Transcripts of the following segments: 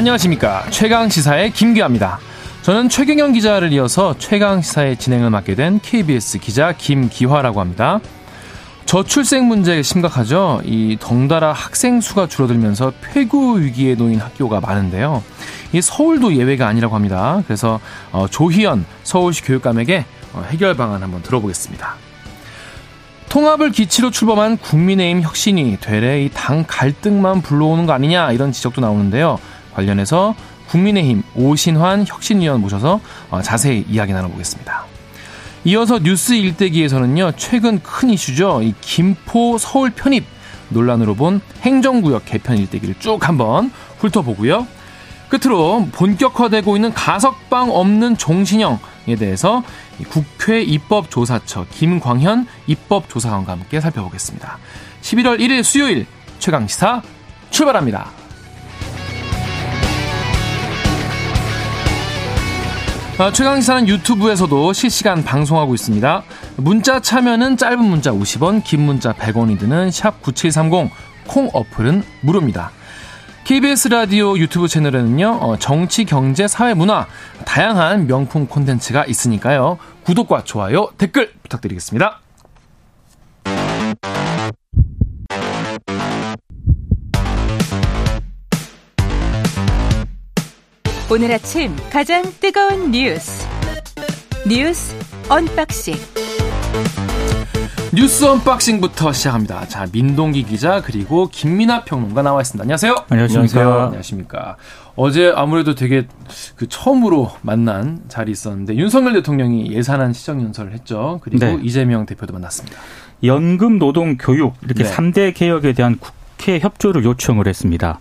안녕하십니까. 최강시사의 김기아입니다. 저는 최경영 기자를 이어서 최강시사의 진행을 맡게 된 KBS 기자 김기화라고 합니다. 저출생 문제 심각하죠. 이 덩달아 학생 수가 줄어들면서 폐교 위기에 놓인 학교가 많은데요. 이 서울도 예외가 아니라고 합니다. 그래서 어, 조희연 서울시 교육감에게 어, 해결 방안 한번 들어보겠습니다. 통합을 기치로 출범한 국민의힘 혁신이 되레 이 당 갈등만 불러오는 거 아니냐 이런 지적도 나오는데요. 관련해서 국민의힘 오신환 혁신위원 모셔서 어, 자세히 이야기 나눠보겠습니다. 이어서 뉴스 일대기에서는요, 최근 큰 이슈죠. 이 김포 서울 편입 논란으로 본 행정구역 개편 일대기를 쭉 한번 훑어보고요. 끝으로 본격화되고 있는 가석방 없는 종신형에 대해서 국회 입법조사처 김광현 입법조사관과 함께 살펴보겠습니다. 11월 1일 수요일 최강시사 출발합니다. 최강시사는 유튜브에서도 실시간 방송하고 있습니다. 문자 참여는 짧은 문자 50원, 긴 문자 100원이 드는 샵 9730, 콩 어플은 무료입니다. KBS 라디오 유튜브 채널에는요, 어, 정치, 경제, 사회, 문화, 다양한 명품 콘텐츠가 있으니까요. 구독과 좋아요, 댓글 부탁드리겠습니다. 오늘 아침 가장 뜨거운 뉴스 뉴스 언박싱 뉴스 언박싱부터 시작합니다. 자, 민동기 기자 그리고 김민아 평론가 나와 있습니다. 안녕하세요. 안녕하십니까. 안녕하십니까. 어제 아무래도 되게 그 처음으로 만난 자리 있었는데 윤석열 대통령이 예산안 시정 연설을 했죠. 그리고 네. 이재명 대표도 만났습니다. 연금, 노동, 교육 이렇게 네. 삼 3대 개혁에 대한 국회 협조를 요청을 했습니다.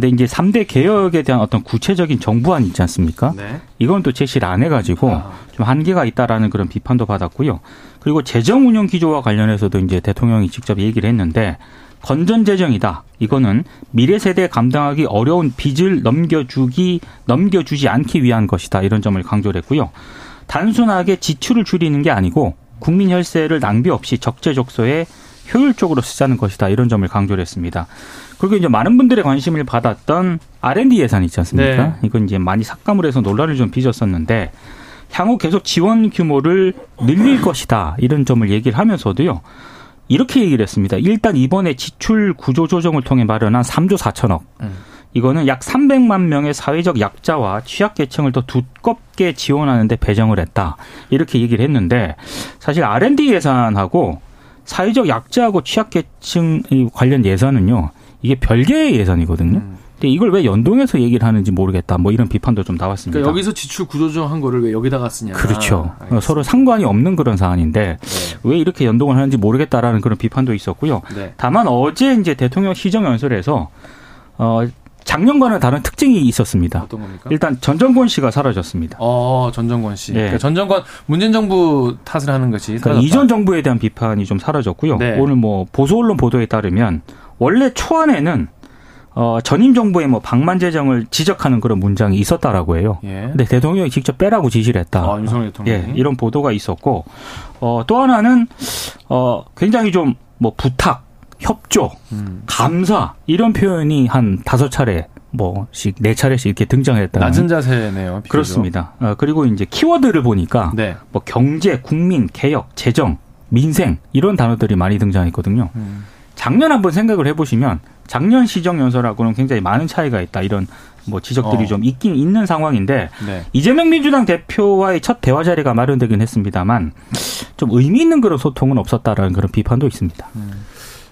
근데 이제 3대 개혁에 대한 어떤 구체적인 정부안이 있지 않습니까? 네. 이건 또 제시를 안 해가지고 아. 좀 한계가 있다라는 그런 비판도 받았고요. 그리고 재정 운영 기조와 관련해서도 이제 대통령이 직접 얘기를 했는데 건전 재정이다. 이거는 미래 세대에 감당하기 어려운 빚을 넘겨주기 넘겨주지 않기 위한 것이다. 이런 점을 강조를 했고요. 단순하게 지출을 줄이는 게 아니고 국민 혈세를 낭비 없이 적재적소에 효율적으로 쓰자는 것이다. 이런 점을 강조를 했습니다. 그리고 이제 많은 분들의 관심을 받았던 R&D 예산 있지 않습니까? 네. 이건 이제 많이 삭감을 해서 논란을 좀 빚었었는데 향후 계속 지원 규모를 늘릴 것이다. 이런 점을 얘기를 하면서도요. 이렇게 얘기를 했습니다. 일단 이번에 지출 구조 조정을 통해 마련한 3조 4천억. 음. 이거는 약 300만 명의 사회적 약자와 취약계층을 더 두껍게 지원하는데 배정을 했다. 이렇게 얘기를 했는데 사실 R&D 예산하고 사회적 약자하고 취약계층 관련 예산은요. 이게 별개의 예산이거든요. 음. 근데 이걸 왜 연동해서 얘기를 하는지 모르겠다. 뭐 이런 비판도 좀 나왔습니다. 그러니까 여기서 지출 구조조정한 거를 왜 여기다가 쓰냐. 그렇죠. 알겠습니다. 서로 상관이 없는 그런 사안인데 네. 왜 이렇게 연동을 하는지 모르겠다라는 그런 비판도 있었고요. 네. 다만 어제 이제 대통령 시정 연설에서 어 작년과는 다른 특징이 있었습니다. 어떤 겁니까? 일단 전정권 씨가 사라졌습니다. 어, 전정권 씨. 예. 그러니까 전정권 문재인 정부 탓을 하는 것이 그러니까. 이전 정부에 대한 비판이 좀 사라졌고요. 네. 오늘 뭐 보수 언론 보도에 따르면 원래 초안에는 어 전임 정부의 뭐 방만 재정을 지적하는 그런 문장이 있었다라고 해요. 예. 근데 대통령이 직접 빼라고 지시를 했다. 아, 윤석열 대통령이. 예, 이런 보도가 있었고, 어, 또 하나는, 어, 굉장히 좀, 뭐, 부탁, 협조, 음. 감사, 이런 표현이 한 다섯 차례, 뭐씩, 네 차례씩 이렇게 등장했다는. 낮은 자세네요. 비교적. 그렇습니다. 어, 그리고 이제 키워드를 보니까, 네. 뭐, 경제, 국민, 개혁, 재정, 민생, 이런 단어들이 많이 등장했거든요. 음. 작년 한번 생각을 해보시면, 작년 시정 연설하고는 굉장히 많은 차이가 있다. 이런 뭐 지적들이 어. 좀 있긴 있는 상황인데, 네. 이재명 민주당 대표와의 첫 대화 자리가 마련되긴 했습니다만 좀 의미 있는 그런 소통은 없었다라는 그런 비판도 있습니다.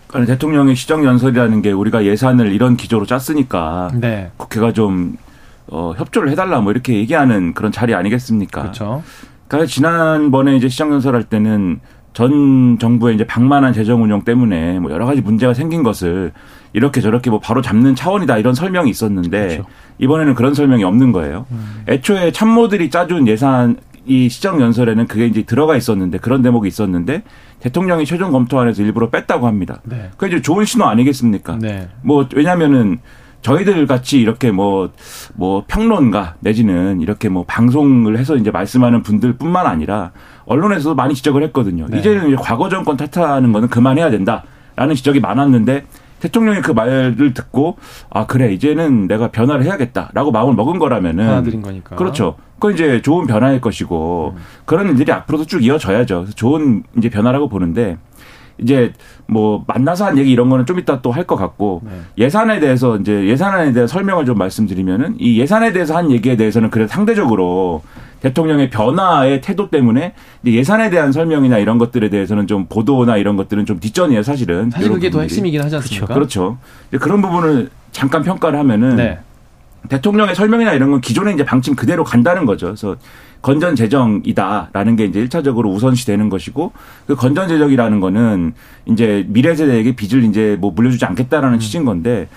그러니까 대통령의 시정 연설이라는 게 우리가 예산을 이런 기조로 짰으니까 네. 국회가 좀 어, 협조를 해달라 뭐 이렇게 얘기하는 그런 자리 아니겠습니까? 그렇죠. 그러니까 지난번에 이제 시정 연설할 때는 전 정부의 이제 방만한 재정 운영 때문에 뭐 여러 가지 문제가 생긴 것을 이렇게 저렇게 뭐 바로 잡는 차원이다 이런 설명이 있었는데 그렇죠. 이번에는 그런 설명이 없는 거예요. 애초에 참모들이 짜준 예산 이 시정 연설에는 그게 이제 들어가 있었는데 그런 대목이 있었는데 대통령이 최종 검토안에서 일부러 뺐다고 합니다. 네. 그 이제 좋은 신호 아니겠습니까? 네. 뭐 왜냐면은 저희들 같이 이렇게 뭐, 뭐 평론가 내지는 이렇게 뭐 방송을 해서 이제 말씀하는 분들 뿐만 아니라 언론에서도 많이 지적을 했거든요. 네. 이제는 이제 과거 정권 탓하는 거는 그만해야 된다 라는 지적이 많았는데 대통령이 그 말을 듣고 아 그래 이제는 내가 변화를 해야겠다라고 마음을 먹은 거라면은 받아들인 거니까. 그렇죠. 그건 이제 좋은 변화일 것이고 음. 그런 일들이 앞으로도 쭉 이어져야죠. 좋은 이제 변화라고 보는데 이제 뭐 만나서 한 얘기 이런 거는 좀 이따 또 할 것 같고 네. 예산에 대해서 이제 예산안에 대한 설명을 좀 말씀드리면은 이 예산에 대해서 한 얘기에 대해서는 그래도 상대적으로 대통령의 변화의 태도 때문에 예산에 대한 설명이나 이런 것들에 대해서는 좀 보도나 이런 것들은 좀 뒷전이에요, 사실은. 사실 그게 더 핵심이긴 하지 않습니까? 그렇죠. 그렇죠. 그런 부분을 잠깐 평가를 하면은 네. 대통령의 설명이나 이런 건 기존의 이제 방침 그대로 간다는 거죠. 그래서 건전 재정이다라는 게 이제 일차적으로 우선시 되는 것이고 그 건전 재정이라는 거는 이제 미래 세대에게 빚을 이제 뭐 물려주지 않겠다라는 음. 취지인 건데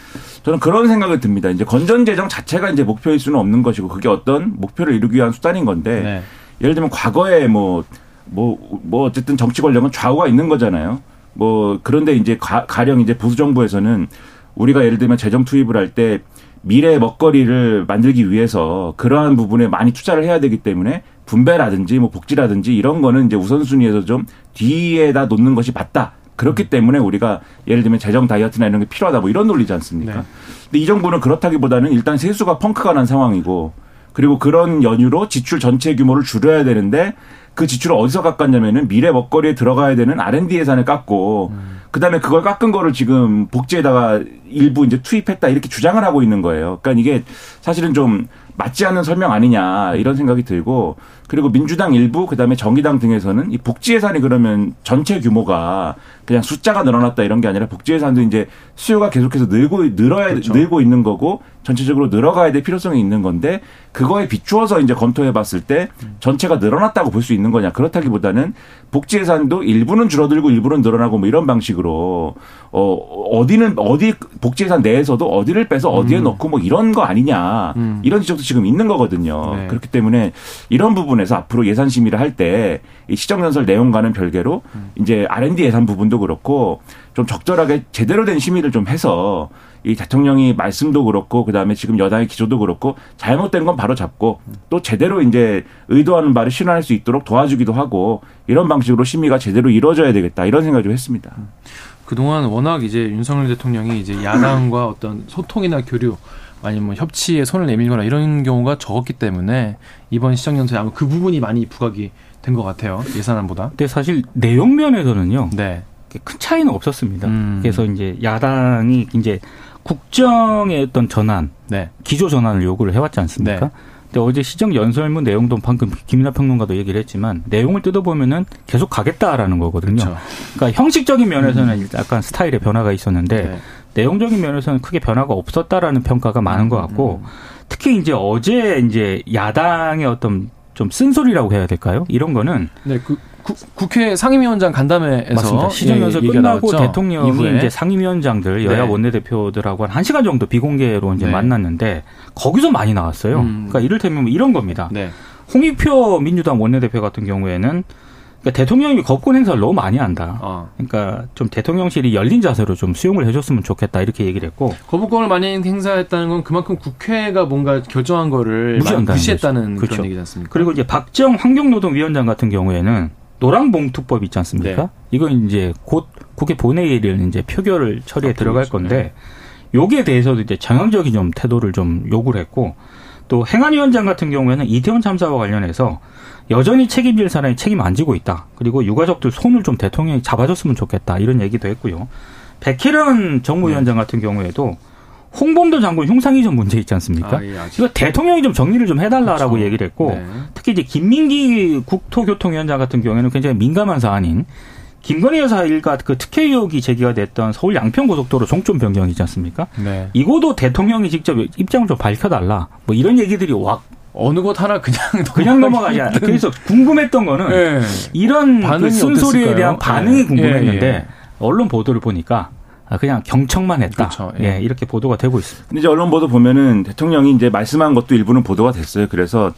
저는 그런 생각이 듭니다. 이제 건전 재정 자체가 이제 목표일 수는 없는 것이고 그게 어떤 목표를 이루기 위한 수단인 건데 네. 예를 들면 과거에 뭐 뭐, 뭐 어쨌든 정치 권력은 좌우가 있는 거잖아요. 뭐 그런데 이제 가, 가령 이제 보수 정부에서는 우리가 예를 들면 재정 투입을 할 때 미래 먹거리를 만들기 위해서 그러한 부분에 많이 투자를 해야 되기 때문에 분배라든지 뭐 복지라든지 이런 거는 이제 우선순위에서 좀 뒤에다 놓는 것이 맞다. 그렇기 때문에 우리가 예를 들면 재정 다이어트나 이런 게 필요하다 뭐 이런 논리지 않습니까? 네. 근데 이 정부는 그렇다기보다는 일단 세수가 펑크가 난 상황이고 그리고 그런 연유로 지출 전체 규모를 줄여야 되는데 그 지출을 어디서 깎았냐면은 미래 먹거리에 들어가야 되는 R&D 예산을 깎고 음. 그다음에 그걸 깎은 거를 지금 복지에다가 일부 이제 투입했다 이렇게 주장을 하고 있는 거예요. 그러니까 이게 사실은 좀 맞지 않는 설명 아니냐 이런 생각이 들고 그리고 민주당 일부 그다음에 정의당 등에서는 이 복지 예산이 그러면 전체 규모가 그냥 숫자가 늘어났다 이런 게 아니라 복지 예산도 이제 수요가 계속해서 늘고 늘어야 그렇죠. 늘고 있는 거고 전체적으로 늘어가야 될 필요성이 있는 건데 그거에 비추어서 이제 검토해 봤을 때 전체가 늘어났다고 볼 수 있는 거냐 그렇다기보다는 복지 예산도 일부는 줄어들고 일부는 늘어나고 뭐 이런 방식으로 어 어디는 어디 복지 예산 내에서도 어디를 빼서 어디에 음. 넣고 뭐 이런 거 아니냐 음. 이런 지적도 지금 있는 거거든요. 네. 그렇기 때문에 이런 부분에 서 앞으로 예산 심의를 할 때 이 시정연설 내용과는 별개로 음. 이제 R&D 예산 부분도 그렇고 좀 적절하게 제대로 된 심의를 좀 해서 이 대통령이 말씀도 그렇고 그다음에 지금 여당의 기조도 그렇고 잘못된 건 바로 잡고 또 제대로 이제 의도하는 바를 실현할 수 있도록 도와주기도 하고 이런 방식으로 심의가 제대로 이루어져야 되겠다 이런 생각을 좀 했습니다. 그동안 워낙 이제 윤석열 대통령이 이제 야당과 어떤 소통이나 교류 아니면 뭐 협치에 손을 내밀거나 이런 경우가 적었기 때문에 이번 시정연설에 아마 그 부분이 많이 부각이 된 것 같아요 예산안보다. 근데 사실 내용 면에서는요. 네. 큰 차이는 없었습니다. 음. 그래서 이제 야당이 이제 국정의 어떤 전환, 네. 기조 전환을 요구를 해왔지 않습니까? 네. 근데 어제 시정 연설문 내용도 방금 김민하 평론가도 얘기를 했지만 내용을 뜯어보면은 계속 가겠다라는 거거든요. 그렇죠. 그러니까 형식적인 면에서는 음. 약간 스타일의 변화가 있었는데 네. 내용적인 면에서는 크게 변화가 없었다라는 평가가 많은 것 같고 음. 특히 이제 어제 이제 야당의 어떤 좀 쓴소리라고 해야 될까요? 이런 거는 네, 그 구, 국회 상임위원장 간담회에서 시정연설 예, 끝나고. 대통령이 이후에. 이제 상임위원장들 여야 네. 원내대표들하고 한 1시간 정도 비공개로 이제 네. 만났는데 거기서 많이 나왔어요. 음. 그러니까 이를테면 뭐 이런 겁니다. 네. 홍익표 민주당 원내대표 같은 경우에는 그러니까 대통령이 거권 행사를 너무 많이 한다. 어. 그러니까 좀 대통령실이 열린 자세로 좀 수용을 해줬으면 좋겠다 이렇게 얘기를 했고 거부권을 많이 행사했다는 건 그만큼 국회가 뭔가 결정한 거를 무시했다는 그렇죠. 그런 얘기지 않습니까? 그리고 이제 박정 환경노동위원장 같은 경우에는 노랑봉투법 있지 않습니까? 네. 이건 이제 곧 국회 본회의를 이제 표결을 처리에 아, 들어갈 그렇죠. 건데 네. 여기에 대해서도 이제 정형적인 좀 태도를 좀 요구를 했고 또 행안위원장 같은 경우에는 이태원 참사와 관련해서 여전히 책임질 사람이 책임 안 지고 있다. 그리고 유가족들 손을 좀 대통령이 잡아줬으면 좋겠다. 이런 얘기도 했고요. 백혜련 정무위원장 네. 같은 경우에도 홍범도 장군 흉상 이전 문제 있지 않습니까? 아, 예, 이거 대통령이 좀 정리를 좀 해달라라고 그렇죠. 얘기를 했고 네. 특히 이제 김민기 국토교통위원장 같은 경우에는 굉장히 민감한 사안인 김건희 여사 일가 그 특혜 의혹이 제기가 됐던 서울 양평 고속도로 종점 변경이지 않습니까? 네. 이거도 대통령이 직접 입장을 좀 밝혀달라. 뭐 이런 얘기들이 와 어느 곳 하나 그냥 그냥 넘어가지 않아. 그래서 궁금했던 거는 네. 이런 그 쓴소리에 대한 반응이 네. 궁금했는데 예, 예. 언론 보도를 보니까 아, 그냥 경청만 했다. 그렇죠. 예. 예. 이렇게 보도가 되고 있습니다. 근데 이제 언론 보도 보면은 대통령이 이제 말씀한 것도 일부는 보도가 됐어요. 그래서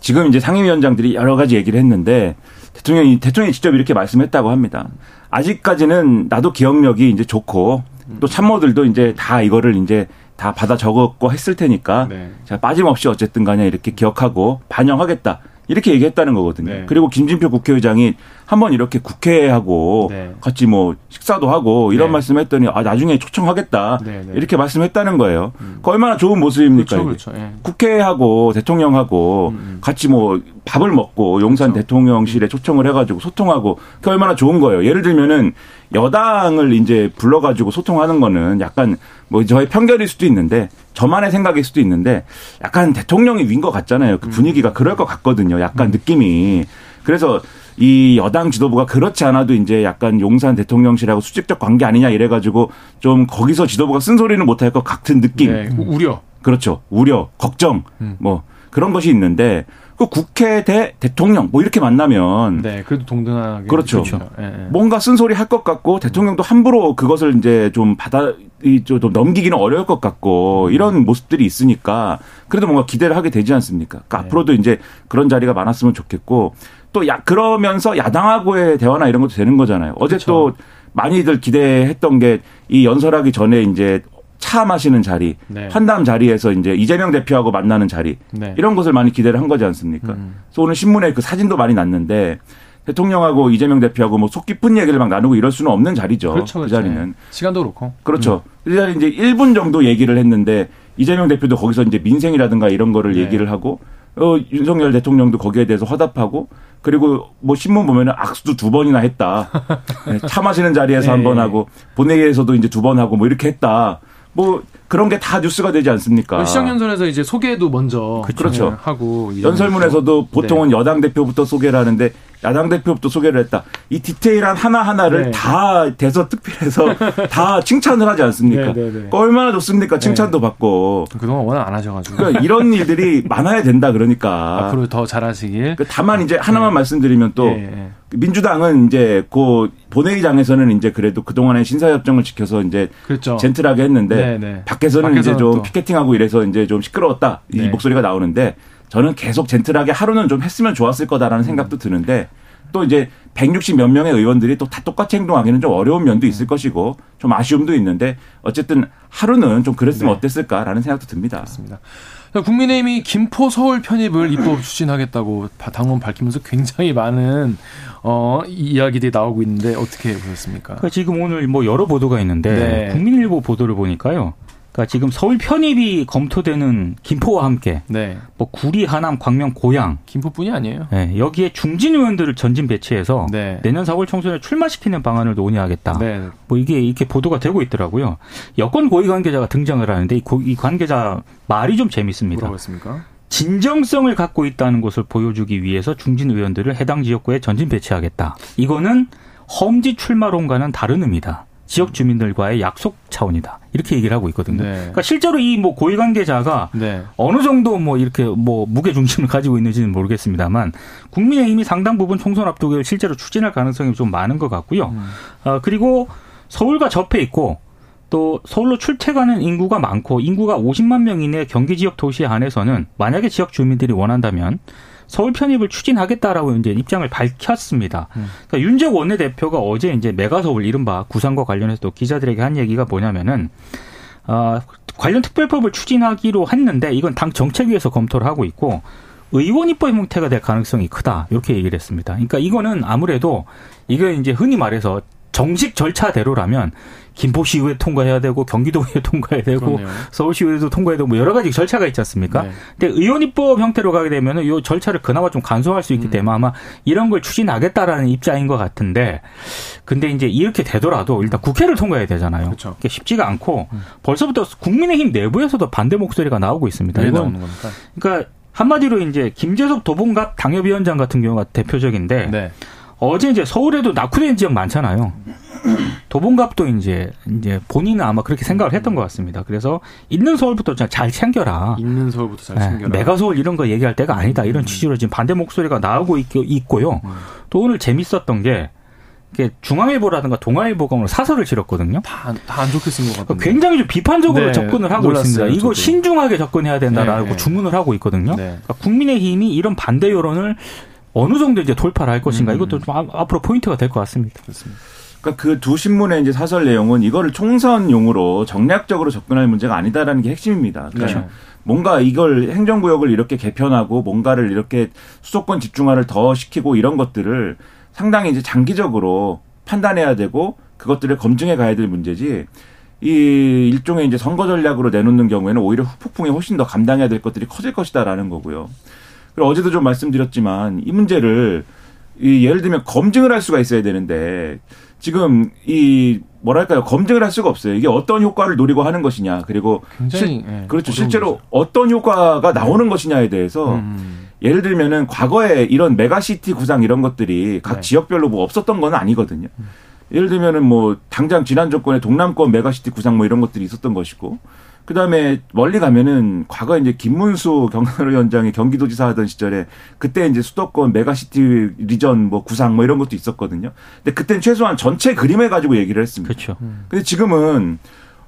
지금 이제 상임위원장들이 여러 가지 얘기를 했는데 대통령이 대통령이 직접 이렇게 말씀했다고 합니다. 아직까지는 나도 기억력이 이제 좋고 또 참모들도 이제 다 이거를 이제 다 받아 적었고 했을 테니까 네. 제가 빠짐없이 어쨌든 간에 이렇게 기억하고 반영하겠다. 이렇게 얘기했다는 거거든요. 네. 그리고 김진표 국회의장이 한번 이렇게 국회하고 네. 같이 뭐 식사도 하고 이런 네. 말씀했더니 아 나중에 초청하겠다 네, 네. 이렇게 말씀했다는 거예요. 음. 그 얼마나 좋은 모습입니까? 그렇죠, 그렇죠. 예. 국회하고 대통령하고 음, 음. 같이 뭐 밥을 먹고 용산 그렇죠. 대통령실에 초청을 해가지고 소통하고 그 얼마나 좋은 거예요. 예를 들면은 여당을 이제 불러가지고 소통하는 거는 약간 뭐 저의 편견일 수도 있는데 저만의 생각일 수도 있는데 약간 대통령이 윈 것 같잖아요. 그 음. 분위기가 그럴 것 같거든요. 약간 음. 느낌이. 그래서 이 여당 지도부가 그렇지 않아도 이제 약간 용산 대통령실하고 수직적 관계 아니냐 이래가지고 좀 거기서 지도부가 쓴소리는 못할 것 같은 느낌. 네, 우려. 그렇죠. 우려, 걱정, 음. 뭐 그런 것이 있는데 그 국회 대 대통령 뭐 이렇게 만나면 네 그래도 동등하게 그렇죠. 그렇죠. 예. 뭔가 쓴소리 할 것 같고 대통령도 함부로 그것을 이제 좀 받아 이좀 넘기기는 어려울 것 같고 음. 이런 모습들이 있으니까 그래도 뭔가 기대를 하게 되지 않습니까? 그러니까 네. 앞으로도 이제 그런 자리가 많았으면 좋겠고 또 야, 그러면서 야당하고의 대화나 이런 것도 되는 거잖아요. 어제 그렇죠. 또 많이들 기대했던 게 이 연설하기 전에 이제 차 마시는 자리, 네. 환담 자리에서 이제 이재명 대표하고 만나는 자리 네. 이런 것을 많이 기대를 한 거지 않습니까? 음. 그래서 오늘 신문에 그 사진도 많이 났는데 대통령하고 이재명 대표하고 뭐 속 깊은 얘기를 막 나누고 이럴 수는 없는 자리죠. 그렇죠, 그 그렇죠. 자리는 시간도 그렇고 그렇죠. 음. 그 자리 이제 1분 정도 얘기를 했는데 이재명 대표도 거기서 이제 민생이라든가 이런 거를 네. 얘기를 하고 어, 윤석열 대통령도 거기에 대해서 화답하고 그리고 뭐 신문 보면은 악수도 두 번이나 했다. 네, 차 마시는 자리에서 네. 한번 하고 본회의에서도 이제 두 번 하고 뭐 이렇게 했다. 뭐 그런 게 다 뉴스가 되지 않습니까? 시장연설에서 이제 소개도 먼저 그렇죠. 네, 하고 연설문에서도 보통은 네. 여당 대표부터 소개를 하는데 야당 대표부터 소개를 했다. 이 디테일한 하나 하나를 네. 다 대서 특필해서 다 칭찬을 하지 않습니까? 네, 네, 네. 얼마나 좋습니까? 칭찬도 받고 그동안 워낙 안 하셔가지고 그러니까 이런 일들이 많아야 된다 그러니까 앞으로 더 잘하시길. 그 다만 이제 하나만 말씀드리면 또 예, 예. 민주당은 이제 그 본회의장에서는 이제 그래도 그동안의 신사협정을 지켜서 이제 그렇죠. 젠틀하게 했는데 네, 밖에서는, 밖에서는, 이제 좀 또. 피켓팅하고 이래서 이제 좀 시끄러웠다 이 네. 목소리가 나오는데 저는 계속 젠틀하게 하루는 좀 했으면 좋았을 거다라는 음. 생각도 드는데 또 이제 160 몇 명의 의원들이 또 다 똑같이 행동하기는 좀 어려운 면도 있을 음. 것이고 좀 아쉬움도 있는데 어쨌든 하루는 좀 그랬으면 네. 어땠을까라는 생각도 듭니다. 그렇습니다. 국민의힘이 김포 서울 편입을 입법 추진하겠다고 당론 밝히면서 굉장히 많은 어, 이야기들이 나오고 있는데 어떻게 보셨습니까? 그러니까 지금 오늘 뭐 여러 보도가 있는데 네. 국민일보 보도를 보니까요. 그러니까 지금 서울 편입이 검토되는 김포와 함께 네. 뭐 구리, 하남, 광명, 고양 김포뿐이 아니에요. 네, 여기에 중진 의원들을 전진 배치해서 네. 내년 4월 총선에 출마시키는 방안을 논의하겠다. 네. 뭐 이게 이렇게 보도가 되고 있더라고요. 여권 고위 관계자가 등장을 하는데 이, 고, 이 관계자 말이 좀 재밌습니다. 뭐라고 했습니까? 진정성을 갖고 있다는 것을 보여주기 위해서 중진 의원들을 해당 지역구에 전진 배치하겠다. 이거는 험지 출마론과는 다른 의미다. 지역 주민들과의 약속 차원이다. 이렇게 얘기를 하고 있거든요. 네. 그러니까 실제로 이 뭐 고위 관계자가 네. 어느 정도 뭐 이렇게 뭐 무게 중심을 가지고 있는지는 모르겠습니다만 국민의힘이 상당 부분 총선 앞두고 실제로 추진할 가능성이 좀 많은 것 같고요. 음. 어, 그리고 서울과 접해 있고 또 서울로 출퇴가는 인구가 많고 인구가 50만 명 이내 경기 지역 도시에 한해서는 만약에 지역 주민들이 원한다면 서울 편입을 추진하겠다라고 이제 입장을 밝혔습니다. 음. 그러니까 윤재욱 원내대표가 어제 이제 메가서울 이른바 구상과 관련해서 또 기자들에게 한 얘기가 뭐냐면은 어, 관련 특별법을 추진하기로 했는데 이건 당 정책위에서 검토를 하고 있고 의원 입법 형태가 될 가능성이 크다 이렇게 얘기를 했습니다. 그러니까 이거는 아무래도 이게 이제 흔히 말해서 정식 절차대로라면 김포시의회 통과해야 되고 경기도의회 통과해야 되고 그러네요. 서울시의회도 통과해야 되고 뭐 여러 가지 절차가 있지 않습니까? 네. 근데 의원 입법 형태로 가게 되면은 이 절차를 그나마 좀 간소화할 수 있기 음. 때문에 아마 이런 걸 추진하겠다라는 입장인 것 같은데 근데 이제 이렇게 되더라도 일단 국회를 통과해야 되잖아요. 그렇죠. 그게 쉽지가 않고 음. 벌써부터 국민의힘 내부에서도 반대 목소리가 나오고 있습니다. 왜 나오는 겁니까? 그러니까 한마디로 이제 김재섭 도봉갑 당협위원장 같은 경우가 대표적인데 네. 어제 이제 서울에도 낙후된 지역 많잖아요. 도봉갑도 이제 이제 본인은 아마 그렇게 생각을 했던 것 같습니다. 그래서 있는 서울부터 잘 챙겨라. 있는 서울부터 잘 챙겨라. 네, 메가 서울 이런 거 얘기할 때가 아니다. 이런 음. 취지로 지금 반대 목소리가 나오고 있, 고요 음. 또 오늘 재밌었던 게 중앙일보라든가 동아일보가 오늘 사설을 실었거든요. 다 안 좋게 쓴 것 같아요. 굉장히 좀 비판적으로 네, 접근을 하고 몰랐어요, 있습니다. 이거 저도. 신중하게 접근해야 된다라고 네, 네. 주문을 하고 있거든요. 네. 그러니까 국민의힘이 이런 반대 여론을 어느 정도 이제 돌파를 할 것인가 음. 이것도 좀 앞으로 포인트가 될 것 같습니다. 그렇습니다. 그러니까 그 두 신문의 이제 사설 내용은 이거를 총선용으로 정략적으로 접근할 문제가 아니다라는 게 핵심입니다. 그러니까 네. 뭔가 이걸 행정구역을 이렇게 개편하고 뭔가를 이렇게 수도권 집중화를 더 시키고 이런 것들을 상당히 이제 장기적으로 판단해야 되고 그것들을 검증해 가야 될 문제지 이 일종의 이제 선거 전략으로 내놓는 경우에는 오히려 후폭풍이 훨씬 더 감당해야 될 것들이 커질 것이다라는 거고요. 그리고 어제도 좀 말씀드렸지만 이 문제를 이 예를 들면 검증을 할 수가 있어야 되는데 지금 이 뭐랄까요 검증을 할 수가 없어요. 이게 어떤 효과를 노리고 하는 것이냐 그리고 굉장히 실, 네, 그렇죠 실제로 거죠. 어떤 효과가 나오는 네. 것이냐에 대해서 음. 예를 들면은 과거에 이런 메가시티 구상 이런 것들이 각 네. 지역별로 뭐 없었던 건 아니거든요. 음. 예를 들면은 뭐 당장 지난 정권에 동남권 메가시티 구상 뭐 이런 것들이 있었던 것이고 그다음에 멀리 가면은 과거 이제 김문수 경사노위원장이 경기도지사 하던 시절에 그때 이제 수도권 메가시티 리전 뭐 구상 뭐 이런 것도 있었거든요. 근데 그때는 최소한 전체 그림을 가지고 얘기를 했습니다. 그렇죠. 근데 지금은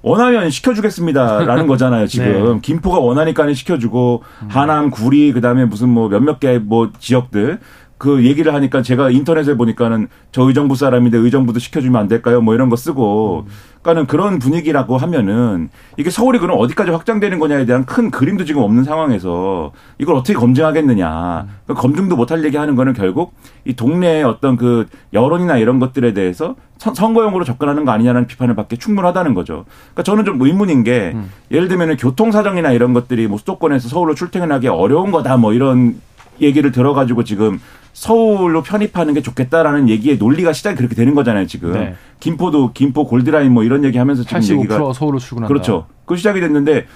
원하면 시켜주겠습니다라는 거잖아요. 지금 네. 김포가 원하니까는 시켜주고 하남, 구리 그다음에 무슨 뭐 몇몇 개 뭐 지역들 그 얘기를 하니까 제가 인터넷에 보니까는 저 의정부 사람인데 의정부도 시켜주면 안 될까요? 뭐 이런 거 쓰고. 그러니까는 그런 분위기라고 하면은 이게 서울이 그럼 어디까지 확장되는 거냐에 대한 큰 그림도 지금 없는 상황에서 이걸 어떻게 검증하겠느냐. 그 검증도 못할 얘기 하는 거는 결국 이 동네의 어떤 그 여론이나 이런 것들에 대해서 선거용으로 접근하는 거 아니냐는 비판을 받기 충분하다는 거죠. 그러니까 저는 좀 의문인 게 음. 예를 들면 교통 사정이나 이런 것들이 뭐 수도권에서 서울로 출퇴근하기 어려운 거다 뭐 이런 얘기를 들어가지고 지금 서울로 편입하는 게 좋겠다라는 얘기의 논리가 시작이 그렇게 되는 거잖아요, 지금. 네. 김포도 김포 골드라인 뭐 이런 얘기 하면서 지금 얘기가 서울로 출근한다. 그렇죠. 그 시작이 됐는데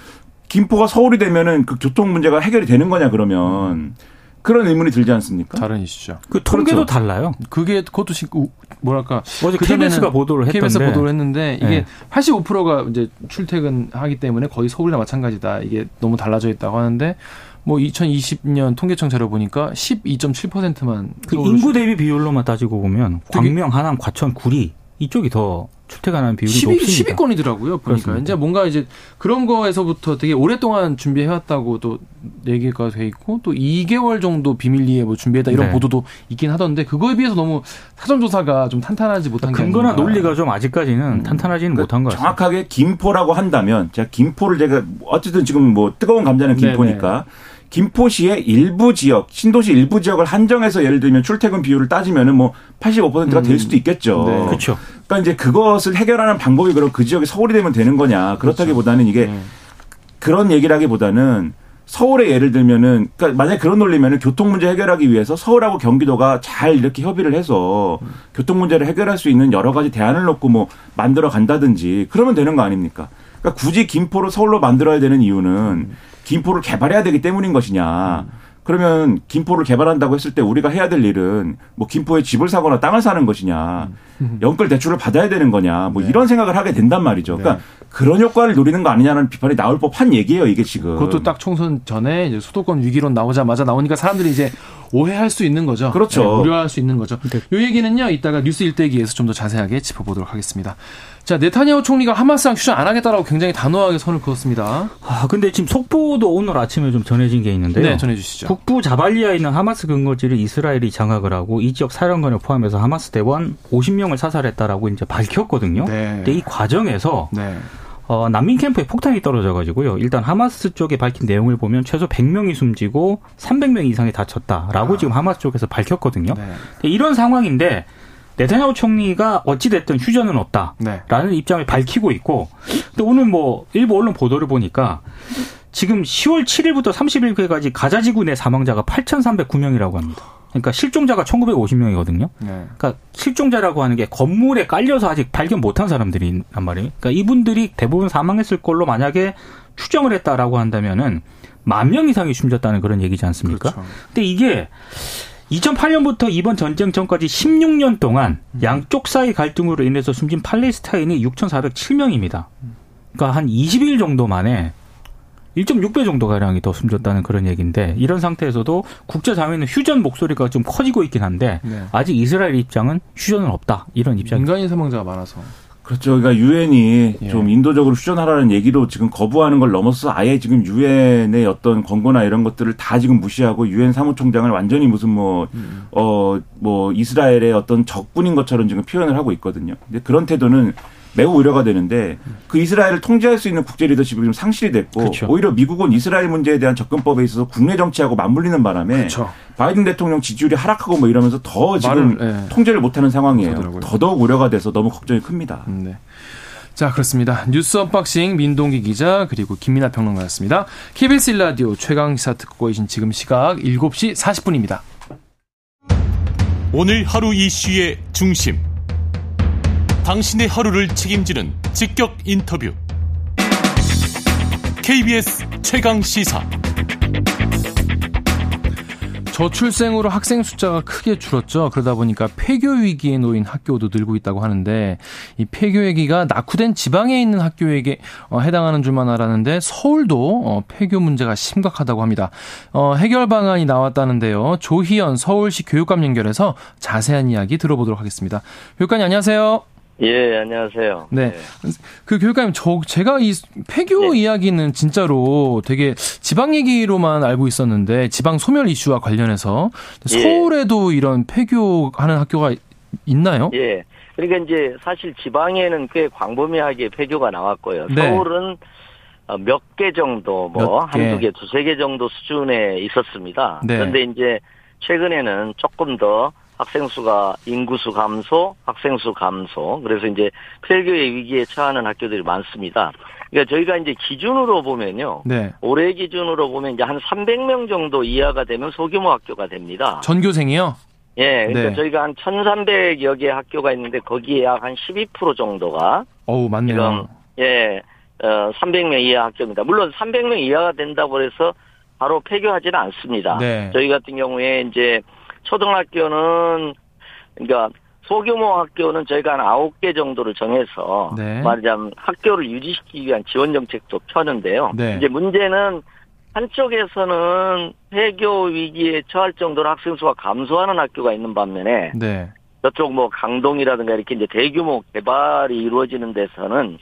김포가 서울이 되면은 그 교통 문제가 해결이 되는 거냐 그러면 그런 의문이 들지 않습니까? 다른 이슈죠. 그 통계도 그렇죠. 달라요. 그게 그것도 지금 뭐랄까 어제 KBS가 보도를 했던데 KBS 보도를 했는데 이게 네. 85%가 이제 출퇴근하기 때문에 거의 서울이나 마찬가지다. 이게 너무 달라져 있다고 하는데 뭐 2020년 통계청 자료 보니까 12.7%만 그 인구 대비 비율로만 따지고 보면 광명, 하남, 과천, 구리 이쪽이 더 출퇴근하는 비율이 12, 높습니다. 10위권이더라고요. 보니까 이제 뭔가 이제 그런 거에서부터 되게 오랫동안 준비해왔다고 또 얘기가 돼 있고 또 2개월 정도 비밀리에 뭐 준비했다 이런 네. 보도도 있긴 하던데 그거에 비해서 너무 사전 조사가 좀 탄탄하지 못한 게 근거나 논리가 좀 아직까지는 음. 탄탄하지는 그러니까 못한 것 같습니다. 정확하게 김포라고 한다면 제가 김포를 제가 어쨌든 지금 뭐 뜨거운 감자는 김포니까 네네. 김포시의 일부 지역, 신도시 일부 지역을 한정해서 예를 들면 출퇴근 비율을 따지면은 뭐 85%가 될 음. 수도 있겠죠. 네. 그렇죠. 그러니까 이제 그것을 해결하는 방법이 그럼 그 지역이 서울이 되면 되는 거냐. 그렇다기보다는 이게 네. 그런 얘기라기보다는 서울에 예를 들면은 그러니까 만약 에 그런 논리면은 교통 문제 해결하기 위해서 서울하고 경기도가 잘 이렇게 협의를 해서 음. 교통 문제를 해결할 수 있는 여러 가지 대안을 놓고 뭐 만들어 간다든지 그러면 되는 거 아닙니까? 그러니까 굳이 김포를 서울로 만들어야 되는 이유는 음. 김포를 개발해야 되기 때문인 것이냐. 그러면 김포를 개발한다고 했을 때 우리가 해야 될 일은 뭐 김포에 집을 사거나 땅을 사는 것이냐. 연끌 대출을 받아야 되는 거냐. 뭐 네. 이런 생각을 하게 된단 말이죠. 그러니까 네. 그런 효과를 노리는 거 아니냐는 비판이 나올 법한 얘기예요, 이게 지금. 그것도 딱 총선 전에 이제 수도권 위기론 나오자마자 나오니까 사람들이 이제 오해할 수 있는 거죠. 그렇죠. 네, 우려할 수 있는 거죠. 네. 이 얘기는요, 이따가 뉴스 일대기에서 좀 더 자세하게 짚어보도록 하겠습니다. 자, 네타냐후 총리가 하마스랑 휴전 안 하겠다라고 굉장히 단호하게 선을 그었습니다. 아, 근데 지금 속보도 오늘 아침에 좀 전해진 게 있는데요. 네, 전해주시죠. 북부 자발리아에 있는 하마스 근거지를 이스라엘이 장악을 하고 이 지역 사령관을 포함해서 하마스 대원 50명을 사살했다라고 이제 밝혔거든요. 네. 근데 이 과정에서 네. 어, 난민 캠프에 폭탄이 떨어져가지고요. 일단 하마스 쪽에 밝힌 내용을 보면 최소 100명이 숨지고 300명 이상이 다쳤다라고 아. 지금 하마스 쪽에서 밝혔거든요. 네. 이런 상황인데 네타냐후 총리가 어찌됐든 휴전은 없다라는 네. 입장을 밝히고 있고 근데 오늘 뭐 일부 언론 보도를 보니까 지금 10월 7일부터 30일까지 가자 지구 내 사망자가 8,309명이라고 합니다. 그러니까 실종자가 1,950명이거든요. 네. 그러니까 실종자라고 하는 게 건물에 깔려서 아직 발견 못한 사람들이란 말이에요. 그러니까 이분들이 대부분 사망했을 걸로 만약에 추정을 했다라고 한다면은 만 명 이상이 숨졌다는 그런 얘기지 않습니까? 그렇죠. 근데 이게 2008년부터 이번 전쟁 전까지 16년 동안 양쪽 사이 갈등으로 인해서 숨진 팔레스타인이 6,407명입니다. 그러니까 한 20일 정도 만에 1.6배 정도 가량이 더 숨졌다는 그런 얘기인데 이런 상태에서도 국제 사회는 휴전 목소리가 좀 커지고 있긴 한데 네. 아직 이스라엘 입장은 휴전은 없다 이런 입장. 인간인 사망자가 많아서. 그렇죠. 그러니까 유엔이 예. 좀 인도적으로 휴전하라는 얘기도 지금 거부하는 걸 넘어서 아예 지금 유엔의 어떤 권고나 이런 것들을 다 지금 무시하고 유엔 사무총장을 완전히 무슨 뭐 음. 어 뭐 이스라엘의 어떤 적군인 것처럼 지금 표현을 하고 있거든요. 근데 그런 태도는 매우 우려가 되는데 그 이스라엘을 통제할 수 있는 국제 리더십이 좀 상실이 됐고 그렇죠. 오히려 미국은 이스라엘 문제에 대한 접근법에 있어서 국내 정치하고 맞물리는 바람에 그렇죠. 바이든 대통령 지지율이 하락하고 뭐 이러면서 더 지금 말을, 네. 통제를 못하는 상황이에요. 그러더라고요. 더더욱 우려가 돼서 너무 걱정이 큽니다. 음, 네. 자, 그렇습니다. 뉴스 언박싱 민동기 기자 그리고 김민아 평론가였습니다. KBS 라디오 최강 시사 듣고 계신 지금 시각 7시 40분입니다. 오늘 하루 이슈의 중심. 당신의 하루를 책임지는 직격 인터뷰. KBS 최강 시사. 저출생으로 학생 숫자가 크게 줄었죠. 그러다 보니까 폐교 위기에 놓인 학교도 늘고 있다고 하는데 이 폐교 위기가 낙후된 지방에 있는 학교에게 어, 해당하는 줄만 알았는데 서울도 어, 폐교 문제가 심각하다고 합니다. 어, 해결 방안이 나왔다는데요. 조희연 서울시 교육감 연결해서 자세한 이야기 들어보도록 하겠습니다. 교육관님 안녕하세요. 예, 안녕하세요. 네. 네. 그 교육감님, 저, 제가 이 폐교 네. 이야기는 진짜로 되게 지방 얘기로만 알고 있었는데, 지방 소멸 이슈와 관련해서 예. 서울에도 이런 폐교하는 학교가 있나요? 예. 그러니까 이제 사실 지방에는 꽤 광범위하게 폐교가 나왔고요. 네. 서울은 어, 몇개 정도, 뭐, 한두 개, 두세 개 정도 수준에 있었습니다. 네. 그런데 이제 최근에는 조금 더 학생 수가 인구수 감소, 학생 수 감소. 그래서 이제 폐교의 위기에 처하는 학교들이 많습니다. 그러니까 저희가 이제 기준으로 보면요. 네. 올해 기준으로 보면 이제 한 300명 정도 이하가 되면 소규모 학교가 됩니다. 전교생이요? 예, 그러니까 네. 저희가 한 1,300여 개 학교가 있는데 거기에 약 한 12% 정도가 어우, 맞네요. 지금 예, 어, 300명 이하 학교입니다. 물론 300명 이하가 된다고 해서 바로 폐교하지는 않습니다. 네. 저희 같은 경우에 이제 초등학교는 그러니까 소규모 학교는 저희가 한 아홉 개 정도를 정해서 네. 말하자면 학교를 유지시키기 위한 지원 정책도 펴는데요. 네. 이제 문제는 한쪽에서는 폐교 위기에 처할 정도로 학생 수가 감소하는 학교가 있는 반면에 네. 저쪽 뭐 강동이라든가 이렇게 이제 대규모 개발이 이루어지는 데서는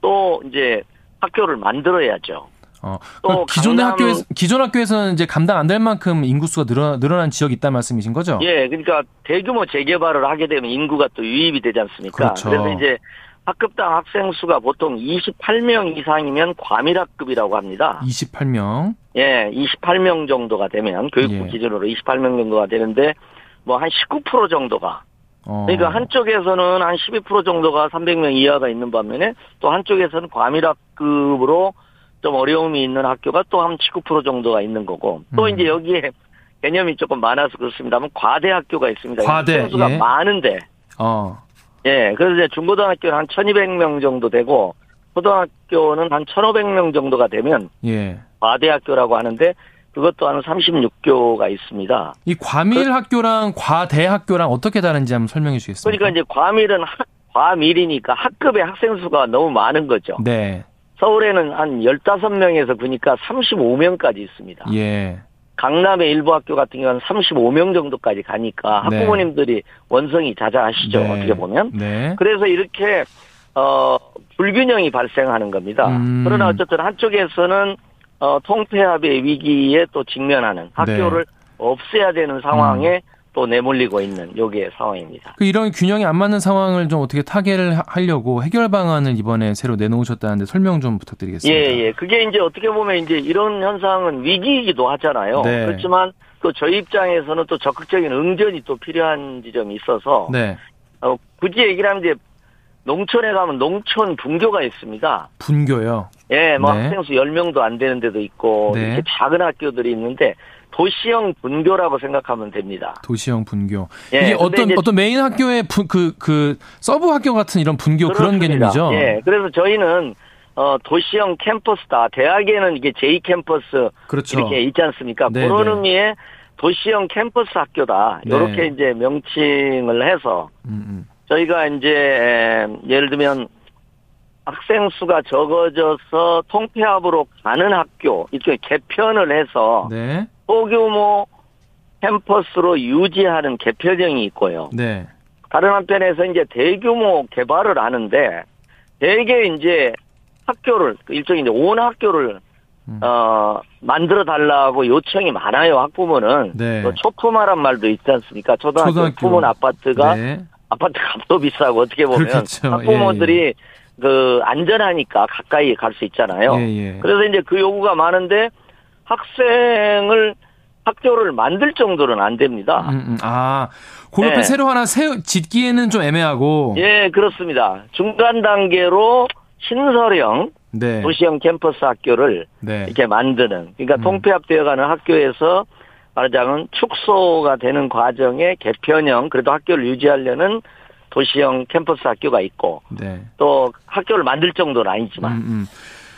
또 이제 학교를 만들어야죠. 어, 또 기존의 학교에 기존 학교에서는 이제 감당 안 될 만큼 인구수가 늘어, 늘어난 지역이 있다는 말씀이신 거죠? 예, 그러니까 대규모 재개발을 하게 되면 인구가 또 유입이 되지 않습니까? 그렇죠. 그래서 이제 학급당 학생 수가 보통 28명 이상이면 과밀학급이라고 합니다. 28명? 예, 28명 정도가 되면 교육부 예. 기준으로 28명 정도가 되는데 뭐 한 19% 정도가 어. 그러니까 한쪽에서는 한 12% 정도가 300명 이하가 있는 반면에 또 한쪽에서는 과밀학급으로 좀 어려움이 있는 학교가 또 한 19% 정도가 있는 거고 또 음. 이제 여기에 개념이 조금 많아서 그렇습니다만 과대 학교가 있습니다. 과대 수가 예. 많은데. 어. 예, 그래서 이제 중고등학교는 한 1,200명 정도 되고 초등학교는 한 1,500명 정도가 되면 예. 과대 학교라고 하는데 그것도 한 36교가 있습니다. 이 과밀 그, 학교랑 과대 학교랑 어떻게 다른지 한번 설명해 주시겠습니까? 그러니까 이제 과밀은 학, 과밀이니까 학급의 학생 수가 너무 많은 거죠. 네. 서울에는 한 15명에서 보니까 35명까지 있습니다. 예. 강남의 일부 학교 같은 경우는 35명 정도까지 가니까 네. 학부모님들이 원성이 자자하시죠. 네. 어떻게 보면. 네. 그래서 이렇게 어 불균형이 발생하는 겁니다. 음. 그러나 어쨌든 한쪽에서는 어 통폐합의 위기에 또 직면하는 학교를 네. 없애야 되는 상황에 음. 또 내몰리고 있는 요게 상황입니다. 그 이런 균형이 안 맞는 상황을 좀 어떻게 타개를 하려고 해결 방안을 이번에 새로 내놓으셨다는데 설명 좀 부탁드리겠습니다. 예, 예. 그게 이제 어떻게 보면 이제 이런 현상은 위기이기도 하잖아요. 네. 그렇지만 또 저희 입장에서는 또 적극적인 응전이 또 필요한 지점이 있어서 네. 어, 굳이 얘기를 하면 이제 농촌에 가면 농촌 분교가 있습니다. 분교요? 예, 뭐 네. 학생 수 10명도 안 되는 데도 있고 네. 이렇게 작은 학교들이 있는데 도시형 분교라고 생각하면 됩니다. 도시형 분교. 예, 이게 어떤 어떤 메인 학교의 그그 그 서브 학교 같은 이런 분교 그렇습니다. 그런 개념이죠. 예. 그래서 저희는 어 도시형 캠퍼스다. 대학에는 이게 제2 캠퍼스 그렇죠. 이렇게 있지 않습니까? 네, 그런 네. 의미의 도시형 캠퍼스 학교다. 이렇게 네. 이제 명칭을 해서 음, 음. 저희가 이제 예를 들면 학생 수가 적어져서 통폐합으로 가는 학교 이렇게 개편을 해서 네. 소규모 캠퍼스로 유지하는 개표령이 있고요. 네. 다른 한편에서 이제 대규모 개발을 하는데 대개 이제 학교를 일종의 이제 온 학교를 음. 어 만들어 달라고 요청이 많아요 학부모는 네. 초품화란 말도 있지 않습니까 초등학교, 초등학교. 품은 아파트가 네. 아파트 값도 비싸고 어떻게 보면 그렇죠. 학부모들이 예, 예. 그 안전하니까 가까이 갈 수 있잖아요. 예, 예. 그래서 이제 그 요구가 많은데 학생을 학교를 만들 정도는 안 됩니다. 음, 음. 아, 그 옆에 네. 새로 하나 세, 짓기에는 좀 애매하고. 예, 그렇습니다. 중간 단계로 신설형 네. 도시형 캠퍼스 학교를 네. 이렇게 만드는 그러니까 음. 통폐합되어가는 학교에서 말하자면 축소가 되는 과정에 개편형 그래도 학교를 유지하려는 도시형 캠퍼스 학교가 있고 네. 또 학교를 만들 정도는 아니지만 음, 음.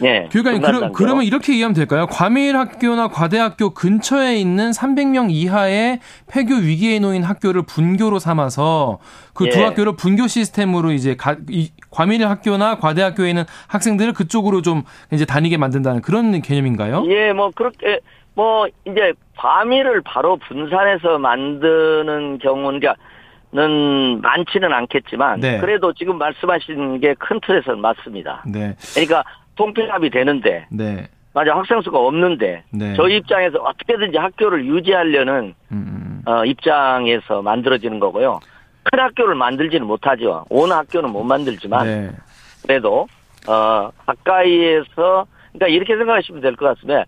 예. 교육관님, 그러, 그러면 이렇게 이해하면 될까요? 과밀 학교나 과대학교 근처에 있는 300명 이하의 폐교 위기에 놓인 학교를 분교로 삼아서 그두 예. 학교를 분교 시스템으로 이제 가, 이, 과밀 학교나 과대학교에 있는 학생들을 그쪽으로 좀 이제 다니게 만든다는 그런 개념인가요? 예, 뭐 그렇게 뭐 이제 과밀을 바로 분산해서 만드는 경우는 는 많지는 않겠지만 네. 그래도 지금 말씀하신 게 큰 틀에서는 맞습니다. 네. 그러니까 통폐합이 되는데 네. 맞아 학생 수가 없는데 네. 저희 입장에서 어떻게든지 학교를 유지하려는 음. 음. 어, 입장에서 만들어지는 거고요. 큰 학교를 만들지는 못하죠. 온 학교는 못 만들지만 네. 그래도 어 가까이에서 그러니까 이렇게 생각하시면 될 것 같습니다.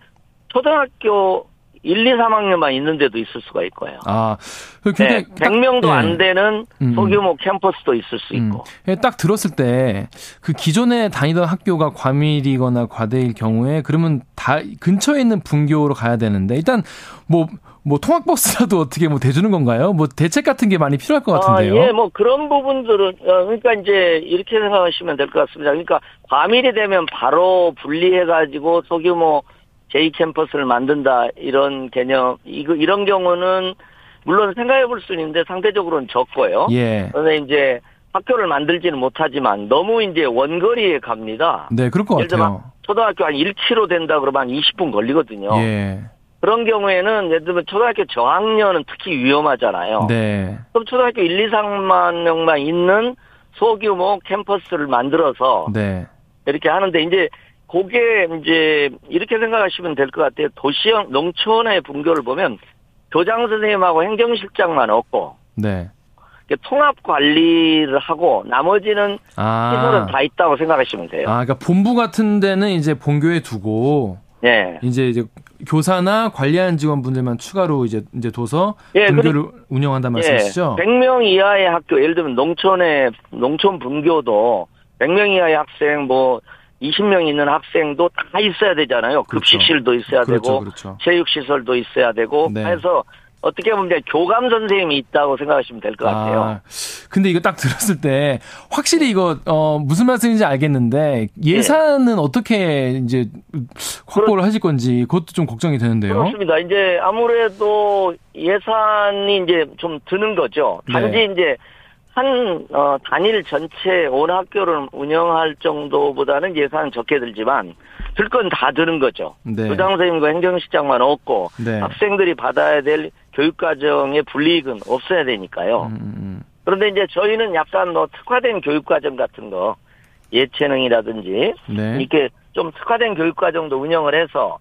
초등학교 1, 2, 3학년만 있는 데도 있을 수가 있고요. 아, 네, 100명도 딱, 안 되는 음. 소규모 캠퍼스도 있을 수 있고. 음. 딱 들었을 때 그 기존에 다니던 학교가 과밀이거나 과대일 경우에 그러면 다 근처에 있는 분교로 가야 되는데 일단 뭐뭐 뭐 통학버스라도 어떻게 뭐 대주는 건가요? 뭐 대책 같은 게 많이 필요할 것 같은데요. 아, 예, 뭐 그런 부분들은 어, 그러니까 이제 이렇게 생각하시면 될 것 같습니다. 그러니까 과밀이 되면 바로 분리해 가지고 소규모 제2 캠퍼스를 만든다 이런 개념 이거 이런 경우는 물론 생각해 볼수 있는데 상대적으로는 적고요. 예. 그런데 이제 학교를 만들지는 못하지만 너무 이제 원거리에 갑니다. 네, 그럴 것 같아요. 초등학교 한 1km 된다 그러면 한 20분 걸리거든요. 예. 그런 경우에는 예를 들면 초등학교 저학년은 특히 위험하잖아요. 네. 그럼 초등학교 1, 2, 3만 명만 있는 소규모 캠퍼스를 만들어서 네. 이렇게 하는데 이제 그게 이제 이렇게 생각하시면 될 것 같아요. 도시형 농촌의 분교를 보면 교장 선생님하고 행정실장만 없고 네. 통합 관리를 하고 나머지는 아. 시설은 다 있다고 생각하시면 돼요. 아, 그러니까 본부 같은 데는 이제 본교에 두고 네. 이제 이제 교사나 관리하는 직원분들만 추가로 이제 이제 둬서 예, 분교를 운영한다 말씀이시죠? 예, 100명 이하의 학교 예를 들면 농촌의 농촌 분교도 100명 이하의 학생 뭐 20명 있는 학생도 다 있어야 되잖아요. 그렇죠. 급식실도 있어야 그렇죠, 되고 그렇죠. 체육시설도 있어야 되고 네. 해서 어떻게 보면 교감 선생님이 있다고 생각하시면 될 것 같아요. 아, 근데 이거 딱 들었을 때 확실히 이거 어 무슨 말씀인지 알겠는데 예산은 네. 어떻게 이제 확보를 하실 건지 그것도 좀 걱정이 되는데요. 그렇습니다. 이제 아무래도 예산이 이제 좀 드는 거죠. 단지 네. 이제 한 어, 단일 전체 온 학교를 운영할 정도보다는 예산은 적게 들지만 들 건 다 드는 거죠. 네. 교장 선생님과 행정실장만 없고 네. 학생들이 받아야 될 교육과정의 불이익은 없어야 되니까요. 음, 음, 음. 그런데 이제 저희는 약간 뭐 특화된 교육과정 같은 거 예체능이라든지 네. 이렇게 좀 특화된 교육과정도 운영을 해서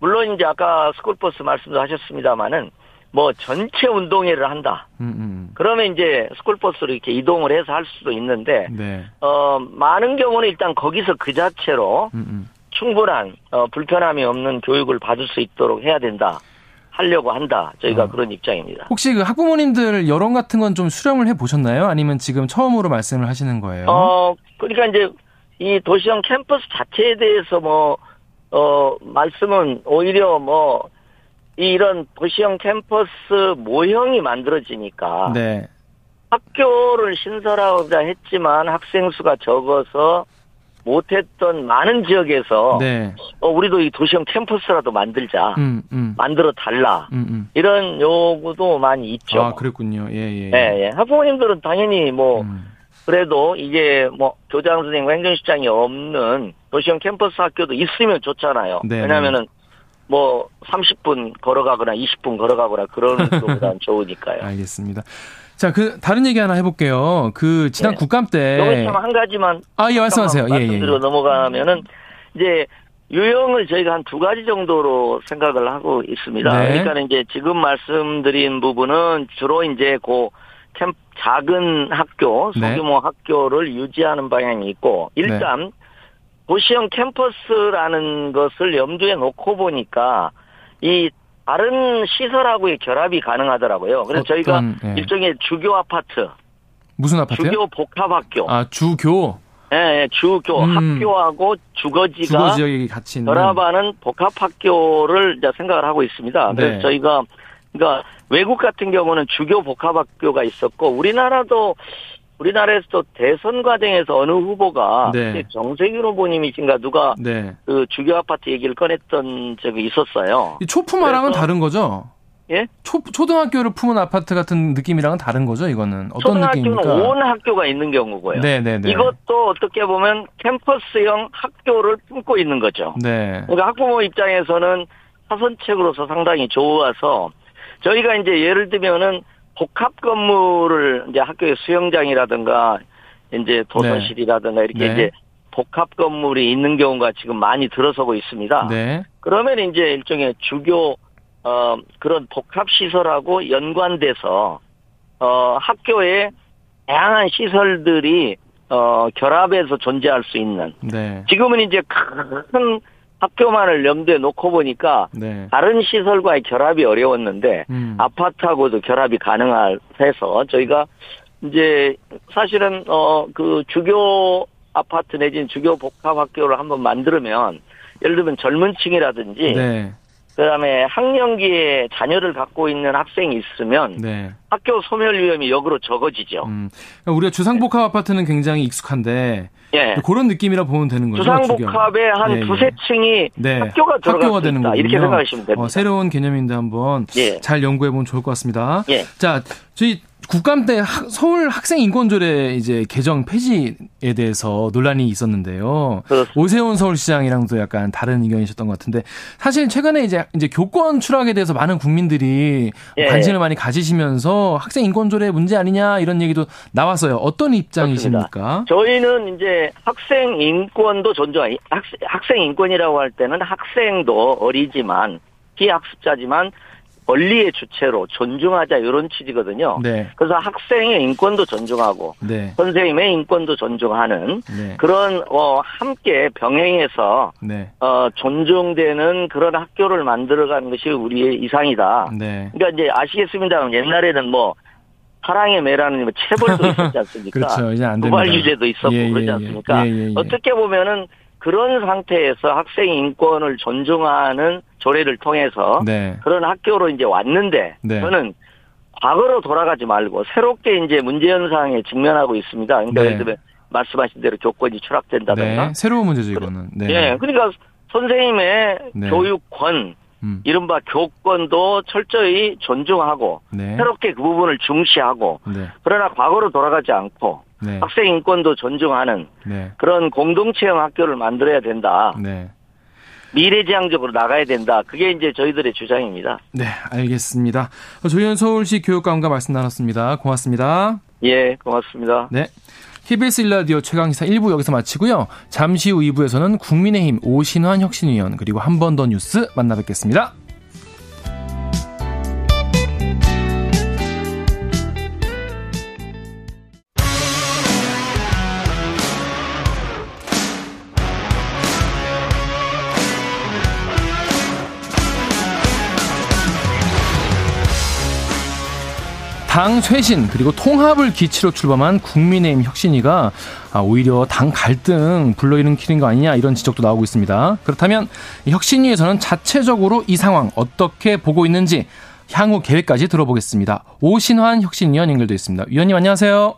물론 이제 아까 스쿨버스 말씀도 하셨습니다마는 뭐 전체 운동회를 한다. 음, 음. 그러면 이제 스쿨버스로 이렇게 이동을 해서 할 수도 있는데 네. 어 많은 경우는 일단 거기서 그 자체로 음, 음, 충분한 어 불편함이 없는 교육을 받을 수 있도록 해야 된다. 하려고 한다. 저희가 어. 그런 입장입니다. 혹시 그 학부모님들 여론 같은 건 좀 수렴을 해 보셨나요? 아니면 지금 처음으로 말씀을 하시는 거예요? 어 그러니까 이제 이 도시형 캠퍼스 자체에 대해서 뭐 어, 말씀은 오히려 뭐, 이런 도시형 캠퍼스 모형이 만들어지니까 네. 학교를 신설하고자 했지만 학생 수가 적어서 못했던 많은 지역에서 네. 어, 우리도 이 도시형 캠퍼스라도 만들자 음, 음. 만들어 달라 음, 음, 이런 요구도 많이 있죠. 아 그랬군요. 예예. 예. 예, 예. 학부모님들은 당연히 뭐 음. 그래도 이게 뭐 교장 선생님과 행정실장이 없는 도시형 캠퍼스 학교도 있으면 좋잖아요. 네, 네. 왜냐하면은 뭐 30분 걸어가거나 20분 걸어가거나 그런 것보다는 좋으니까요. 알겠습니다. 자, 그 다른 얘기 하나 해볼게요. 그 지난 네. 국감 때한 가지만 아, 예, 말씀하세요. 예, 예, 예. 넘어가면은 이제 유형을 저희가 한 두 가지 정도로 생각을 하고 있습니다. 네. 그러니까 이제 지금 말씀드린 부분은 주로 이제 고 캠 작은 학교, 네. 소규모 네. 학교를 유지하는 방향이 있고 일단 네. 도시형 캠퍼스라는 것을 염두에 놓고 보니까 이 다른 시설하고의 결합이 가능하더라고요. 그래서 어떤, 저희가 네. 일종의 주교 아파트 무슨 아파트요? 주교 복합학교. 아 주교. 예, 네, 주교 음. 학교하고 주거지가 주거 지역이 같이 있는 결합하는 복합학교를 이제 생각을 하고 있습니다. 그래서 네. 저희가 그러니까 외국 같은 경우는 주교 복합학교가 있었고 우리나라도 우리나라에서도 대선 과정에서 어느 후보가 네. 정세균 후보님이신가 누가 네. 그 주교 아파트 얘기를 꺼냈던 적이 있었어요. 이 초품화랑은 다른 거죠? 예? 초, 초등학교를 품은 아파트 같은 느낌이랑은 다른 거죠, 이거는? 어떤 초등학교는 느낌입니까? 온 학교가 있는 경우고요. 네네네. 네, 네. 이것도 어떻게 보면 캠퍼스형 학교를 품고 있는 거죠. 네. 그러니까 학부모 입장에서는 사선책으로서 상당히 좋아서 저희가 이제 예를 들면은 복합 건물을 이제 학교의 수영장이라든가 이제 도서실이라든가 이렇게 네. 이제 복합 건물이 있는 경우가 지금 많이 들어서고 있습니다. 네. 그러면 이제 일종의 주교 어 그런 복합 시설하고 연관돼서 어 학교에 다양한 시설들이 어 결합해서 존재할 수 있는 네. 지금은 이제 큰 학교만을 염두에 놓고 보니까 네. 다른 시설과의 결합이 어려웠는데 음. 아파트하고도 결합이 가능해서 저희가 이제 사실은 어 그 주교 아파트 내지는 주교 복합 학교를 한번 만들면 예를 들면 젊은 층이라든지 네. 그다음에 학령기에 자녀를 갖고 있는 학생이 있으면 네. 학교 소멸 위험이 역으로 적어지죠. 음. 그러니까 우리가 주상복합 아파트는 굉장히 익숙한데 예. 그런 느낌이라 보면 되는 거죠. 주상복합에 한 예, 두세 층이 네. 학교가 들어가 되는 거 이렇게 생각하시면 됩니다. 어, 새로운 개념인데 한번 예. 잘 연구해 보면 좋을 것 같습니다. 예. 자, 저희 국감 때 서울 학생 인권조례 이제 개정 폐지에 대해서 논란이 있었는데요. 그렇습니다. 오세훈 서울시장이랑도 약간 다른 의견이셨던 것 같은데 사실 최근에 이제 이제 교권 추락에 대해서 많은 국민들이 예. 관심을 많이 가지시면서 학생 인권조례 문제 아니냐 이런 얘기도 나왔어요. 어떤 입장이십니까? 그렇습니다. 저희는 이제 학생 인권도 존중, 학생, 학생 인권이라고 할 때는 학생도 어리지만 피학습자지만 권리의 주체로 존중하자 이런 취지거든요. 네. 그래서 학생의 인권도 존중하고 네. 선생님의 인권도 존중하는 네. 그런 어 함께 병행해서 네. 어 존중되는 그런 학교를 만들어가는 것이 우리의 이상이다. 네. 그러니까 이제 아시겠습니다만 옛날에는 뭐 사랑의 매라는 뭐 체벌도 있었지 않습니까? 그렇죠. 이제 안 됩니다. 유죄도 있었고 예, 예, 그러지 예. 않습니까? 예, 예, 예, 어떻게 보면은 그런 상태에서 학생 인권을 존중하는 조례를 통해서 네. 그런 학교로 이제 왔는데 네. 저는 과거로 돌아가지 말고 새롭게 이제 문제 현상에 직면하고 있습니다. 그러니까 네. 예를 들면 말씀하신 대로 교권이 추락된다든가 네. 새로운 문제죠 이거는. 네. 예, 그러니까 선생님의 네. 교육권 음. 이른바 교권도 철저히 존중하고 네. 새롭게 그 부분을 중시하고 네. 그러나 과거로 돌아가지 않고 네. 학생 인권도 존중하는 네. 그런 공동체형 학교를 만들어야 된다. 네. 미래지향적으로 나가야 된다. 그게 이제 저희들의 주장입니다. 네, 알겠습니다. 조현 서울시 교육감과 말씀 나눴습니다. 고맙습니다. 예, 고맙습니다. 네. KBS 일라디오 최강시사 1부 여기서 마치고요. 잠시 후 2부에서는 국민의힘 오신환 혁신위원 그리고 한 번 더 뉴스 만나 뵙겠습니다. 당 쇄신 그리고 통합을 기치로 출범한 국민의힘 혁신위가 아, 오히려 당 갈등 불러일으키는 거 아니냐 이런 지적도 나오고 있습니다. 그렇다면 혁신위에서는 자체적으로 이 상황 어떻게 보고 있는지 향후 계획까지 들어보겠습니다. 오신환 혁신위원 연결돼 있습니다. 위원님 안녕하세요.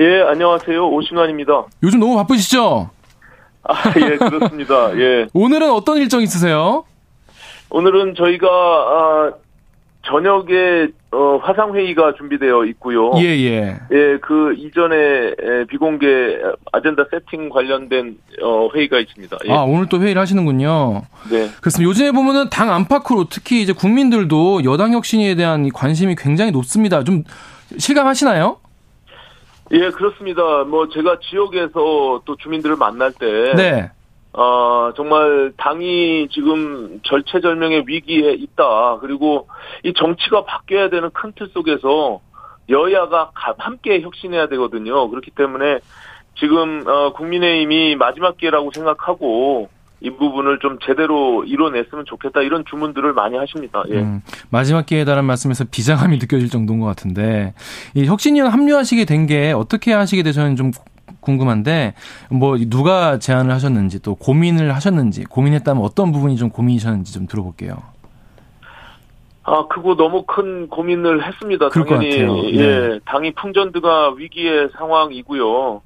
예, 안녕하세요. 오신환입니다. 요즘 너무 바쁘시죠? 아, 예, 그렇습니다. 예. 오늘은 어떤 일정 있으세요? 오늘은 저희가 아, 저녁에 어, 화상 회의가 준비되어 있고요. 예, 예. 예, 그 이전에 비공개 아젠다 세팅 관련된 어, 회의가 있습니다. 예. 아, 오늘 또 회의를 하시는군요. 네. 그렇습니다. 요즘에 보면은 당 안팎으로 특히 이제 국민들도 여당 혁신에 대한 관심이 굉장히 높습니다. 좀 실감하시나요? 예, 그렇습니다. 뭐 제가 지역에서 또 주민들을 만날 때 네. 어, 정말 당이 지금 절체절명의 위기에 있다. 그리고 이 정치가 바뀌어야 되는 큰 틀 속에서 여야가 함께 혁신해야 되거든요. 그렇기 때문에 지금 어, 국민의힘이 마지막 기회라고 생각하고 이 부분을 좀 제대로 이뤄냈으면 좋겠다 이런 주문들을 많이 하십니다. 예. 음, 마지막 기회다라는 말씀에서 비장함이 느껴질 정도인 것 같은데 이 혁신위원 합류하시게 된 게 어떻게 하시게 되셨는지 좀 궁금한데 뭐 누가 제안을 하셨는지 또 고민을 하셨는지 고민했다면 어떤 부분이 좀 고민이셨는지 좀 들어볼게요. 아, 크고 너무 큰 고민을 했습니다. 당연히 네. 예, 당이 풍전드가 위기의 상황이고요.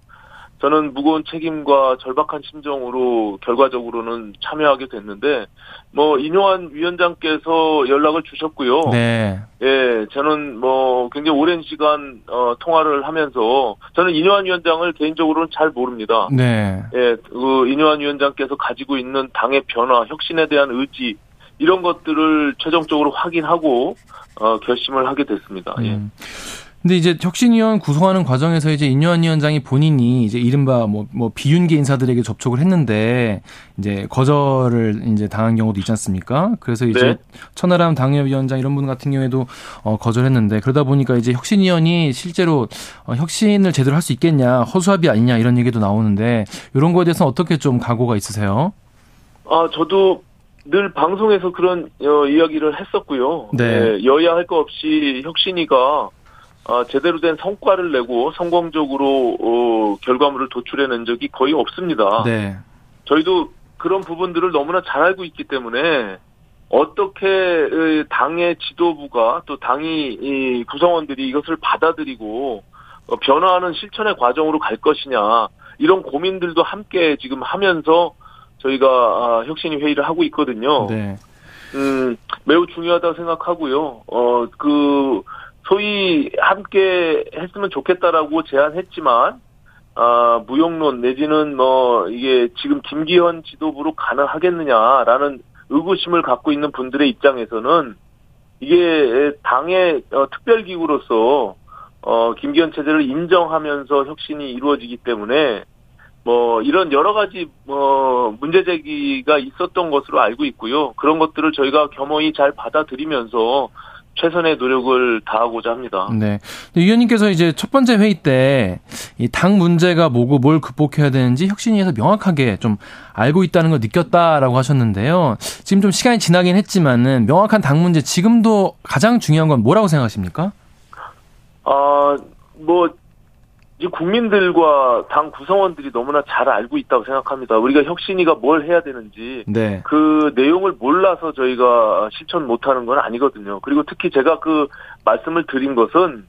저는 무거운 책임과 절박한 심정으로 결과적으로는 참여하게 됐는데 뭐 인요한 위원장께서 연락을 주셨고요. 네. 예, 저는 뭐 굉장히 오랜 시간 어, 통화를 하면서 저는 인요한 위원장을 개인적으로는 잘 모릅니다. 네. 예, 그 인요한 위원장께서 가지고 있는 당의 변화, 혁신에 대한 의지 이런 것들을 최종적으로 확인하고 어, 결심을 하게 됐습니다. 예. 음. 근데 이제 혁신위원 구성하는 과정에서 이제 인요한 위원장이 본인이 이제 이른바 뭐, 뭐 비윤계 인사들에게 접촉을 했는데 이제 거절을 이제 당한 경우도 있지 않습니까? 그래서 이제 네. 천하람 당협위원장 이런 분 같은 경우에도 어, 거절했는데 그러다 보니까 이제 혁신위원이 실제로 어, 혁신을 제대로 할 수 있겠냐 허수아비 아니냐 이런 얘기도 나오는데 이런 거에 대해서 어떻게 좀 각오가 있으세요? 아 저도 늘 방송에서 그런 어, 이야기를 했었고요. 네. 네 여야 할거 없이 혁신이가 어, 제대로 된 성과를 내고 성공적으로 어, 결과물을 도출해낸 적이 거의 없습니다. 네. 저희도 그런 부분들을 너무나 잘 알고 있기 때문에 어떻게 당의 지도부가 또 당이 구성원들이 이것을 받아들이고 어, 변화하는 실천의 과정으로 갈 것이냐 이런 고민들도 함께 지금 하면서 저희가 아, 혁신이 회의를 하고 있거든요. 네. 음, 매우 중요하다고 생각하고요. 어, 그, 소위 함께 했으면 좋겠다라고 제안했지만 아, 무용론 내지는 뭐 이게 지금 김기현 지도부로 가능하겠느냐라는 의구심을 갖고 있는 분들의 입장에서는 이게 당의 어, 특별기구로서 어, 김기현 체제를 인정하면서 혁신이 이루어지기 때문에 뭐 이런 여러 가지 뭐 문제 제기가 있었던 것으로 알고 있고요. 그런 것들을 저희가 겸허히 잘 받아들이면서 최선의 노력을 다하고자 합니다. 네. 위원님께서 이제 첫 번째 회의 때 이 당 문제가 뭐고 뭘 극복해야 되는지 혁신위에서 명확하게 좀 알고 있다는 걸 느꼈다라고 하셨는데요. 지금 좀 시간이 지나긴 했지만은 명확한 당 문제 지금도 가장 중요한 건 뭐라고 생각하십니까? 아, 뭐 이제 국민들과 당 구성원들이 너무나 잘 알고 있다고 생각합니다. 우리가 혁신이가 뭘 해야 되는지 네. 그 내용을 몰라서 저희가 실천 못하는 건 아니거든요. 그리고 특히 제가 그 말씀을 드린 것은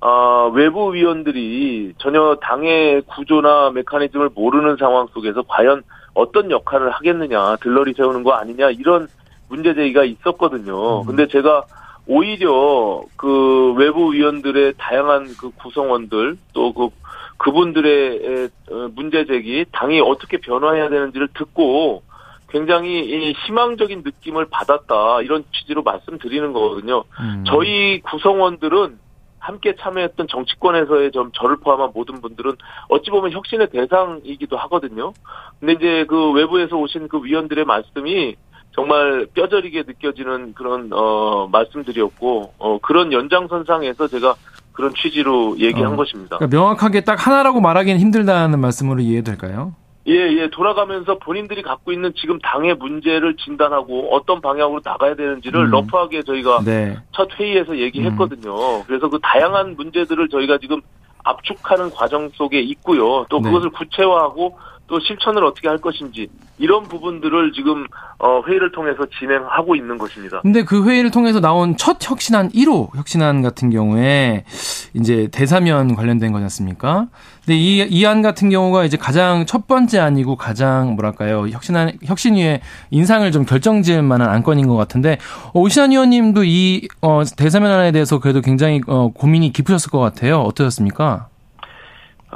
어, 외부 위원들이 전혀 당의 구조나 메커니즘을 모르는 상황 속에서 과연 어떤 역할을 하겠느냐, 들러리 세우는 거 아니냐 이런 문제 제기가 있었거든요. 음. 근데 제가 오히려 그 외부 위원들의 다양한 그 구성원들 또 그 그분들의 어, 문제 제기 당이 어떻게 변화해야 되는지를 듣고 굉장히 희망적인 느낌을 받았다 이런 취지로 말씀드리는 거거든요. 음. 저희 구성원들은 함께 참여했던 정치권에서의 좀 저를 포함한 모든 분들은 어찌 보면 혁신의 대상이기도 하거든요. 근데 이제 그 외부에서 오신 그 위원들의 말씀이 정말 뼈저리게 느껴지는 그런 어 말씀들이었고 어 그런 연장선상에서 제가 그런 취지로 얘기한 어, 것입니다. 그러니까 명확하게 딱 하나라고 말하기는 힘들다는 말씀으로 이해될까요? 예, 예, 돌아가면서 본인들이 갖고 있는 지금 당의 문제를 진단하고 어떤 방향으로 나가야 되는지를 음. 러프하게 저희가 네. 첫 회의에서 얘기했거든요. 음. 그래서 그 다양한 문제들을 저희가 지금 압축하는 과정 속에 있고요. 또 네. 그것을 네. 구체화하고 또 실천을 어떻게 할 것인지 이런 부분들을 지금 어, 회의를 통해서 진행하고 있는 것입니다. 근데 그 회의를 통해서 나온 첫 혁신안 1호 혁신안 같은 경우에 이제 대사면 관련된 거지 않습니까? 근데 이 이 안 같은 경우가 이제 가장 첫 번째 아니고 가장 뭐랄까요 혁신안 혁신위의 인상을 좀 결정지을 만한 안건인 것 같은데 어, 오시안 의원님도 이 어, 대사면 안에 대해서 그래도 굉장히 어, 고민이 깊으셨을 것 같아요. 어떠셨습니까?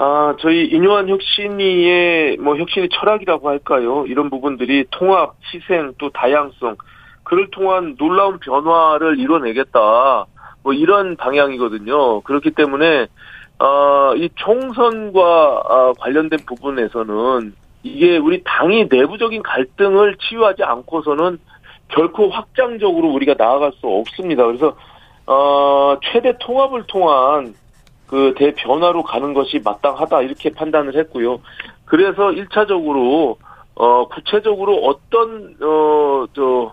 아, 저희 인요한 혁신이의 뭐 혁신의 철학이라고 할까요? 이런 부분들이 통합, 희생, 또 다양성, 그를 통한 놀라운 변화를 이뤄내겠다. 뭐 이런 방향이거든요. 그렇기 때문에 어, 이 총선과 어, 관련된 부분에서는 이게 우리 당이 내부적인 갈등을 치유하지 않고서는 결코 확장적으로 우리가 나아갈 수 없습니다. 그래서 어, 최대 통합을 통한 그 대변화로 가는 것이 마땅하다 이렇게 판단을 했고요. 그래서 1차적으로 어 구체적으로 어떤 어저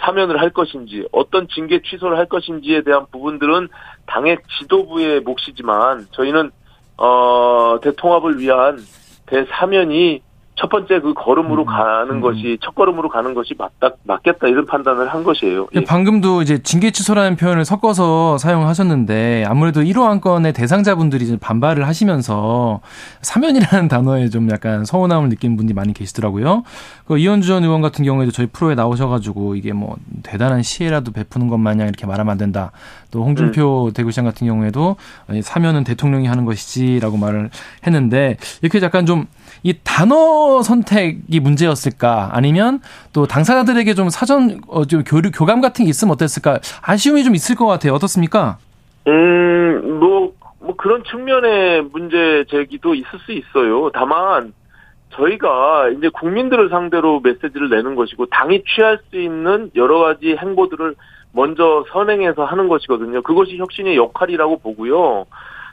사면을 할 것인지 어떤 징계 취소를 할 것인지에 대한 부분들은 당의 지도부의 몫이지만 저희는 어 대통합을 위한 대사면이 첫 번째 그 걸음으로 음, 가는 음. 것이 첫 걸음으로 가는 것이 맞다 맞겠다 이런 판단을 한 것이에요. 예. 방금도 이제 징계 취소라는 표현을 섞어서 사용하셨는데 아무래도 1호 안건의 대상자분들이 좀 반발을 하시면서 사면이라는 단어에 좀 약간 서운함을 느끼는 분들이 많이 계시더라고요. 그 이현주 전 의원 같은 경우에도 저희 프로에 나오셔가지고 이게 뭐 대단한 시혜라도 베푸는 것 마냥 이렇게 말하면 안 된다. 또 홍준표 음. 대구시장 같은 경우에도 사면은 대통령이 하는 것이지라고 말을 했는데 이렇게 약간 좀 이 단어 선택이 문제였을까 아니면 또 당사자들에게 좀 사전 어, 좀 교류 교감 같은 게 있으면 어땠을까 아쉬움이 좀 있을 것 같아요. 어떻습니까? 음, 뭐, 뭐 그런 측면의 문제 제기도 있을 수 있어요. 다만 저희가 이제 국민들을 상대로 메시지를 내는 것이고 당이 취할 수 있는 여러 가지 행보들을 먼저 선행해서 하는 것이거든요. 그것이 혁신의 역할이라고 보고요.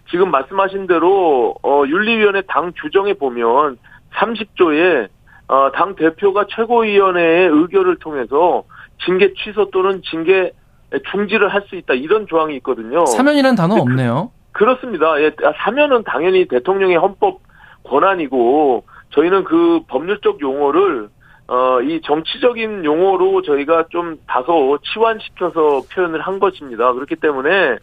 지금 말씀하신 대로 어 윤리위원회 당 규정에 보면 30조에 어, 당 대표가 최고위원회의 의결을 통해서 징계 취소 또는 징계 중지를 할 수 있다 이런 조항이 있거든요. 사면이란 단어 그, 없네요. 그, 렇습니다 예, 사면은 당연히 대통령의 헌법 권한이고 저희는 그 법률적 용어를 어, 이 정치적인 용어로 저희가 좀 다소 치환시켜서 표현을 한 것입니다. 그렇기 때문에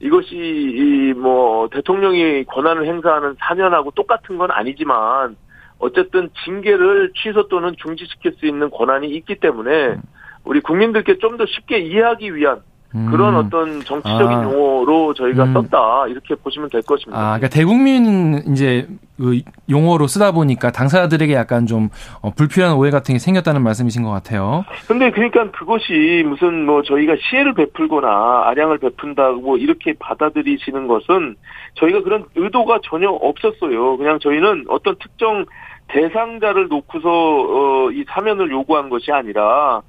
이것이 이뭐 대통령이 권한을 행사하는 사면하고 똑같은 건 아니지만 어쨌든 징계를 취소 또는 중지시킬 수 있는 권한이 있기 때문에 우리 국민들께 좀 더 쉽게 이해하기 위한 음. 그런 어떤 정치적인 아. 용어로 저희가 음. 썼다 이렇게 보시면 될 것입니다. 아, 그러니까 대국민 이제 그 용어로 쓰다 보니까 당사자들에게 약간 좀 어, 불필요한 오해 같은 게 생겼다는 말씀이신 것 같아요. 근데 그러니까 그것이 무슨 뭐 저희가 시혜를 베풀거나 아량을 베푼다고 이렇게 받아들이시는 것은 저희가 그런 의도가 전혀 없었어요. 그냥 저희는 어떤 특정 대상자를 놓고서 어, 이 사면을 요구한 것이 아니라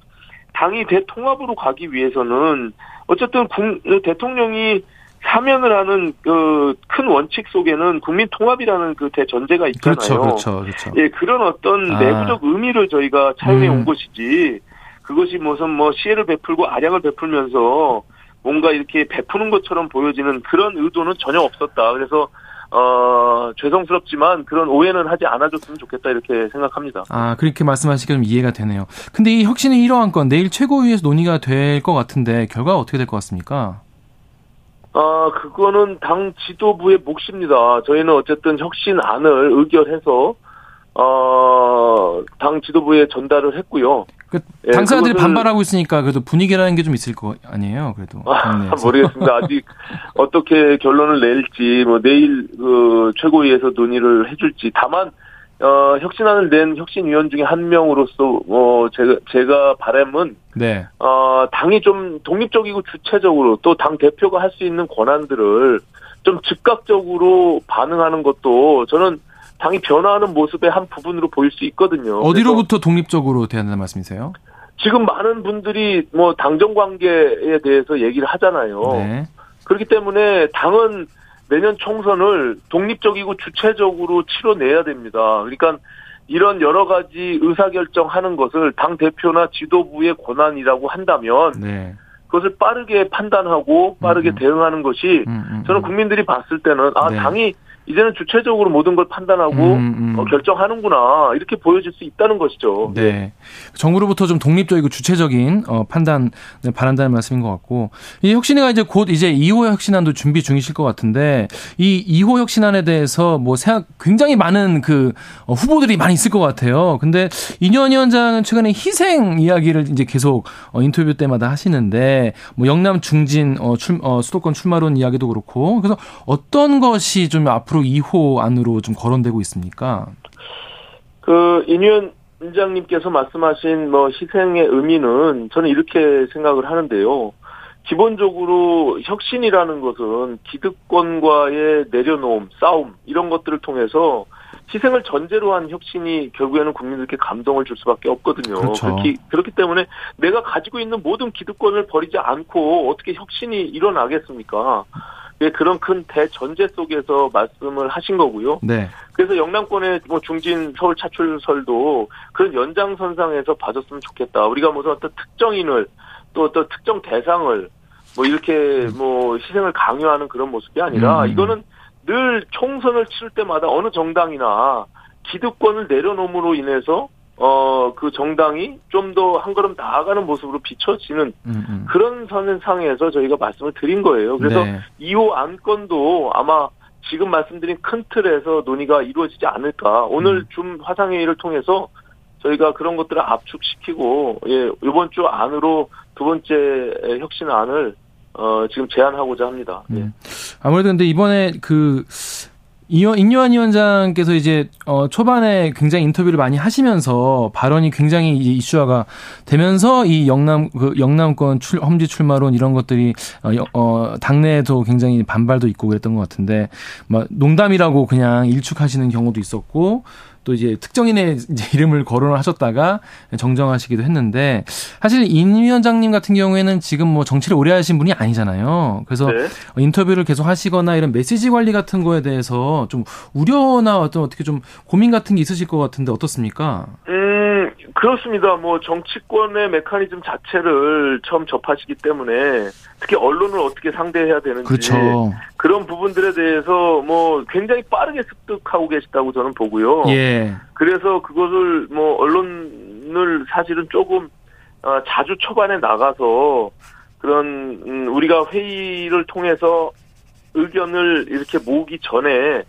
당이 대통합으로 가기 위해서는 어쨌든 국, 대통령이 사면을 하는 그 큰 원칙 속에는 국민 통합이라는 그 대전제가 있잖아요. 그렇죠, 그렇죠, 그렇죠. 예, 그런 어떤 아. 내부적 의미를 저희가 차용해 온 음. 것이지 그것이 무슨 뭐 시혜를 베풀고 아량을 베풀면서 뭔가 이렇게 베푸는 것처럼 보여지는 그런 의도는 전혀 없었다. 그래서 어, 죄송스럽지만 그런 오해는 하지 않아줬으면 좋겠다 이렇게 생각합니다. 아, 그렇게 말씀하시기 좀 이해가 되네요. 근데 이 혁신의 이러한 건 내일 최고위에서 논의가 될 것 같은데 결과가 어떻게 될 것 같습니까? 아, 그거는 당 지도부의 몫입니다. 저희는 어쨌든 혁신안을 의결해서 어, 당 지도부에 전달을 했고요. 그 예, 당사자들이 예, 반발하고 있으니까 그래도 분위기라는 게 좀 있을 거 아니에요, 그래도. 아, 모르겠습니다. 아직 어떻게 결론을 낼지, 뭐 내일 그 최고위에서 논의를 해줄지. 다만 어, 혁신안을 낸 혁신위원 중에 한 명으로서 어, 제가 제가 바람은 네. 어, 당이 좀 독립적이고 주체적으로 또 당 대표가 할 수 있는 권한들을 좀 즉각적으로 반응하는 것도 저는 당이 변화하는 모습의 한 부분으로 보일 수 있거든요. 어디로부터 독립적으로 대한다는 말씀이세요? 지금 많은 분들이 뭐 당정 관계에 대해서 얘기를 하잖아요. 네. 그렇기 때문에 당은 내년 총선을 독립적이고 주체적으로 치러내야 됩니다. 그러니까 이런 여러 가지 의사결정 하는 것을 당 대표나 지도부의 권한이라고 한다면 네. 그것을 빠르게 판단하고 빠르게 음. 대응하는 것이 음, 음, 저는 음. 국민들이 봤을 때는 아 네. 당이 이제는 주체적으로 모든 걸 판단하고 음, 음. 어, 결정하는구나 이렇게 보여질 수 있다는 것이죠. 네, 정부로부터 좀 독립적이고 주체적인 어, 판단을 바란다는 말씀인 것 같고 이 혁신회가 이제 곧 이제 2호 혁신안도 준비 중이실 것 같은데 이 2호 혁신안에 대해서 뭐 생각 굉장히 많은 그 어, 후보들이 많이 있을 것 같아요. 근데 이년 위원장은 최근에 희생 이야기를 이제 계속 어, 인터뷰 때마다 하시는데 뭐 영남 중진 어, 출, 어, 수도권 출마론 이야기도 그렇고 그래서 어떤 것이 좀 앞으로 앞으로 2호 안으로 좀 거론되고 있습니까? 그 인윤 원장님께서 말씀하신 뭐 희생의 의미는 저는 이렇게 생각을 하는데요. 기본적으로 혁신이라는 것은 기득권과의 내려놓음, 싸움 이런 것들을 통해서 희생을 전제로 한 혁신이 결국에는 국민들께 감동을 줄 수밖에 없거든요. 그렇죠. 그렇기, 그렇기 때문에 내가 가지고 있는 모든 기득권을 버리지 않고 어떻게 혁신이 일어나겠습니까? 예, 그런 큰 대전제 속에서 말씀을 하신 거고요. 네. 그래서 영남권의 뭐 중진 서울 차출설도 그런 연장선상에서 봐줬으면 좋겠다. 우리가 무슨 어떤 특정인을 또 어떤 특정 대상을 뭐 이렇게 뭐 희생을 강요하는 그런 모습이 아니라 음. 이거는 늘 총선을 치를 때마다 어느 정당이나 기득권을 내려놓음으로 인해서 어, 그 정당이 좀 더 한 걸음 나아가는 모습으로 비춰지는 음, 음. 그런 선 상에서 저희가 말씀을 드린 거예요. 그래서 네. 2호 안건도 아마 지금 말씀드린 큰 틀에서 논의가 이루어지지 않을까. 오늘 음. 줌 화상회의를 통해서 저희가 그런 것들을 압축시키고, 예, 이번 주 안으로 두 번째 혁신안을 어, 지금 제안하고자 합니다. 예. 음. 아무래도 근데 이번에 그 임요한 위원장께서 이제 어 초반에 굉장히 인터뷰를 많이 하시면서 발언이 굉장히 이제 이슈화가 되면서 이 영남 그 영남권 출 험지 출마론 이런 것들이 어, 어 당내에도 굉장히 반발도 있고 그랬던 것 같은데 막 농담이라고 그냥 일축하시는 경우도 있었고 또 이제 특정인의 이제 이름을 거론을 하셨다가 정정하시기도 했는데 사실 임 위원장님 같은 경우에는 지금 뭐 정치를 오래 하신 분이 아니잖아요. 그래서 네. 인터뷰를 계속 하시거나 이런 메시지 관리 같은 거에 대해서 좀 우려나 어떤 어떻게 좀 고민 같은 게 있으실 것 같은데 어떻습니까? 음 그렇습니다. 뭐 정치권의 메커니즘 자체를 처음 접하시기 때문에 특히 언론을 어떻게 상대해야 되는지 그렇죠. 그런 부분들에 대해서 뭐 굉장히 빠르게 습득하고 계시다고 저는 보고요. 예. 그래서 그것을 뭐 언론을 사실은 조금 어, 자주 초반에 나가서 그런 음, 우리가 회의를 통해서 의견을 이렇게 모으기 전에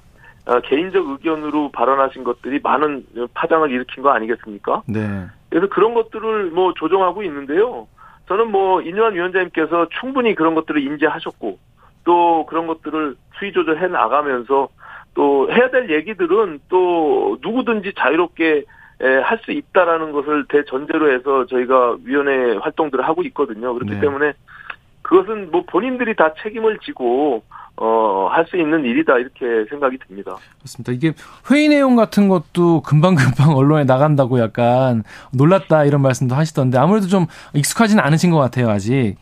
어, 개인적 의견으로 발언하신 것들이 많은 파장을 일으킨 거 아니겠습니까? 네. 그래서 그런 것들을 뭐 조정하고 있는데요. 저는 뭐 인유한 위원장님께서 충분히 그런 것들을 인지하셨고 또 그런 것들을 수위 조절해 나가면서 또 해야 될 얘기들은 또 누구든지 자유롭게 할 수 있다라는 것을 대전제로 해서 저희가 위원회 활동들을 하고 있거든요. 그렇기 네. 때문에 그것은 뭐 본인들이 다 책임을 지고 어, 할 수 있는 일이다, 이렇게 생각이 듭니다. 그렇습니다. 이게 회의 내용 같은 것도 금방금방 언론에 나간다고 약간 놀랐다, 이런 말씀도 하시던데, 아무래도 좀 익숙하지는 않으신 것 같아요, 아직.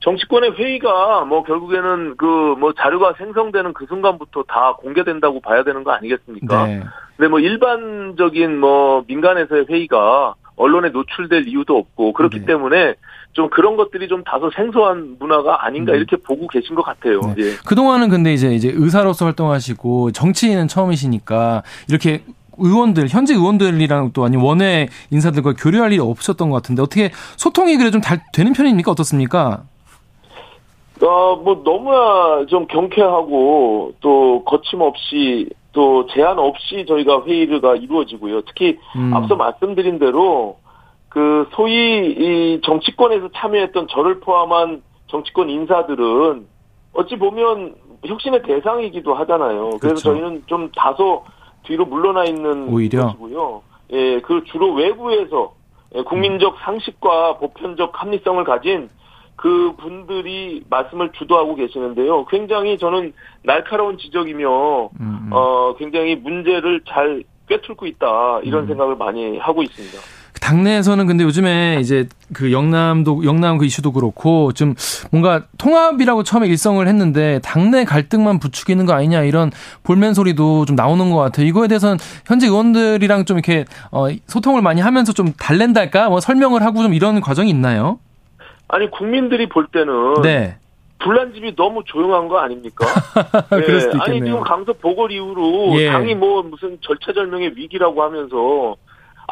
정치권의 회의가 뭐 결국에는 그 뭐 자료가 생성되는 그 순간부터 다 공개된다고 봐야 되는 거 아니겠습니까? 네. 근데 뭐 일반적인 뭐 민간에서의 회의가 언론에 노출될 이유도 없고 그렇기 네. 때문에 좀 그런 것들이 좀 다소 생소한 문화가 아닌가 음. 이렇게 보고 계신 것 같아요. 네. 예. 그동안은 근데 이제 이제 의사로서 활동하시고 정치인은 처음이시니까 이렇게 의원들 현재 의원들이랑 또 아니 원외 인사들과 교류할 일이 없었던 것 같은데 어떻게 소통이 그래 좀 잘 되는 편입니까 어떻습니까? 어, 뭐 너무나 좀 경쾌하고 또 거침없이 또 제한 없이 저희가 회의가 이루어지고요. 특히 음. 앞서 말씀드린 대로 그 소위 이 정치권에서 참여했던 저를 포함한 정치권 인사들은 어찌 보면 혁신의 대상이기도 하잖아요. 그래서 그렇죠. 저희는 좀 다소 뒤로 물러나 있는 오히려? 것이고요. 예, 그 주로 외부에서 예, 국민적 상식과 보편적 합리성을 가진 그 분들이 말씀을 주도하고 계시는데요. 굉장히 저는 날카로운 지적이며 음, 음. 어 굉장히 문제를 잘 꿰뚫고 있다 이런 음. 생각을 많이 하고 있습니다. 당내에서는 근데 요즘에 이제 그 영남도 영남 그 이슈도 그렇고 좀 뭔가 통합이라고 처음에 일성을 했는데 당내 갈등만 부추기는 거 아니냐 이런 볼멘 소리도 좀 나오는 것 같아요. 이거에 대해서는 현재 의원들이랑 좀 이렇게 어 소통을 많이 하면서 좀 달랜달까 뭐 설명을 하고 좀 이런 과정이 있나요? 아니 국민들이 볼 때는 네. 불난집이 너무 조용한 거 아닙니까? 네. 아니 지금 강서 보궐 이후로 예. 당이 뭐 무슨 절차절명의 위기라고 하면서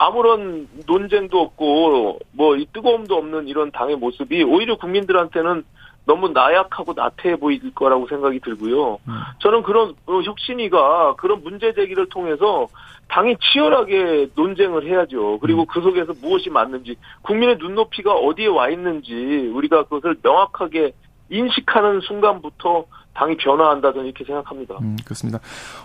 아무런 논쟁도 없고 뭐 이 뜨거움도 없는 이런 당의 모습이 오히려 국민들한테는 너무 나약하고 나태해 보일 거라고 생각이 들고요. 음. 저는 그런 어, 혁신이가 그런 문제 제기를 통해서 당이 치열하게 논쟁을 해야죠. 그리고 음. 그 속에서 무엇이 맞는지 국민의 눈높이가 어디에 와 있는지 우리가 그것을 명확하게 인식하는 순간부터 당이 변화한다 저는 이렇게 생각합니다. 음, 그렇습니다.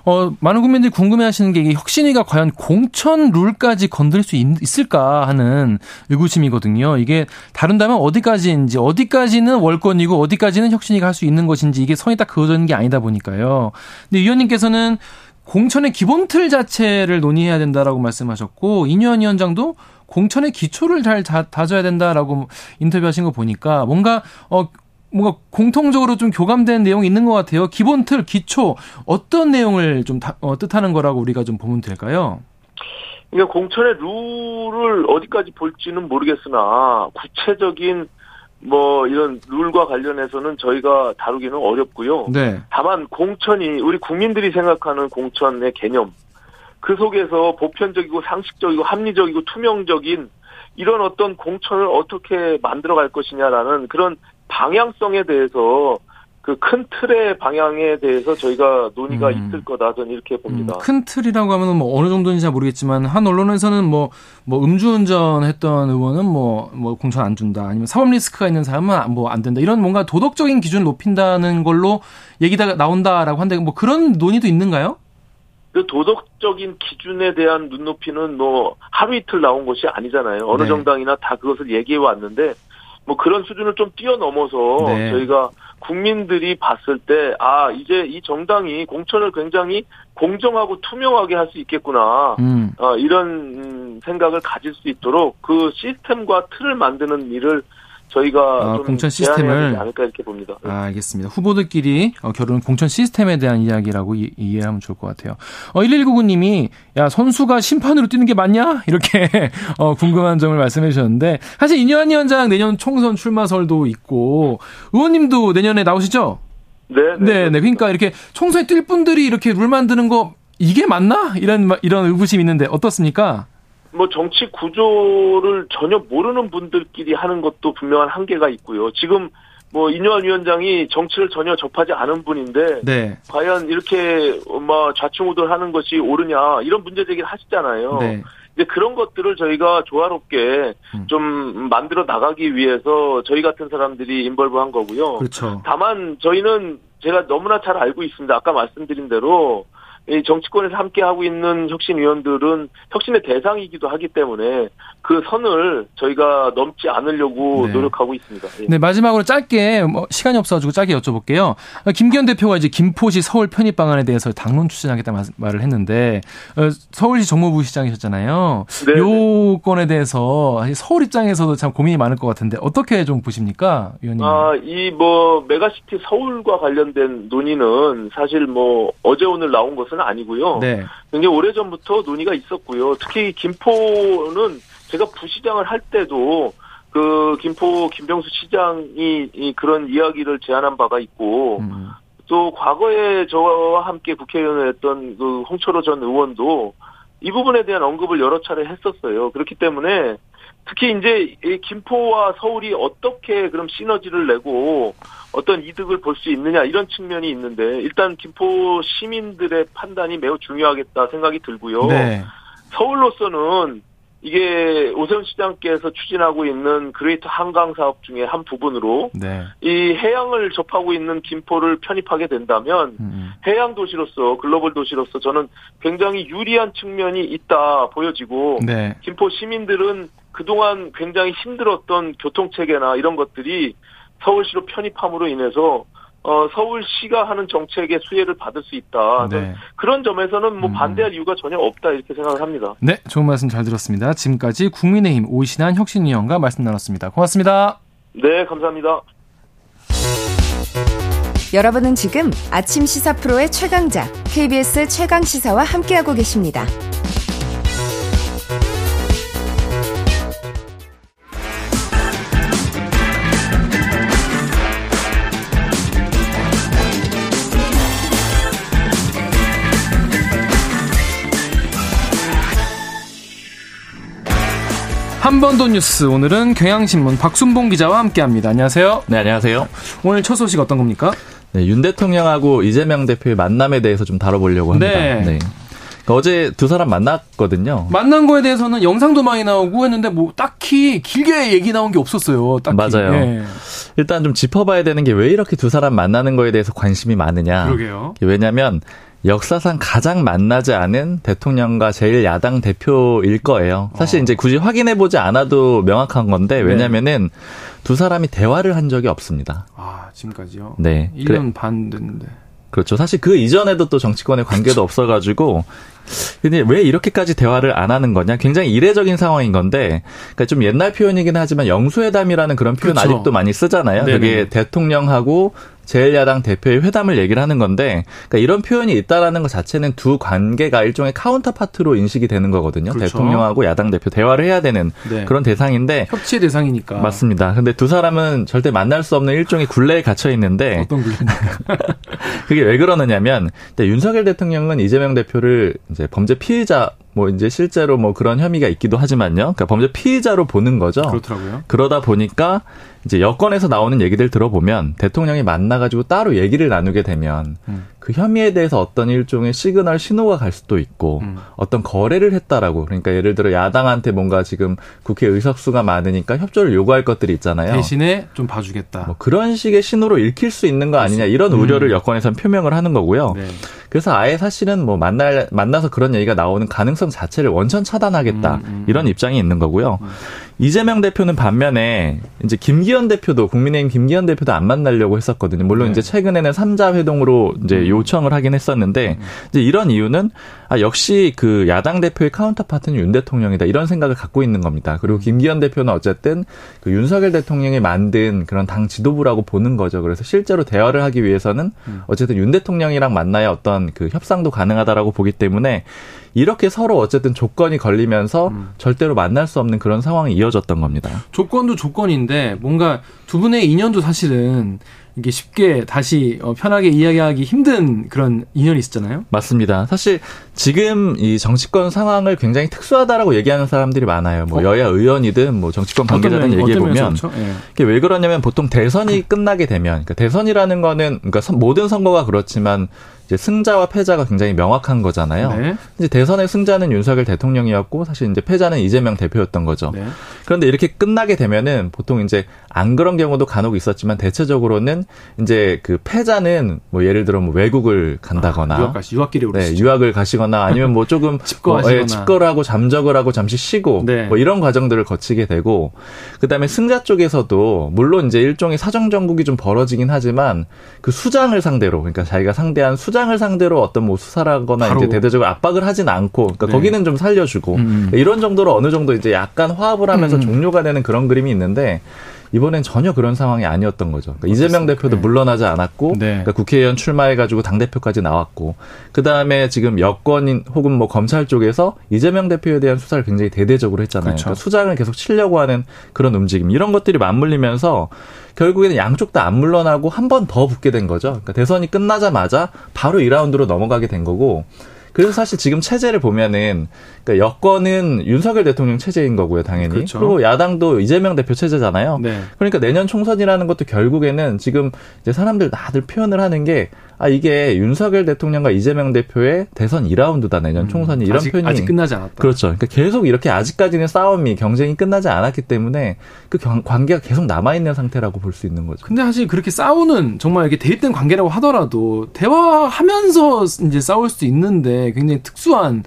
어, 많은 국민들이 궁금해하시는 게 혁신위가 과연 공천 룰까지 건들 수 있, 을까 하는 의구심이거든요. 이게 다룬다면 어디까지인지 어디까지는 월권이고 어디까지는 혁신위가 할 수 있는 것인지 이게 선이 딱 그어져 있는 게 아니다 보니까요. 근데 위원님께서는 공천의 기본 틀 자체를 논의해야 된다라고 말씀하셨고 이뉴한 위원장도 공천의 기초를 잘 다져야 된다라고 인터뷰하신 거 보니까 뭔가 어 뭔가 공통적으로 좀 교감된 내용이 있는 것 같아요. 기본 틀, 기초 어떤 내용을 좀 다, 어, 뜻하는 거라고 우리가 좀 보면 될까요? 그러니까 공천의 룰을 어디까지 볼지는 모르겠으나 구체적인 뭐 이런 룰과 관련해서는 저희가 다루기는 어렵고요. 네. 다만 공천이 우리 국민들이 생각하는 공천의 개념 그 속에서 보편적이고 상식적이고 합리적이고 투명적인 이런 어떤 공천을 어떻게 만들어갈 것이냐라는 그런 방향성에 대해서 그 큰 틀의 방향에 대해서 저희가 논의가 음. 있을 거다 저는 이렇게 봅니다. 음, 큰 틀이라고 하면 뭐 어느 정도인지 잘 모르겠지만 한 언론에서는 뭐뭐 뭐 음주운전 했던 의원은 뭐뭐 뭐 공천 안 준다 아니면 사법 리스크가 있는 사람은 뭐 안 된다 이런 뭔가 도덕적인 기준을 높인다는 걸로 얘기가 나온다라고 한데 뭐 그런 논의도 있는가요? 그 도덕적인 기준에 대한 눈높이는 뭐 하루 이틀 나온 것이 아니잖아요. 어느 네. 정당이나 다 그것을 얘기해 왔는데 뭐 그런 수준을 좀 뛰어넘어서 네. 저희가 국민들이 봤을 때, 아, 이제 이 정당이 공천을 굉장히 공정하고 투명하게 할 수 있겠구나. 음. 어, 이런 생각을 가질 수 있도록 그 시스템과 틀을 만드는 일을 저희가 아, 공천 시스템을 않을까 이렇게 봅니다. 아, 알겠습니다. 후보들끼리 어, 결혼 공천 시스템에 대한 이야기라고 이, 해하면 좋을 것 같아요. 어, 1199님이 야 선수가 심판으로 뛰는 게 맞냐 이렇게 어, 궁금한 점을 말씀해 주셨는데 사실 이뇨한 위원장 내년 총선 출마설도 있고 의원님도 내년에 나오시죠? 네, 네, 네. 그러니까 이렇게 총선에 뛸 분들이 이렇게 룰 만드는 거 이게 맞나 이런 이런 의구심이 있는데 어떻습니까? 뭐 정치 구조를 전혀 모르는 분들끼리 하는 것도 분명한 한계가 있고요. 지금 뭐 이뇨한 위원장이 정치를 전혀 접하지 않은 분인데 네. 과연 이렇게 뭐 좌충우돌하는 것이 옳으냐 이런 문제 제기를 하시잖아요. 네. 이제 그런 것들을 저희가 조화롭게 음. 좀 만들어 나가기 위해서 저희 같은 사람들이 인벌브한 거고요. 그렇죠. 다만 저희는 제가 너무나 잘 알고 있습니다. 아까 말씀드린 대로 이 정치권에서 함께 하고 있는 혁신위원들은 혁신의 대상이기도 하기 때문에 그 선을 저희가 넘지 않으려고 네. 노력하고 있습니다. 예. 네 마지막으로 짧게 뭐 시간이 없어가지고 짧게 여쭤볼게요. 김기현 대표가 이제 김포시 서울 편입 방안에 대해서 당론 추진하겠다 말을 했는데 어, 서울시 정무부시장이셨잖아요. 네. 요 건에 대해서 서울 입장에서도 참 고민이 많을 것 같은데 어떻게 좀 보십니까, 위원님? 아 이 뭐 메가시티 서울과 관련된 논의는 사실 뭐 어제 오늘 나온 것은 것은 아니고요. 네. 굉장히 오래 전부터 논의가 있었고요. 특히 김포는 제가 부시장을 할 때도 그 김포 김병수 시장이 그런 이야기를 제안한 바가 있고 음. 또 과거에 저와 함께 국회의원을 했던 그 홍철호 전 의원도 이 부분에 대한 언급을 여러 차례 했었어요. 그렇기 때문에 특히 이제 김포와 서울이 어떻게 그럼 시너지를 내고 어떤 이득을 볼 수 있느냐 이런 측면이 있는데 일단 김포 시민들의 판단이 매우 중요하겠다 생각이 들고요. 네. 서울로서는 이게 오세훈 시장께서 추진하고 있는 그레이터 한강 사업 중에 한 부분으로 네. 이 해양을 접하고 있는 김포를 편입하게 된다면 음. 해양 도시로서 글로벌 도시로서 저는 굉장히 유리한 측면이 있다 보여지고 네. 김포 시민들은 그동안 굉장히 힘들었던 교통 체계나 이런 것들이 서울시로 편입함으로 인해서 어, 서울시가 하는 정책의 수혜를 받을 수 있다. 네. 그런 점에서는 뭐 음. 반대할 이유가 전혀 없다 이렇게 생각을 합니다. 네, 좋은 말씀 잘 들었습니다. 지금까지 국민의힘 오신한 혁신위원과 말씀 나눴습니다. 고맙습니다. 네, 감사합니다. 여러분은 지금 아침 시사 프로의 최강자 KBS 최강 시사와 함께하고 계십니다. 한 번 더 뉴스 오늘은 경향신문 박순봉 기자와 함께합니다. 안녕하세요. 네, 안녕하세요. 오늘 첫 소식 어떤 겁니까? 네, 윤 대통령하고 이재명 대표의 만남에 대해서 좀 다뤄보려고 합니다. 네. 네. 그러니까 어제 두 사람 만났거든요. 만난 거에 대해서는 영상도 많이 나오고 했는데 뭐 딱히 길게 얘기 나온 게 없었어요. 딱히. 맞아요. 네. 일단 좀 짚어봐야 되는 게 왜 이렇게 두 사람 만나는 거에 대해서 관심이 많으냐. 그러게요. 왜냐하면 역사상 가장 만나지 않은 대통령과 제일 야당 대표일 거예요. 사실 어. 이제 굳이 확인해 보지 않아도 명확한 건데 네. 왜냐면은 두 사람이 대화를 한 적이 없습니다. 아, 지금까지요? 네. 1년 그래. 반 됐는데. 그렇죠. 사실 그 이전에도 또 정치권의 관계도 그렇죠. 없어가지고 근데 왜 이렇게까지 대화를 안 하는 거냐? 굉장히 이례적인 상황인 건데, 그러니까 좀 옛날 표현이긴 하지만 영수회담이라는 그런 표현 그렇죠. 아직도 많이 쓰잖아요. 네네. 그게 대통령하고 제1야당 대표의 회담을 얘기를 하는 건데 그러니까 이런 표현이 있다라는 것 자체는 두 관계가 일종의 카운터파트로 인식이 되는 거거든요. 그렇죠. 대통령하고 야당 대표 대화를 해야 되는 네. 그런 대상인데 협치 대상이니까. 맞습니다. 근데 두 사람은 절대 만날 수 없는 일종의 굴레에 갇혀 있는데 어떤 굴레입니까? 그게 왜 그러느냐면 윤석열 대통령은 이재명 대표를 이제 범죄 피해자 뭐 이제 실제로 뭐 그런 혐의가 있기도 하지만요. 그러니까 범죄 피의자로 보는 거죠. 그렇더라고요. 그러다 보니까 이제 여권에서 나오는 얘기들 들어보면 대통령이 만나가지고 따로 얘기를 나누게 되면 음. 그 혐의에 대해서 어떤 일종의 시그널 신호가 갈 수도 있고 음. 어떤 거래를 했다라고 그러니까 예를 들어 야당한테 뭔가 지금 국회 의석수가 많으니까 협조를 요구할 것들이 있잖아요. 대신에 좀 봐주겠다. 뭐 그런 식의 신호로 읽힐 수 있는 거 아니냐 이런 음. 우려를 여권에서는 표명을 하는 거고요. 네. 그래서 아예 사실은 뭐 만날 만나서 그런 얘기가 나오는 가능성 자체를 원천 차단하겠다 음, 음. 이런 입장이 있는 거고요. 음. 이재명 대표는 반면에 이제 김기현 대표도 국민의힘 김기현 대표도 안 만나려고 했었거든요. 물론 네. 이제 최근에는 삼자 회동으로 이제 음. 요청을 하긴 했었는데 음. 이제 이런 이유는 아 역시 그 야당 대표의 카운터파트는 윤 대통령이다 이런 생각을 갖고 있는 겁니다. 그리고 김기현 대표는 어쨌든 그 윤석열 대통령이 만든 그런 당 지도부라고 보는 거죠. 그래서 실제로 대화를 하기 위해서는 음. 어쨌든 윤 대통령이랑 만나야 어떤 그 협상도 가능하다라고 보기 때문에 이렇게 서로 어쨌든 조건이 걸리면서 음. 절대로 만날 수 없는 그런 상황이 이어졌던 겁니다. 조건도 조건인데 뭔가 두 분의 인연도 사실은 이게 쉽게 다시 어, 편하게 이야기하기 힘든 그런 인연이 있었잖아요. 맞습니다. 사실 지금 이 정치권 상황을 굉장히 특수하다라고 얘기하는 사람들이 많아요. 뭐 어? 여야 의원이든 뭐 정치권 관계자든 얘기해 보면 예. 이게 왜 그러냐면 보통 대선이 끝나게 되면 그러니까 대선이라는 거는 그러니까 모든 선거가 그렇지만 이제 승자와 패자가 굉장히 명확한 거잖아요. 네. 이제 대선의 승자는 윤석열 대통령이었고 사실 이제 패자는 이재명 대표였던 거죠. 네. 그런데 이렇게 끝나게 되면은 보통 이제 안 그런 경우도 간혹 있었지만 대체적으로는 이제 그 패자는 뭐 예를 들어 뭐 외국을 간다거나 아, 유학 가시 유학길에. 네, 유학을 가시거나 아니면 뭐 조금 집거하시거나 뭐, 예, 집거를 하고 잠적을 하고 잠시 쉬고 네. 뭐 이런 과정들을 거치게 되고 그다음에 승자 쪽에서도 물론 이제 일종의 사정 정국이 좀 벌어지긴 하지만 그 수장을 상대로 그러니까 자기가 상대한 수 수장을 상대로 어떤 뭐 수사라거나 이제 대대적으로 압박을 하진 않고 그러니까 네. 거기는 좀 살려주고 음. 이런 정도로 어느 정도 이제 약간 화합을 하면서 음. 종료가 되는 그런 그림이 있는데 이번엔 전혀 그런 상황이 아니었던 거죠. 그러니까 이재명 대표도 네. 물러나지 않았고 네. 그러니까 국회의원 출마해가지고 당 대표까지 나왔고 그 다음에 지금 여권인 혹은 뭐 검찰 쪽에서 이재명 대표에 대한 수사를 굉장히 대대적으로 했잖아요. 그렇죠. 그러니까 수장을 계속 치려고 하는 그런 움직임 이런 것들이 맞물리면서 결국에는 양쪽 다 안 물러나고 한 번 더 붙게 된 거죠. 그러니까 대선이 끝나자마자 바로 2라운드로 넘어가게 된 거고 그래서 사실 지금 체제를 보면은 그러니까 여권은 윤석열 대통령 체제인 거고요, 당연히. 그렇죠. 그리고 야당도 이재명 대표 체제잖아요. 네. 그러니까 내년 총선이라는 것도 결국에는 지금 이제 사람들 다들 표현을 하는 게 아 이게 윤석열 대통령과 이재명 대표의 대선 2라운드다 내년 음, 총선이 이런 아직, 표현이 아직 끝나지 않았다. 그렇죠. 그러니까 계속 이렇게 아직까지는 싸움이 경쟁이 끝나지 않았기 때문에 그 관계가 계속 남아 있는 상태라고 볼 수 있는 거죠. 근데 사실 그렇게 싸우는 정말 이렇게 대립된 관계라고 하더라도 대화하면서 이제 싸울 수 있는데 굉장히 특수한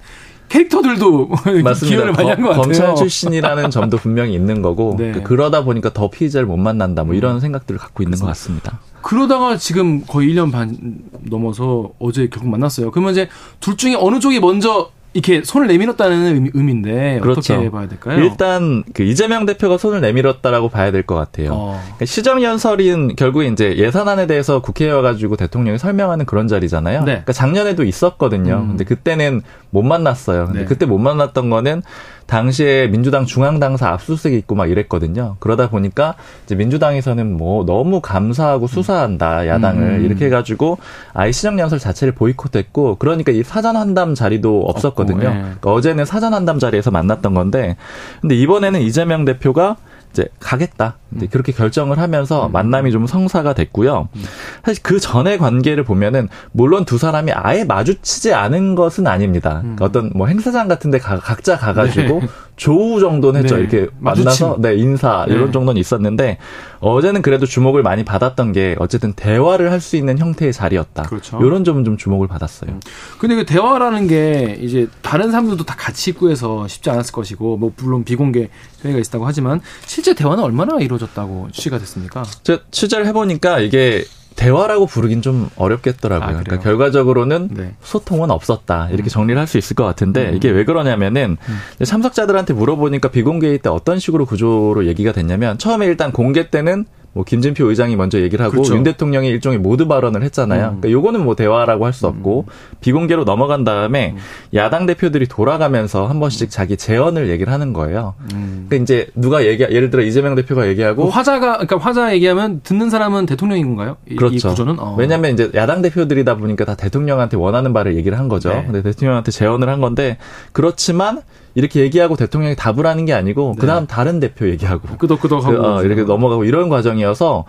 캐릭터들도 기여를 많이 한 것 같아요. 검찰 출신이라는 점도 분명히 있는 거고 네. 그 그러다 보니까 더 피의자를 못 만난다 뭐 이런 생각들을 갖고 있는 것 같습니다. 그러다가 지금 거의 1년 반 넘어서 어제 결국 만났어요. 그러면 이제 둘 중에 어느 쪽이 먼저 이렇게 손을 내밀었다는 의미 인데 그렇죠. 어떻게 봐야 될까요? 일단 그 이재명 대표가 손을 내밀었다라고 봐야 될 것 같아요. 어. 그러니까 시정 연설인 결국에 이제 예산안에 대해서 국회에 와가지고 대통령이 설명하는 그런 자리잖아요. 네. 그러니까 작년에도 있었거든요. 음. 근데 그때는 못 만났어요. 근데 네. 그때 못 만났던 거는 당시에 민주당 중앙당사 압수수색이 있고 막 이랬거든요. 그러다 보니까 이제 민주당에서는 뭐 너무 감사하고 수사한다 야당을 음. 이렇게 해가지고 아예 시정연설 자체를 보이콧했고 그러니까 이 사전 환담 자리도 없었거든요. 네. 그러니까 어제는 사전 환담 자리에서 만났던 건데 근데 이번에는 이재명 대표가 이제 가겠다. 이제 음. 그렇게 결정을 하면서 음. 만남이 좀 성사가 됐고요. 음. 사실 그 전의 관계를 보면은 물론 두 사람이 아예 마주치지 않은 것은 아닙니다. 음. 어떤 뭐 행사장 같은데 각자 가가지고 네. 조우 정도는 했죠. 네. 이렇게 만나서 네 인사 네. 이런 정도는 있었는데 어제는 그래도 주목을 많이 받았던 게 어쨌든 대화를 할 수 있는 형태의 자리였다. 그렇죠. 이런 점은 좀 주목을 받았어요. 음. 근데 그 대화라는 게 이제 다른 사람들도 다 같이 있고 해서 쉽지 않았을 것이고 뭐 물론 비공개 회의가 있다고 하지만 실제 대화는 얼마나 이루어졌다고 취재가 됐습니까? 저 취재를 해보니까 이게 대화라고 부르긴 좀 어렵겠더라고요. 아, 그러니까 결과적으로는 네. 소통은 없었다. 이렇게 음. 정리를 할 수 있을 것 같은데 음. 이게 왜 그러냐면은 음. 참석자들한테 물어보니까 비공개일 때 어떤 식으로 구조로 얘기가 됐냐면 처음에 일단 공개 때는 뭐 김진표 의장이 먼저 얘기를 하고 그렇죠. 윤 대통령이 일종의 모두 발언을 했잖아요. 음. 그러니까 요거는 뭐 대화라고 할 수 없고 음. 비공개로 넘어간 다음에 음. 야당 대표들이 돌아가면서 한 번씩 자기 재언을 얘기를 하는 거예요. 음. 그러니까 이제 누가 얘기 예를 들어 이재명 대표가 얘기하고 그 화자가 그러니까 화자 얘기하면 듣는 사람은 대통령인 건가요? 그렇죠. 이 구조는 어. 왜냐하면 이제 야당 대표들이다 보니까 다 대통령한테 원하는 바를 얘기를 한 거죠. 네. 근데 대통령한테 재언을 한 건데 그렇지만 이렇게 얘기하고 대통령이 답을 하는 게 아니고 네. 그다음 다른 대표 얘기하고 끄덕끄덕하고 그, 어, 이렇게 넘어가고 이런 과정이어서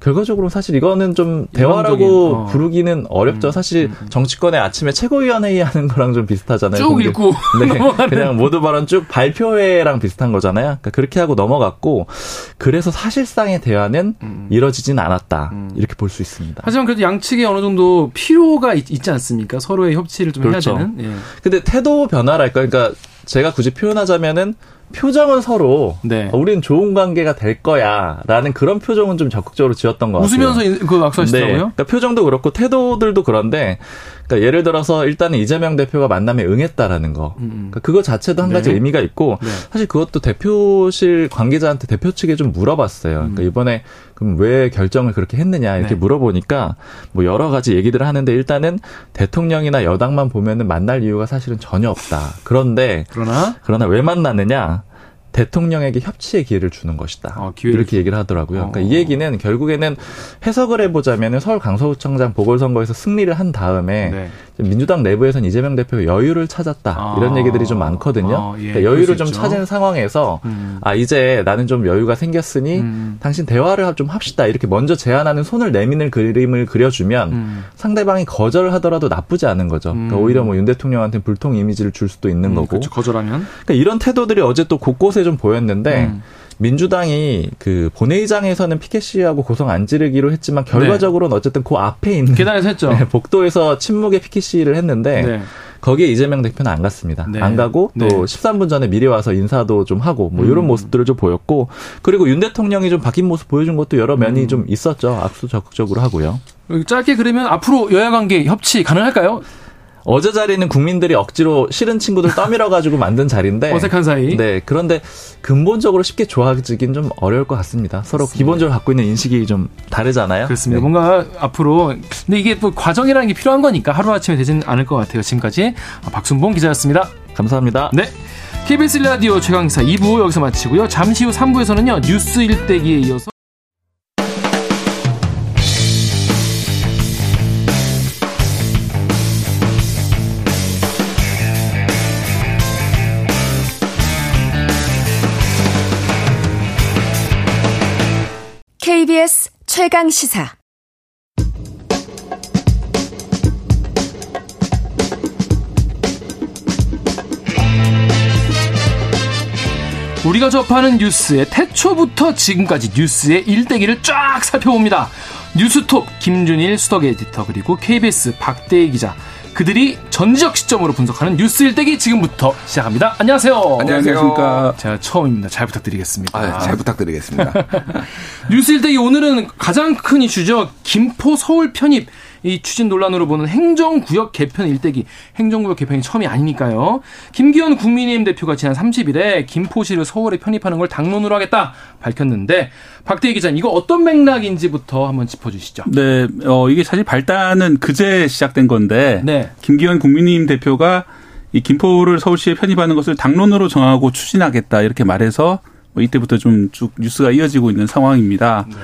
결과적으로 사실 이거는 좀 대화라고 어. 부르기는 어렵죠. 음, 사실 음, 음. 정치권의 아침에 최고위원회의 하는 거랑 좀 비슷하잖아요. 쭉. 읽고 네, 그냥 모두 발언 쭉 발표회랑 비슷한 거잖아요. 그러니까 그렇게 하고 넘어갔고 그래서 사실상의 대화는 음. 음. 이뤄지진 않았다. 음. 이렇게 볼 수 있습니다. 하지만 그래도 양측에 어느 정도 필요가 있, 지 않습니까? 서로의 협치를 좀 그렇죠. 해야 되는. 예. 근데 태도 변화랄까. 그러니까 제가 굳이 표현하자면은 표정은 서로 네. 어, 우리는 좋은 관계가 될 거야라는 그런 표정은 좀 적극적으로 지었던 것 같아요. 웃으면서 그 악수하시더라고요. 네. 그러니까 표정도 그렇고 태도들도 그런데 그러니까 예를 들어서 일단은 이재명 대표가 만남에 응했다라는 거. 음, 음. 그러니까 그거 자체도 한 가지 네. 의미가 있고 네. 사실 그것도 대표실 관계자한테 대표 측에 좀 물어봤어요. 그러니까 음. 이번에 그럼 왜 결정을 그렇게 했느냐 이렇게 네. 물어보니까 뭐 여러 가지 얘기들을 하는데 일단은 대통령이나 여당만 보면은 만날 이유가 사실은 전혀 없다. 그런데 그러나 그러나 왜 만났느냐? 대통령에게 협치의 기회를 주는 것이다. 어, 이렇게 얘기를 하더라고요. 어. 그러니까 이 얘기는 결국에는 해석을 해보자면 서울 강서구청장 보궐선거에서 승리를 한 다음에 네. 민주당 내부에서는 이재명 대표가 여유를 찾았다 아. 이런 얘기들이 좀 많거든요. 아, 예. 그러니까 여유를 좀 찾은 상황에서 음. 아 이제 나는 좀 여유가 생겼으니 음. 당신 대화를 좀 합시다 이렇게 먼저 제안하는 손을 내미는 그림을 그려주면 음. 상대방이 거절을 하더라도 나쁘지 않은 거죠. 그러니까 음. 오히려 뭐 윤 대통령한테 불통 이미지를 줄 수도 있는 음, 거고. 그렇죠. 거절하면. 그러니까 이런 태도들이 어제 또 곳곳에 좀 보였는데. 음. 민주당이 그 본회의장에서는 피켓 시위하고 고성 안 지르기로 했지만 결과적으로는 네. 어쨌든 그 앞에 있는 계단에서 했죠. 네, 복도에서 침묵의 피켓 시위를 했는데 네. 거기에 이재명 대표는 안 갔습니다. 네. 안 가고 또 네. 13분 전에 미리 와서 인사도 좀 하고 뭐 이런 음. 모습들을 좀 보였고 그리고 윤 대통령이 좀 바뀐 모습 보여준 것도 여러 면이 음. 좀 있었죠. 악수 적극적으로 하고요. 짧게 그러면 앞으로 여야 관계 협치 가능할까요? 어제 자리는 국민들이 억지로 싫은 친구들 떠밀어 가지고 만든 자리인데 어색한 사이. 네. 그런데 근본적으로 쉽게 좋아지긴 좀 어려울 것 같습니다. 서로 그렇습니다. 기본적으로 갖고 있는 인식이 좀 다르잖아요. 그렇습니다. 네. 뭔가 앞으로 근데 이게 뭐 과정이라는 게 필요한 거니까 하루 아침에 되지는 않을 것 같아요. 지금까지 박순봉 기자였습니다. 감사합니다. 네. KBS 라디오 최강기사 2부 여기서 마치고요. 잠시 후 3부에서는요. 뉴스 일대기에 이어서 최강 시사. 우리가 접하는 뉴스의 태초부터 지금까지 뉴스의 일대기를 쫙 살펴봅니다. 뉴스톱 김준일 수덕 에디터 그리고 KBS 박대희 기자 그들이 전지적 시점으로 분석하는 뉴스 일대기 지금부터 시작합니다. 안녕하세요. 안녕하십니까. 제가 처음입니다. 잘 부탁드리겠습니다. 아, 잘 부탁드리겠습니다. 뉴스 일대기 오늘은 가장 큰 이슈죠. 김포 서울 편입 이 추진 논란으로 보는 행정구역 개편 일대기, 행정구역 개편이 처음이 아니니까요. 김기현 국민의힘 대표가 지난 30일에 김포시를 서울에 편입하는 걸 당론으로 하겠다 밝혔는데 박대희 기자님 이거 어떤 맥락인지부터 한번 짚어주시죠. 네, 어, 이게 사실 발단은 그제 시작된 건데 네. 김기현 국민의힘 대표가 이 김포를 서울시에 편입하는 것을 당론으로 정하고 추진하겠다 이렇게 말해서 뭐 이때부터 좀 쭉 뉴스가 이어지고 있는 상황입니다. 네.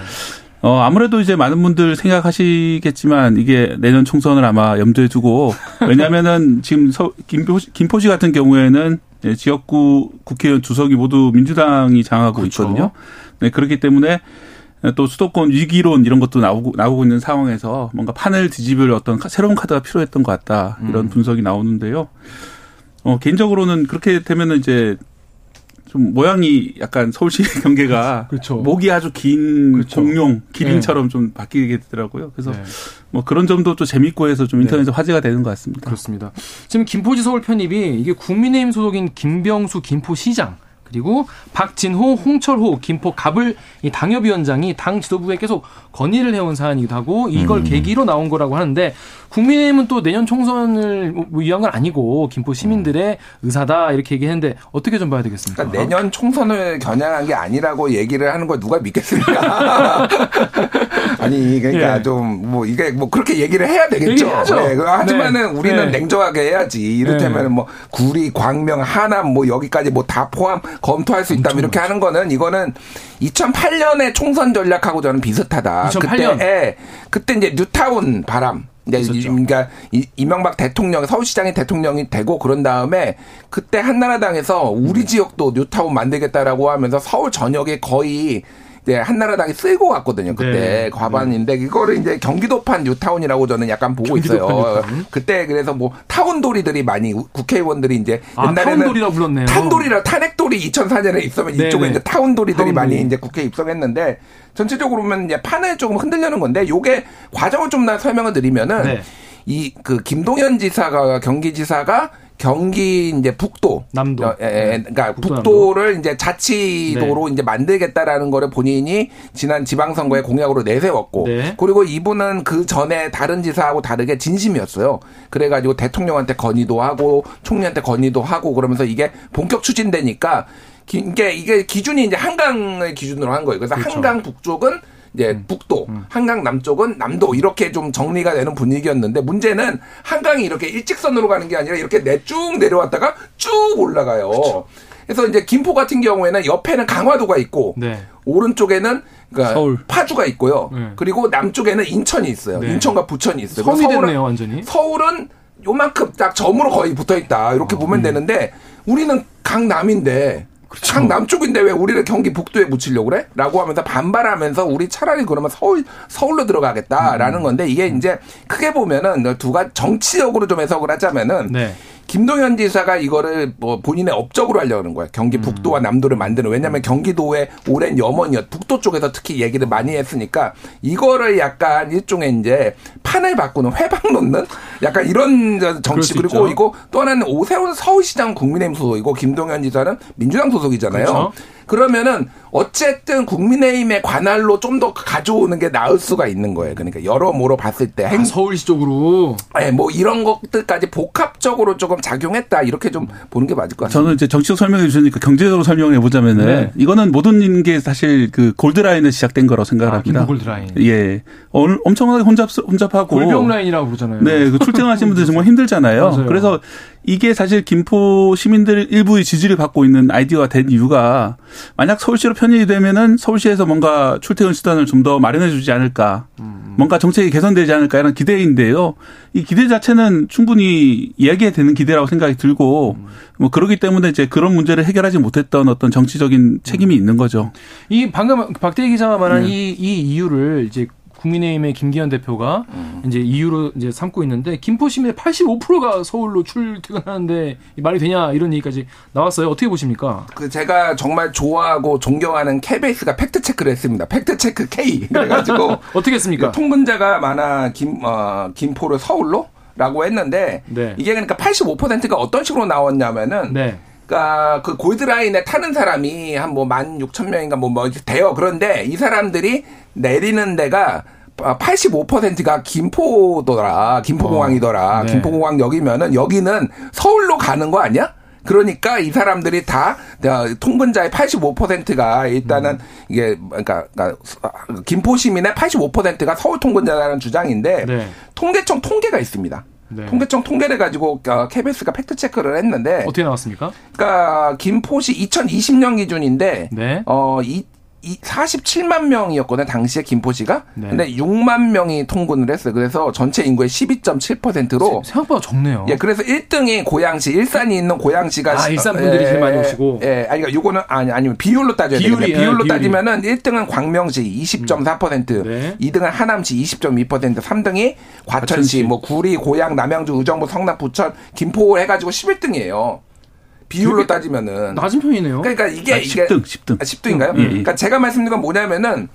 어, 아무래도 이제 많은 분들 생각하시겠지만 이게 내년 총선을 아마 염두에 두고 왜냐면은 지금 서, 김포시, 김포시 같은 경우에는 지역구 국회의원 두석이 모두 민주당이 장하고 그렇죠. 있거든요. 네, 그렇기 때문에 또 수도권 위기론 이런 것도 나오고 나오고 있는 상황에서 뭔가 판을 뒤집을 어떤 새로운 카드가 필요했던 것 같다 이런 음. 분석이 나오는데요. 어, 개인적으로는 그렇게 되면은 이제 좀 모양이 약간 서울시 경계가 그렇죠. 목이 아주 긴 그렇죠. 공룡 기린처럼 네. 좀 바뀌게 되더라고요. 그래서 네. 뭐 그런 점도 또 재밌고 해서 좀 인터넷에 네. 화제가 되는 것 같습니다. 그렇습니다. 지금 김포지 서울 편입이 이게 국민의힘 소속인 김병수 김포시장 그리고 박진호, 홍철호, 김포 갑을 이 당협위원장이 당 지도부에 계속 건의를 해온 사안이기도 하고 이걸 음. 계기로 나온 거라고 하는데 국민의힘은 또 내년 총선을 뭐 위한 건 아니고 김포 시민들의 의사다 이렇게 얘기했는데 어떻게 좀 봐야 되겠습니까? 그러니까 내년 총선을 겨냥한 게 아니라고 얘기를 하는 걸 누가 믿겠습니까? 아니 그러니까 예. 좀뭐 이게 뭐 그렇게 얘기를 해야 되겠죠. 네, 하지만은 네. 우리는 네. 냉정하게 해야지. 이를테면 네. 뭐 구리, 광명, 하남 뭐 여기까지 뭐 다 포함 검토할 수 있다 이렇게 하는 거는 이거는 2008년의 총선 전략하고 저는 비슷하다. 2008년. 그때 그때 이제 뉴타운 바람 네, 그러니까 이명박 대통령 서울시장이 대통령이 되고 그런 다음에 그때 한나라당에서 우리 음. 지역도 뉴타운 만들겠다라고 하면서 서울 전역에 거의 이제 한나라당이 쓸고 갔거든요. 그때 네. 과반인데 이거를 이제 경기도판 뉴타운이라고 저는 약간 보고 있어요. 뉴타운. 그때 그래서 뭐 타운돌이들이 많이 국회의원들이 이제 아, 옛날에는 타운돌이라 불렀네요. 타운돌이라 탄핵돌이 2004년에 있으면 네, 이쪽에 네. 이제 타운돌이들이 타운돌이. 많이 이제 국회에 입성했는데 전체적으로 보면 이제 판을 조금 흔들려는 건데 요게 과정을 좀 더 설명을 드리면은 네. 이그 김동연 지사가 경기지사가 경기 이제 북도 남도 어, 예, 예, 그러니까 북도, 남도. 이제 자치도로 네. 이제 만들겠다라는 거를 본인이 지난 지방선거에 공약으로 내세웠고 네. 그리고 이분은 그 전에 다른 지사하고 다르게 진심이었어요. 그래가지고 대통령한테 건의도 하고 총리한테 건의도 하고 그러면서 이게 본격 추진되니까 이게 이게 기준이 이제 한강을 기준으로 한 거예요. 그래서 그렇죠. 한강 북쪽은 이제 음. 북도, 음. 한강 남쪽은 남도 이렇게 좀 정리가 되는 분위기였는데 문제는 한강이 이렇게 일직선으로 가는 게 아니라 이렇게 내쭉 내려왔다가 쭉 올라가요. 그렇죠. 그래서 이제 김포 같은 경우에는 옆에는 강화도가 있고 네. 오른쪽에는 그러니까 서울. 파주가 있고요. 네. 그리고 남쪽에는 인천이 있어요. 네. 인천과 부천이 있어요. 섬이 서울은, 됐네요, 완전히. 서울은 요만큼 딱 점으로 거의 붙어 있다. 이렇게 어, 보면 음. 되는데 우리는 강남인데 그렇죠. 강 남쪽인데 왜 우리를 경기 북도에 묻히려고 그래? 라고 하면서 반발하면서 우리 차라리 그러면 서울, 서울로 들어가겠다라는 음. 건데 이게 이제 크게 보면은 두 가지 정치적으로 좀 해석을 하자면은 네. 김동현 지사가 이거를 뭐 본인의 업적으로 하려는 거예요. 경기 북도와 음. 남도를 만드는. 왜냐하면 경기도의 오랜 염원이었. 북도 쪽에서 특히 얘기를 많이 했으니까 이거를 약간 일종의 이제 판을 바꾸는 회방 놓는 약간 이런 정치 그리고 이거 또 하나는 오세훈 서울시장 국민의힘 소속이고 김동현 지사는 민주당 소속이잖아요. 그렇죠. 그러면은 어쨌든 국민의힘의 관할로 좀 더 가져오는 게 나을 수가 있는 거예요. 그러니까 여러모로 봤을 때 아, 서울시 쪽으로 네, 뭐 이런 것들까지 복합적으로 조금 작용했다 이렇게 좀 보는 게 맞을 것 같아요. 저는 이제 정치적 설명해 주시니까 경제적으로 설명해 보자면은 네. 이거는 모든 게 사실 그 골드라인에 시작된 거라고 생각을 아, 합니다. 골드라인. 예. 엄청나게 혼잡 혼잡하고 골병 라인이라고 그러잖아요. 네, 그 출퇴근하시는 분들 정말 힘들잖아요. 그래서 이게 사실 김포 시민들 일부의 지지를 받고 있는 아이디어가 된 이유가 만약 서울시로 편입이 되면은 서울시에서 뭔가 출퇴근 수단을 좀 더 마련해 주지 않을까. 뭔가 정책이 개선되지 않을까 이런 기대인데요. 이 기대 자체는 충분히 이야기가 되는 기대라고 생각이 들고 뭐 그러기 때문에 이제 그런 문제를 해결하지 못했던 어떤 정치적인 책임이 있는 거죠. 이 방금 박대기 기자가 말한 네. 이, 이 이유를 이제 국민의힘의 김기현 대표가 음. 이제 이유로 이제 삼고 있는데 김포 시민의 85%가 서울로 출퇴근하는데 말이 되냐 이런 얘기까지 나왔어요. 어떻게 보십니까? 그 제가 정말 좋아하고 존경하는 KBS가 팩트 체크를 했습니다. 팩트 체크 K 그래가지고 어떻게 했습니까? 통근자가 많아 김 어, 김포를 서울로 라고 했는데 네. 이게 그러니까 85%가 어떤 식으로 나왔냐면은 네. 그러니까 그 골드라인에 타는 사람이 한 뭐 만 육천 명인가 뭐, 뭐 돼요. 그런데 이 사람들이 내리는 데가 85%가 김포더라. 김포공항이더라. 어, 네. 김포공항역이면은 여기는 서울로 가는 거 아니야? 그러니까 이 사람들이 다 통근자의 85%가 일단은 음. 이게 그러니까, 그러니까 김포 시민의 85%가 서울 통근자라는 주장인데 네. 통계청 통계가 있습니다. 네. 통계청 통계를 가지고 KBS가 팩트 체크를 했는데 어떻게 나왔습니까? 그러니까 김포시 2020년 기준인데 네. 어, 이, 47만 명이었거든요. 당시에 김포시가. 네. 근데 6만 명이 통근을 했어요. 그래서 전체 인구의 12.7%로 생각보다 적네요. 예, 그래서 1등이 고양시, 일산이 있는 고양시가 아, 일산 분들이 예, 제일 많이 오시고. 예, 아니 그러니까 요거는 아니 아니면 비율로 따져야 비율이, 되겠네. 비율로 예, 따지면은 1등은 광명시 20.4%, 음. 네. 2등은 하남시 20.2%, 3등이 과천시, 과천시, 뭐 구리, 고양, 남양주, 의정부, 성남, 부천, 김포 해 가지고 11등이에요. 비율로 따지면은 낮은 편이네요. 그러니까 이게 아, 10등, 10등. 아, 10등인가요? 음. 그러니까 제가 말씀드린 건 뭐냐면은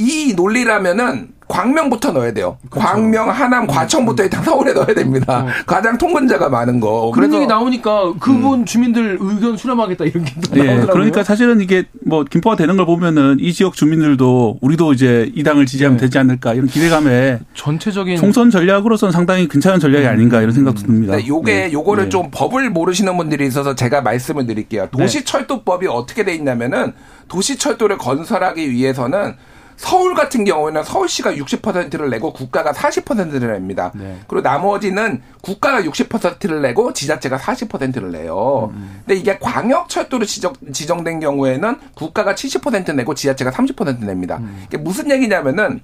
이 논리라면은 광명부터 넣어야 돼요. 그렇죠. 광명, 하남, 과천부터 일단 서울에 넣어야 됩니다. 어. 가장 통근자가 많은 거. 그런 얘기 나오니까 그분 음. 주민들 의견 수렴하겠다 이런 게 예, 나오더라고요. 그러니까 사실은 이게 뭐 김포가 되는 걸 보면은 이 지역 주민들도 우리도 이제 이 당을 지지하면 네. 되지 않을까 이런 기대감에 전체적인 총선 전략으로서는 상당히 괜찮은 전략이 음. 아닌가 이런 생각도 듭니다. 네, 요게 네. 요거를 네. 좀 법을 모르시는 분들이 있어서 제가 말씀을 드릴게요. 네. 도시철도법이 어떻게 돼 있냐면은 도시철도를 건설하기 위해서는 서울 같은 경우에는 서울시가 60%를 내고 국가가 40%를 냅니다. 네. 그리고 나머지는 국가가 60%를 내고 지자체가 40%를 내요. 음. 근데 이게 광역철도로 지정, 지정된 경우에는 국가가 70% 내고 지자체가 30% 냅니다. 음. 이게 무슨 얘기냐면은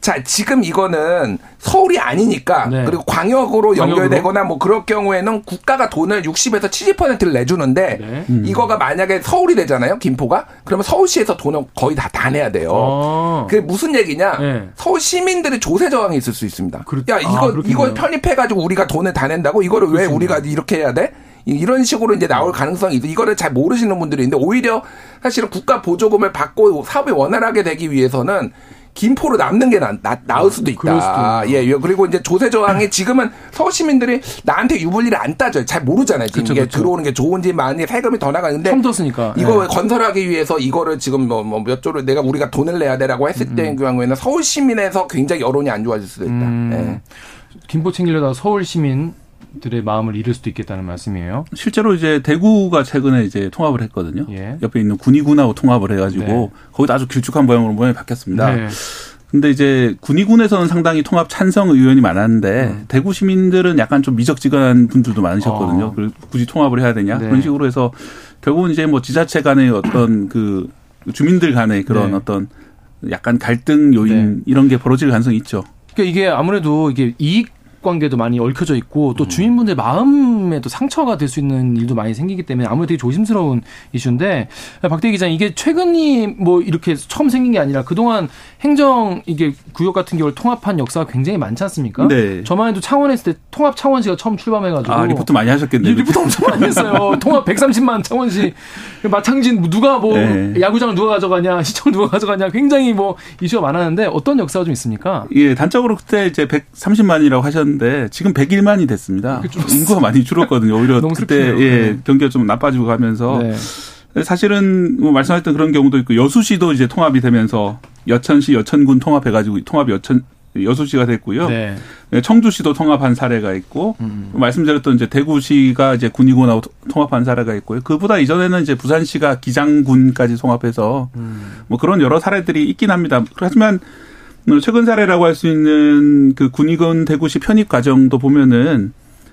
자, 지금 이거는 서울이 아니니까 네. 그리고 광역으로 연결되거나 뭐 그럴 경우에는 국가가 돈을 60에서 70%를 내주는데 네. 음. 이거가 만약에 서울이 되잖아요, 김포가. 그러면 서울시에서 돈을 거의 다 다 내야 돼요. 아. 그게 무슨 얘기냐? 네. 서울 시민들의 조세 저항이 있을 수 있습니다. 그렇... 야, 이거 아, 이걸 편입해 가지고 우리가 돈을 다 낸다고 이거를 왜 우리가 이렇게 해야 돼? 이런 식으로 이제 나올 가능성이 있어. 이거를 잘 모르시는 분들이 있는데 오히려 사실은 국가 보조금을 받고 사업이 원활하게 되기 위해서는 김포로 남는 게 나, 나, 나을 수도 있다. 수도 예, 예, 그리고 이제 조세 저항이 지금은 서울 시민들이 나한테 유불리를 안 따져요. 잘 모르잖아요. 지금 그쵸, 이게 그쵸. 들어오는 게 좋은지 많이 세금이 더 나가는데 처음 들었으니까. 이거 네. 건설하기 위해서 이거를 지금 뭐, 뭐몇 조를 내가 우리가 돈을 내야 되라고 했을 음. 때 경우에는 서울 시민에서 굉장히 여론이 안 좋아질 수도 있다. 음. 예. 김포 챙기려다 서울 시민 들의 마음을 잃을 수도 있겠다는 말씀이에요. 실제로 이제 대구가 최근에 이제 통합을 했거든요. 예. 옆에 있는 군위군하고 통합을 해가지고 네. 거기도 아주 길쭉한 모양으로 모양이 바뀌었습니다. 네. 근데 이제 군위군에서는 상당히 통합 찬성 의원이 많았는데 음. 대구 시민들은 약간 좀 미적지근한 분들도 많으셨거든요. 어. 굳이 통합을 해야 되냐 네. 그런 식으로 해서 결국은 이제 뭐 지자체 간의 어떤 그 주민들 간의 그런 네. 어떤 약간 갈등 요인 네. 이런 게 벌어질 가능성이 있죠. 그러니까 이게 아무래도 이게 이익 관계도 많이 얽혀져 있고 또 음. 주민분들 마음에도 상처가 될 수 있는 일도 많이 생기기 때문에 아무래도 되게 조심스러운 이슈인데 박대기 기자 이게 최근이 뭐 이렇게 처음 생긴 게 아니라 그동안 행정 이게 구역 같은 경우를 통합한 역사가 굉장히 많지 않습니까? 네. 저만 해도 창원 했을 때 통합 창원시가 처음 출범해가지고 아 리포트 많이 하셨겠네요. 리포트 엄청 많이 했어요. 통합 130만 창원시 마창진 누가 뭐 네. 야구장 누가 가져가냐 시청 누가 가져가냐 굉장히 뭐 이슈가 많았는데 어떤 역사가 좀 있습니까? 예 단적으로 그때 이제 130만이라고 하셨는데 했는데 지금 101만이 됐습니다. 인구가 많이 줄었거든요. 오히려 그때 예, 네. 경기가 좀 나빠지고 가면서 네. 사실은 뭐 말씀하셨던 그런 경우도 있고 여수시도 이제 통합이 되면서 여천시 여천군 통합해가지고 통합이 여천 여수시가 됐고요. 네. 네 청주시도 통합한 사례가 있고 음. 말씀드렸던 이제 대구시가 이제 군위군하고 통합한 사례가 있고요. 그보다 이전에는 이제 부산시가 기장군까지 통합해서 음. 뭐 그런 여러 사례들이 있긴 합니다. 하지만 최근 사례라고 할 수 있는 그 군의군 대구시 편입 과정도 보면은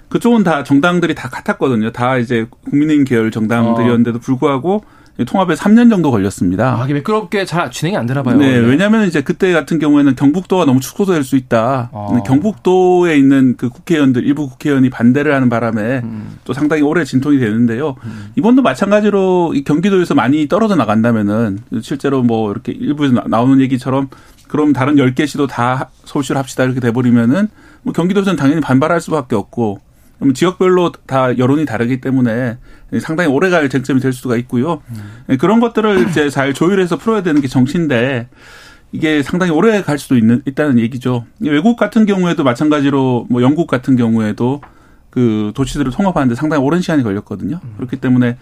그쪽은 다 정당들이 다 같았거든요. 다 이제 국민의힘 계열 정당들이었는데도 불구하고 통합에 3년 정도 걸렸습니다. 아, 매끄럽게 잘 진행이 안 되나 봐요. 네, 원래. 왜냐하면 이제 그때 같은 경우에는 경북도가 너무 축소될 수 있다. 아. 경북도에 있는 그 국회의원들 일부 국회의원이 반대를 하는 바람에 음. 또 상당히 오래 진통이 되는데요. 음. 이번도 마찬가지로 이 경기도에서 많이 떨어져 나간다면은 실제로 뭐 이렇게 일부에서 나오는 얘기처럼 그럼 다른 10개 시도 다 서울시로 합시다 이렇게 돼버리면은 뭐 경기도에서는 당연히 반발할 수밖에 없고 그럼 지역별로 다 여론이 다르기 때문에 상당히 오래갈 쟁점이 될 수가 있고요. 음. 그런 것들을 이제 잘 조율해서 풀어야 되는 게 정치인데 이게 상당히 오래 갈 수도 있는 있다는 얘기죠. 외국 같은 경우에도 마찬가지로 뭐 영국 같은 경우에도 그 도시들을 통합하는데 상당히 오랜 시간이 걸렸거든요. 음. 그렇기 때문에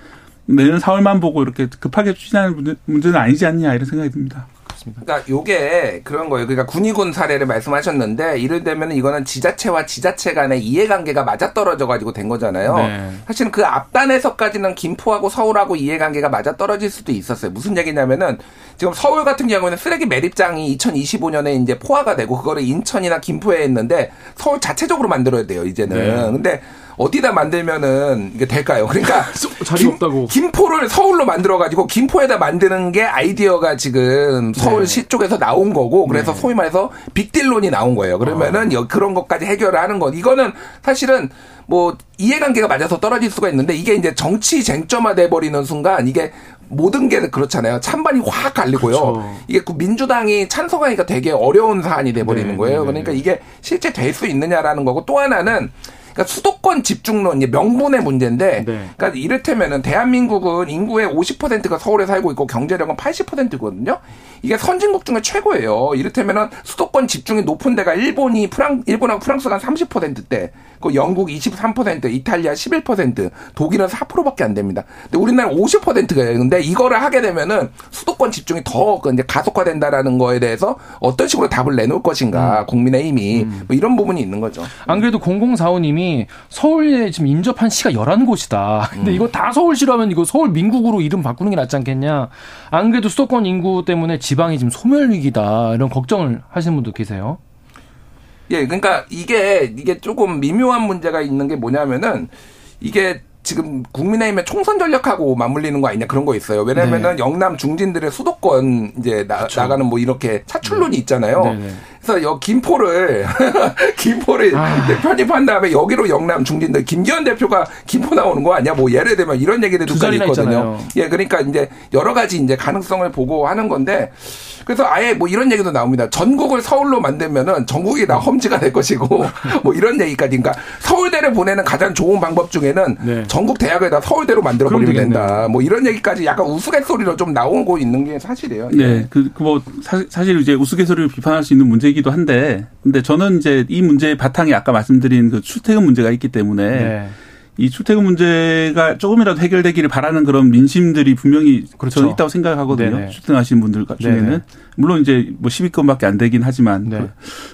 내년 4월만 보고 이렇게 급하게 추진하는 문제는 아니지 않냐 이런 생각이 듭니다. 같습니다. 그러니까 요게 그런 거예요. 그러니까 군의군 사례를 말씀하셨는데 이를 되면 이거는 지자체와 지자체 간의 이해관계가 맞아떨어져 가지고 된 거잖아요. 네. 사실은 그 앞단에서까지는 김포하고 서울하고 이해관계가 맞아떨어질 수도 있었어요. 무슨 얘기냐면은 지금 서울 같은 경우에는 쓰레기 매립장이 2025년에 이제 포화가 되고 그거를 인천이나 김포에 했는데 서울 자체적으로 만들어야 돼요, 이제는. 네. 근데 어디다 만들면은 이게 될까요? 그러니까 자리 김, 없다고. 김포를 서울로 만들어 가지고 김포에다 만드는 게 아이디어가 지금 서울시 네. 쪽에서 나온 거고 그래서 네. 소위 말해서 빅딜론이 나온 거예요. 그러면은 어. 그런 것까지 해결을 하는 것. 이거는 사실은 뭐 이해관계가 맞아서 떨어질 수가 있는데 이게 이제 정치 쟁점화돼 버리는 순간 이게 모든 게 그렇잖아요. 찬반이 확 갈리고요. 그렇죠. 이게 그 민주당이 찬성하기가 되게 어려운 사안이 돼 버리는 네, 거예요. 네, 그러니까 이게 실제 될 수 있느냐라는 거고 또 하나는 그러니까 수도권 집중론 이제 명분의 문제인데 네. 그러니까 이를테면은 대한민국은 인구의 50%가 서울에 살고 있고 경제력은 80%거든요. 이게 선진국 중에 최고예요. 이를테면은 수도권 집중이 높은 데가 일본이 프랑 일본하고 프랑스가 한 30%대, 그 영국 23%, 이탈리아 11%, 독일은 4%밖에 안 됩니다. 근데 우리나라 50%가 근데 이거를 하게 되면은 수도권 집중이 더그 이제 가속화된다라는 거에 대해서 어떤 식으로 답을 내놓을 것인가 음. 국민의힘이 음. 뭐 이런 부분이 있는 거죠. 안 그래도 0045님이 서울에 지금 인접한 시가 11곳이다. 근데 음. 이거 다 서울시라면 이거 서울 민국으로 이름 바꾸는 게 낫지 않겠냐. 안 그래도 수도권 인구 때문에 지 방이 지금 소멸 위기다. 이런 걱정을 하시는 분도 계세요. 예, 그러니까 이게 이게 조금 미묘한 문제가 있는 게 뭐냐면은 이게 지금 국민의힘의 총선 전략하고 맞물리는 거 아니냐 그런 거 있어요. 왜냐면은 네. 영남 중진들의 수도권 이제 나, 그렇죠. 나가는 뭐 이렇게 차출론이 네. 있잖아요. 네. 네. 그래서 여 김포를 김포를 아. 편입한 다음에 여기로 영남 중진들 김기현 대표가 김포 나오는 거 아니야? 뭐 예를 들면 이런 얘기들도 있거든요. 있잖아요. 예, 그러니까 이제 여러 가지 이제 가능성을 보고 하는 건데 그래서 아예 뭐 이런 얘기도 나옵니다. 전국을 서울로 만들면은 전국이 다 험지가 될 것이고 뭐 이런 얘기까지. 그러니까 서울대를 보내는 가장 좋은 방법 중에는 네. 전국 대학을 다 서울대로 만들어 버리면 된다. 뭐 이런 얘기까지 약간 우스갯소리로 좀 나오고 있는 게 사실이에요. 네. 예. 그, 그뭐 사실 이제 우스갯소리를 비판할 수 있는 문제 이기도 한데 근데 저는 이제 이 문제의 바탕에 아까 말씀드린 그 출퇴근 문제가 있기 때문에 네. 이 출퇴근 문제가 조금이라도 해결되기를 바라는 그런 민심들이 분명히 그렇죠. 저는 있다고 생각하거든요. 네네. 출퇴근하시는 분들 중에는 네네. 물론 이제 뭐 10위권밖에 안 되긴 하지만 네.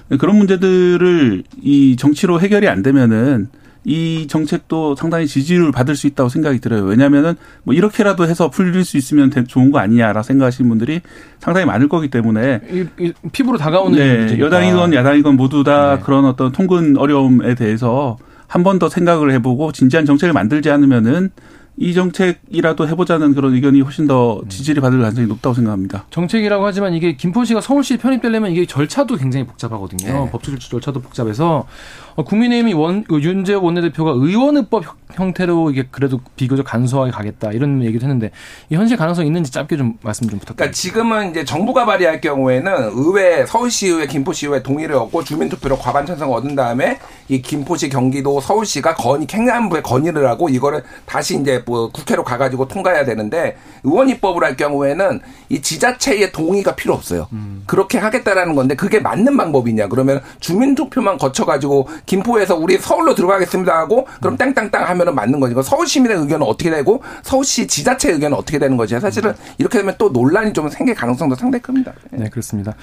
그, 그런 문제들을 이 정치로 해결이 안 되면은 이 정책도 상당히 지지를 받을 수 있다고 생각이 들어요. 왜냐하면은 뭐 이렇게라도 해서 풀릴 수 있으면 좋은 거 아니냐라 생각하시는 분들이 상당히 많을 거기 때문에 이, 이 피부로 다가오는 네, 여당이건 야당이건 모두 다 네. 그런 어떤 통근 어려움에 대해서 한 번 더 생각을 해보고 진지한 정책을 만들지 않으면은 이 정책이라도 해보자는 그런 의견이 훨씬 더 지지를 받을 가능성이 높다고 생각합니다. 정책이라고 하지만 이게 김포시가 서울시 편입되려면 이게 절차도 굉장히 복잡하거든요. 네. 법적 절차도 복잡해서 어, 국민의힘이 원, 그 윤재호 원내대표가 의원의법 형태로 이게 그래도 비교적 간소하게 가겠다 이런 얘기도 했는데 이 현실 가능성 있는지 짧게 좀 말씀 좀 부탁드립니다. 그러니까 지금은 이제 정부가 발의할 경우에는 의회 서울시의회 김포시의회 동의를 얻고 주민투표로 과반 찬성을 얻은 다음에 이 김포시 경기도 서울시가 건의 행안부에 건의를 하고 이거를 다시 이제 뭐 국회로 가가지고 통과해야 되는데 의원입법을 할 경우에는 이 지자체의 동의가 필요 없어요. 음. 그렇게 하겠다라는 건데 그게 맞는 방법이냐 그러면 주민 투표만 거쳐 가지고 김포에서 우리 서울로 들어가겠습니다 하고 그럼 땡땅땅 하면은 맞는 거니까 서울 시민의 의견은 어떻게 되고 서울시 지자체 의견은 어떻게 되는 거지. 사실은 이렇게 되면 또 논란이 좀 생길 가능성도 상당히 큽니다. 네, 그렇습니다.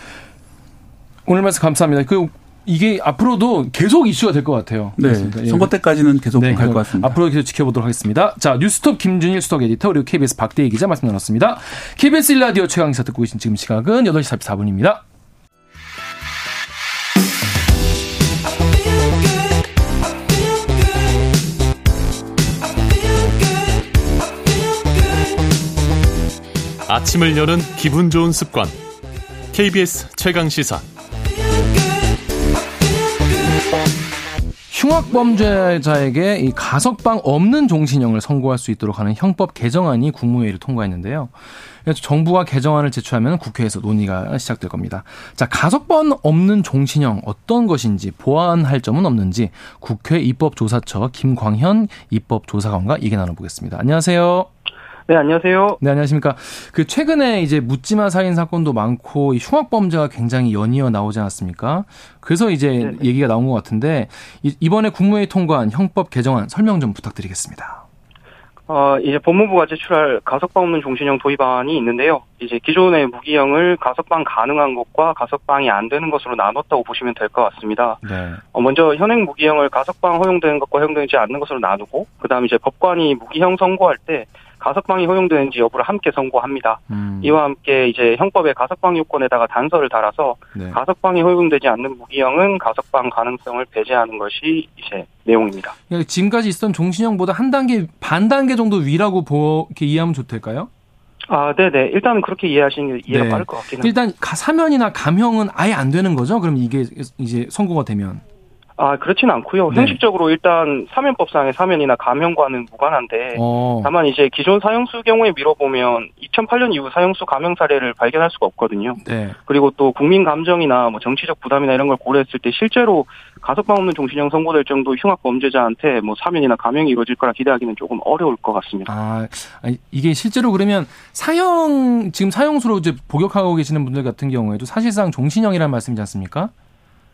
오늘 말씀 감사합니다. 그 이게 앞으로도 계속 이슈가 될 것 같아요. 네. 그렇습니다. 예. 선거 때까지는 계속 네, 갈것 같습니다. 앞으로 계속 지켜보도록 하겠습니다. 자, 뉴스톱 김준일 수석 에디터 그리고 KBS 박대희 기자 말씀 나눴습니다. KBS 1라디오 최강기사 듣고 계신 지금 시각은 8시 44분입니다. 아침을 여는 기분 좋은 습관. KBS 최강 시사. 흉악범죄자에게 이 가석방 없는 종신형을 선고할 수 있도록 하는 형법 개정안이 국무회의를 통과했는데요. 정부가 개정안을 제출하면 국회에서 논의가 시작될 겁니다. 자, 가석방 없는 종신형 어떤 것인지 보완할 점은 없는지 국회 입법조사처 김광현 입법조사관과 얘기 나눠보겠습니다. 안녕하세요. 네, 안녕하세요. 네, 안녕하십니까. 그 최근에 이제 묻지마 살인 사건도 많고 이 흉악 범죄가 굉장히 연이어 나오지 않았습니까? 그래서 이제 네네. 네. 얘기가 나온 것 같은데 이번에 국무회의 통과한 형법 개정안 설명 좀 부탁드리겠습니다. 어, 이제 법무부가 제출할 가석방 없는 종신형 도입안이 있는데요. 이제 기존의 무기형을 가석방 가능한 것과 가석방이 안 되는 것으로 나눴다고 보시면 될 것 같습니다. 네. 어, 먼저 현행 무기형을 가석방 허용되는 것과 허용되지 않는 것으로 나누고, 그 다음 이제 법관이 무기형 선고할 때 가석방이 허용되는지 여부를 함께 선고합니다. 음. 이와 함께 이제 형법의 가석방 요건에다가 단서를 달아서 네. 가석방이 허용되지 않는 무기형은 가석방 가능성을 배제하는 것이 이제 내용입니다. 그러니까 지금까지 있었던 종신형보다 한 단계 반 단계 정도 위라고 보 이렇게 이해하면 좋을까요? 아, 네네. 일단은 그렇게 이해하시는 게 이해가 네. 빠를 것 합니다. 일단 사면이나 감형은 아예 안 되는 거죠? 그럼 이게 이제 선고가 되면? 아, 그렇진 않고요. 네. 형식적으로 일단 사면법상의 사면이나 감형과는 무관한데 어. 다만 이제 기존 사형수 경우에 미뤄보면 2008년 이후 사형수 감형 사례를 발견할 수가 없거든요. 네. 그리고 또 국민 감정이나 뭐 정치적 부담이나 이런 걸 고려했을 때 실제로 가석방 없는 종신형 선고될 정도 흉악 범죄자한테 뭐 사면이나 감형이 이루어질 거라 기대하기는 조금 어려울 것 같습니다. 아, 이게 실제로 그러면 사형 지금 사형수로 이제 복역하고 계시는 분들 같은 경우에도 사실상 종신형이라는 말씀이지 않습니까?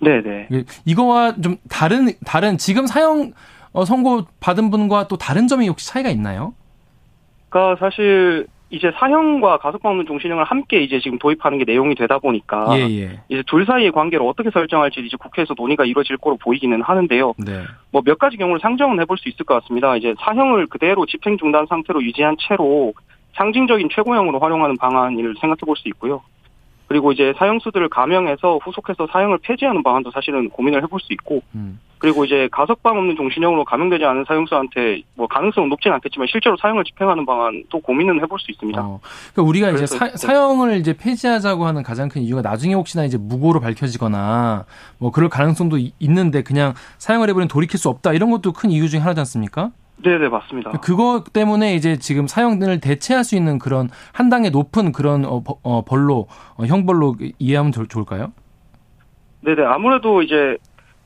네네. 이거와 좀 다른 다른 지금 사형 어, 선고 받은 분과 또 다른 점이 혹시 차이가 있나요? 그러니까 사실 이제 사형과 가석방문 종신형을 함께 이제 지금 도입하는 게 내용이 되다 보니까 예, 예. 이제 둘 사이의 관계를 어떻게 설정할지 이제 국회에서 논의가 이루어질 거로 보이기는 하는데요. 네. 뭐몇 가지 경우를 상정은 해볼 수 있을 것 같습니다. 이제 사형을 그대로 집행 중단 상태로 유지한 채로 상징적인 최고형으로 활용하는 방안을 생각해 볼 수 있고요. 그리고 이제 사형수들을 감형해서 후속해서 사형을 폐지하는 방안도 사실은 고민을 해볼 수 있고, 음. 그리고 이제 가석방 없는 종신형으로 감형되지 않은 사형수한테 뭐 가능성은 높지는 않겠지만 실제로 사형을 집행하는 방안도 고민은 해볼 수 있습니다. 어. 그러니까 우리가 이제 사, 네. 사형을 이제 폐지하자고 하는 가장 큰 이유가 나중에 혹시나 이제 무고로 밝혀지거나 뭐 그럴 가능성도 있는데 그냥 사형을 해버리면 돌이킬 수 없다 이런 것도 큰 이유 중에 하나지 않습니까? 네네 맞습니다. 그거 때문에 이제 지금 사형을 대체할 수 있는 그런 한 단계 높은 그런 어, 어 벌로 어, 형벌로 이해하면 좋을까요? 네네 아무래도 이제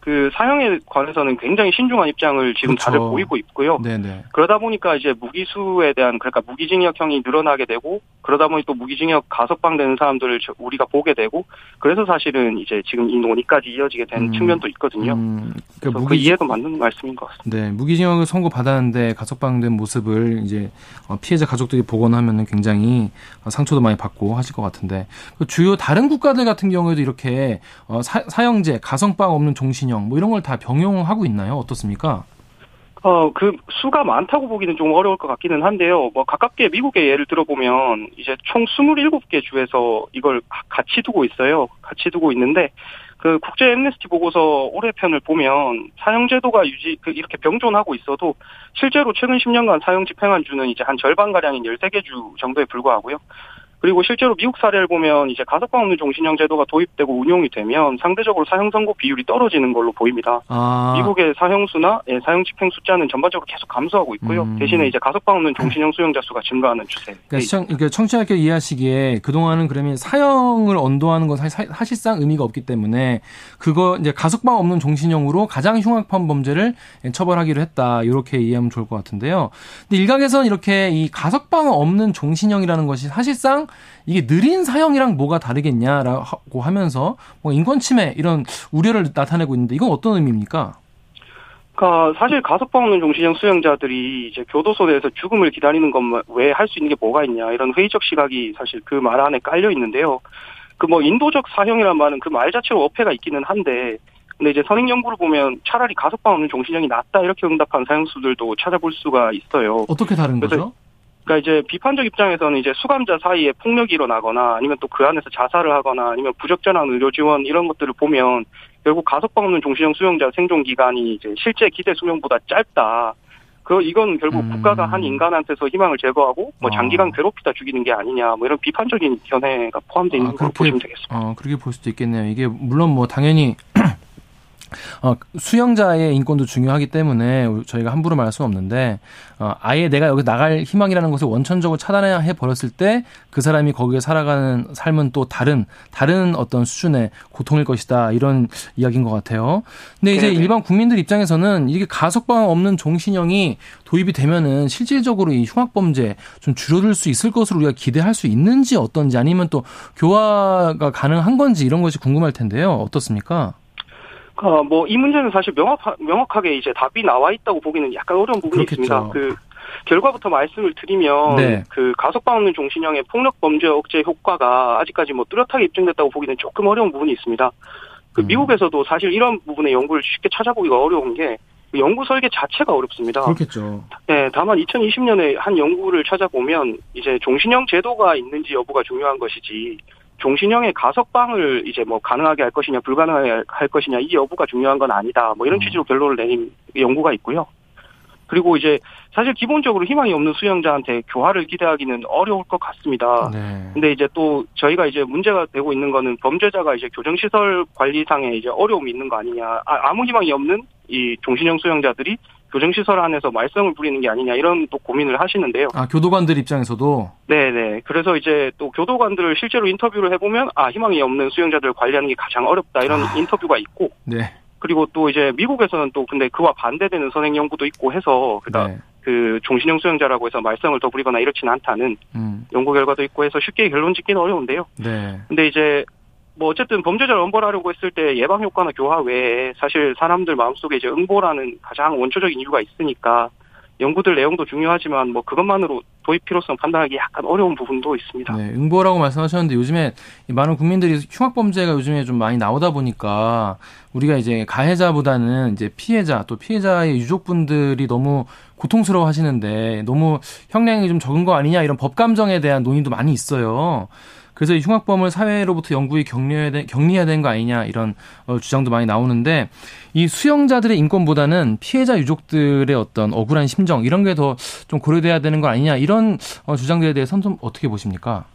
그 사형에 관해서는 굉장히 신중한 입장을 지금 그렇죠. 다들 보이고 있고요. 네네. 그러다 보니까 이제 무기수에 대한 그러니까 무기징역형이 늘어나게 되고 그러다 보니 또 무기징역 가석방되는 사람들을 우리가 보게 되고 그래서 사실은 이제 지금 이 논의까지 이어지게 된 음. 측면도 있거든요. 음. 그러니까 무기... 그 이해도 맞는 말씀인 것 같습니다. 네, 무기징역을 선고 받았는데 가석방된 모습을 이제 어, 피해자 가족들이 보거나 하면은 굉장히 상처도 많이 받고 하실 것 같은데 그 주요 다른 국가들 같은 경우에도 이렇게 어, 사, 사형제 가석방 없는 종신형 병영 뭐 이런 걸 다 병용하고 있나요? 어떻습니까? 어, 그 수가 많다고 보기는 좀 어려울 것 같기는 한데요. 뭐 가깝게 미국의 예를 들어보면 이제 총 27개 주에서 이걸 같이 두고 있어요. 같이 두고 있는데 그 국제 엠네스티 보고서 올해 편을 보면 사형 제도가 유지 그 이렇게 병존하고 있어도 실제로 최근 10년간 사형 집행한 주는 이제 한 절반 가량인 13개 주 정도에 불과하고요. 그리고 실제로 미국 사례를 보면 이제 가석방 없는 종신형 제도가 도입되고 운용이 되면 상대적으로 사형 선고 비율이 떨어지는 걸로 보입니다. 아. 미국의 사형수나 예, 사형 집행 숫자는 전반적으로 계속 감소하고 있고요. 음. 대신에 이제 가석방 없는 종신형 수용자 수가 증가하는 추세. 그러니까, 시청, 그러니까 청취자께 이해하시기에 그동안은 그러면 사형을 언도하는 건 사실, 사실상 의미가 없기 때문에 그거 이제 가석방 없는 종신형으로 가장 흉악한 범죄를 처벌하기로 했다. 이렇게 이해하면 좋을 것 같은데요. 근데 일각에서는 이렇게 이 가석방 없는 종신형이라는 것이 사실상 이게 느린 사형이랑 뭐가 다르겠냐라고 하면서 뭐 인권 침해 이런 우려를 나타내고 있는데 이건 어떤 의미입니까? 그러니까 사실 가석방 없는 종신형 수용자들이 이제 교도소 내에서 죽음을 기다리는 것만 왜 할 수 있는 게 뭐가 있냐 이런 회의적 시각이 사실 그 말 안에 깔려 있는데요. 그 뭐 인도적 사형이란 말은 그 말 자체로 어폐가 있기는 한데 근데 이제 선행 연구를 보면 차라리 가석방 없는 종신형이 낫다 이렇게 응답한 사형수들도 찾아볼 수가 있어요. 어떻게 다른 거죠? 그러니까 이제 비판적 입장에서는 이제 수감자 사이에 폭력이 일어나거나 아니면 또 그 안에서 자살을 하거나 아니면 부적절한 의료 지원 이런 것들을 보면 결국 가석방 없는 종신형 수용자 생존 기간이 이제 실제 기대 수명보다 짧다. 그 이건 결국 음. 국가가 한 인간한테서 희망을 제거하고 뭐 장기간 어. 괴롭히다 죽이는 게 아니냐 뭐 이런 비판적인 견해가 포함되어 있는 아, 걸로 보시면 되겠습니다. 어, 그렇게 볼 수도 있겠네요. 이게 물론 뭐 당연히 어, 수영자의 인권도 중요하기 때문에 저희가 함부로 말할 수는 없는데 어, 아예 내가 여기 나갈 희망이라는 것을 원천적으로 차단해 버렸을 때 그 사람이 거기에 살아가는 삶은 또 다른 다른 어떤 수준의 고통일 것이다 이런 이야기인 것 같아요. 근데 이제 네네. 일반 국민들 입장에서는 이게 가석방 없는 종신형이 도입이 되면은 실질적으로 이 흉악 범죄 좀 줄어들 수 있을 것으로 우리가 기대할 수 있는지 어떤지 아니면 또 교화가 가능한 건지 이런 것이 궁금할 텐데요. 어떻습니까? 어, 뭐, 이 문제는 사실 명확, 명확하게 이제 답이 나와 있다고 보기는 약간 어려운 부분이 그렇겠죠. 있습니다. 그, 결과부터 말씀을 드리면, 네. 그 가석방 없는 종신형의 폭력 범죄 억제 효과가 아직까지 뭐 뚜렷하게 입증됐다고 보기는 조금 어려운 부분이 있습니다. 그 음. 미국에서도 사실 이런 부분의 연구를 쉽게 찾아보기가 어려운 게, 그 연구 설계 자체가 어렵습니다. 그렇겠죠. 네, 다만 2020년에 한 연구를 찾아보면 이제 종신형 제도가 있는지 여부가 중요한 것이지 종신형의 가석방을 이제 뭐 가능하게 할 것이냐 불가능하게 할 것이냐 이 여부가 중요한 건 아니다. 뭐 이런 음. 취지로 결론을 내린 연구가 있고요. 그리고 이제 사실 기본적으로 희망이 없는 수용자한테 교화를 기대하기는 어려울 것 같습니다. 네. 근데 이제 또 저희가 이제 문제가 되고 있는 거는 범죄자가 이제 교정시설 관리상에 이제 어려움이 있는 거 아니냐. 아, 아무 희망이 없는 이 종신형 수용자들이 교정시설 안에서 말썽을 부리는 게 아니냐 이런 또 고민을 하시는데요. 아 교도관들 입장에서도. 네네. 그래서 이제 또 교도관들을 실제로 인터뷰를 해보면 아 희망이 없는 수용자들을 관리하는 게 가장 어렵다 이런 아. 인터뷰가 있고. 네. 그리고 또 이제 미국에서는 또 근데 그와 반대되는 선행 연구도 있고 해서 그러니까 네. 그 종신형 수용자라고 해서 말썽을 더 부리거나 이렇지는 않다는 음. 연구 결과도 있고 해서 쉽게 결론 짓기는 어려운데요. 네. 근데 이제 뭐 어쨌든 범죄자를 엄벌하려고 했을 때 예방 효과나 교화 외에 사실 사람들 마음속에 이제 응보라는 가장 원초적인 이유가 있으니까 연구들 내용도 중요하지만 뭐 그것만으로 도입 필요성 판단하기 약간 어려운 부분도 있습니다. 네, 응보라고 말씀하셨는데 요즘에 많은 국민들이 흉악 범죄가 요즘에 좀 많이 나오다 보니까 우리가 이제 가해자보다는 이제 피해자 또 피해자의 유족분들이 너무 고통스러워 하시는데 너무 형량이 좀 적은 거 아니냐 이런 법 감정에 대한 논의도 많이 있어요. 그래서 이 흉악범을 사회로부터 영구히 격리해야, 되, 격리해야 되는 거 아니냐 이런 어, 주장도 많이 나오는데 이 수용자들의 인권보다는 피해자 유족들의 어떤 억울한 심정 이런 게 더 좀 고려돼야 되는 거 아니냐 이런 어, 주장들에 대해서는 좀 어떻게 보십니까?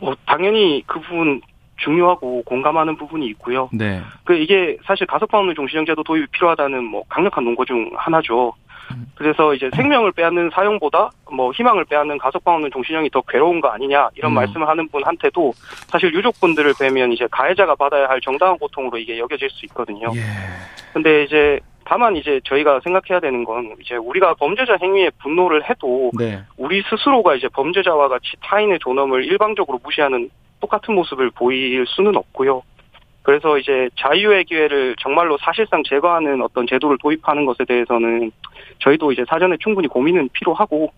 뭐 당연히 그 부분 중요하고 공감하는 부분이 있고요. 네. 그 이게 사실 가석방 없는 종신형제도 도입이 필요하다는 뭐 강력한 논거 중 하나죠. 그래서 이제 생명을 빼앗는 사형보다 뭐 희망을 빼앗는 가석방 없는 종신형이 더 괴로운 거 아니냐 이런 음. 말씀을 하는 분한테도 사실 유족분들을 빼면 이제 가해자가 받아야 할 정당한 고통으로 이게 여겨질 수 있거든요. 예. 근데 이제 다만 이제 저희가 생각해야 되는 건 이제 우리가 범죄자 행위에 분노를 해도 네. 우리 스스로가 이제 범죄자와 같이 타인의 존엄을 일방적으로 무시하는 똑같은 모습을 보일 수는 없고요. 그래서 이제 자유의 기회를 정말로 사실상 제거하는 어떤 제도를 도입하는 것에 대해서는 저희도 이제 사전에 충분히 고민은 필요하고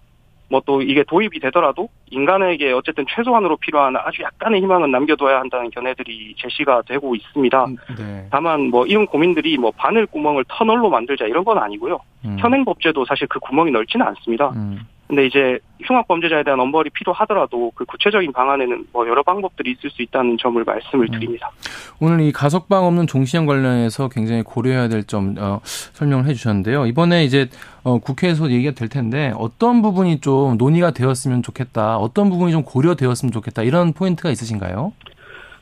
뭐 또 이게 도입이 되더라도 인간에게 어쨌든 최소한으로 필요한 아주 약간의 희망은 남겨둬야 한다는 견해들이 제시가 되고 있습니다. 음, 네. 다만 뭐 이런 고민들이 뭐 바늘 구멍을 터널로 만들자 이런 건 아니고요. 음. 현행 법제도 사실 그 구멍이 넓지는 않습니다. 음. 근데 이제 흉악 범죄자에 대한 엄벌이 필요하더라도 그 구체적인 방안에는 뭐 여러 방법들이 있을 수 있다는 점을 말씀을 음. 드립니다. 오늘 이 가석방 없는 종신형 관련해서 굉장히 고려해야 될 점 어, 설명을 해주셨는데요. 이번에 이제 어, 국회에서 얘기가 될 텐데 어떤 부분이 좀 논의가 되었으면 좋겠다, 어떤 부분이 좀 고려되었으면 좋겠다 이런 포인트가 있으신가요?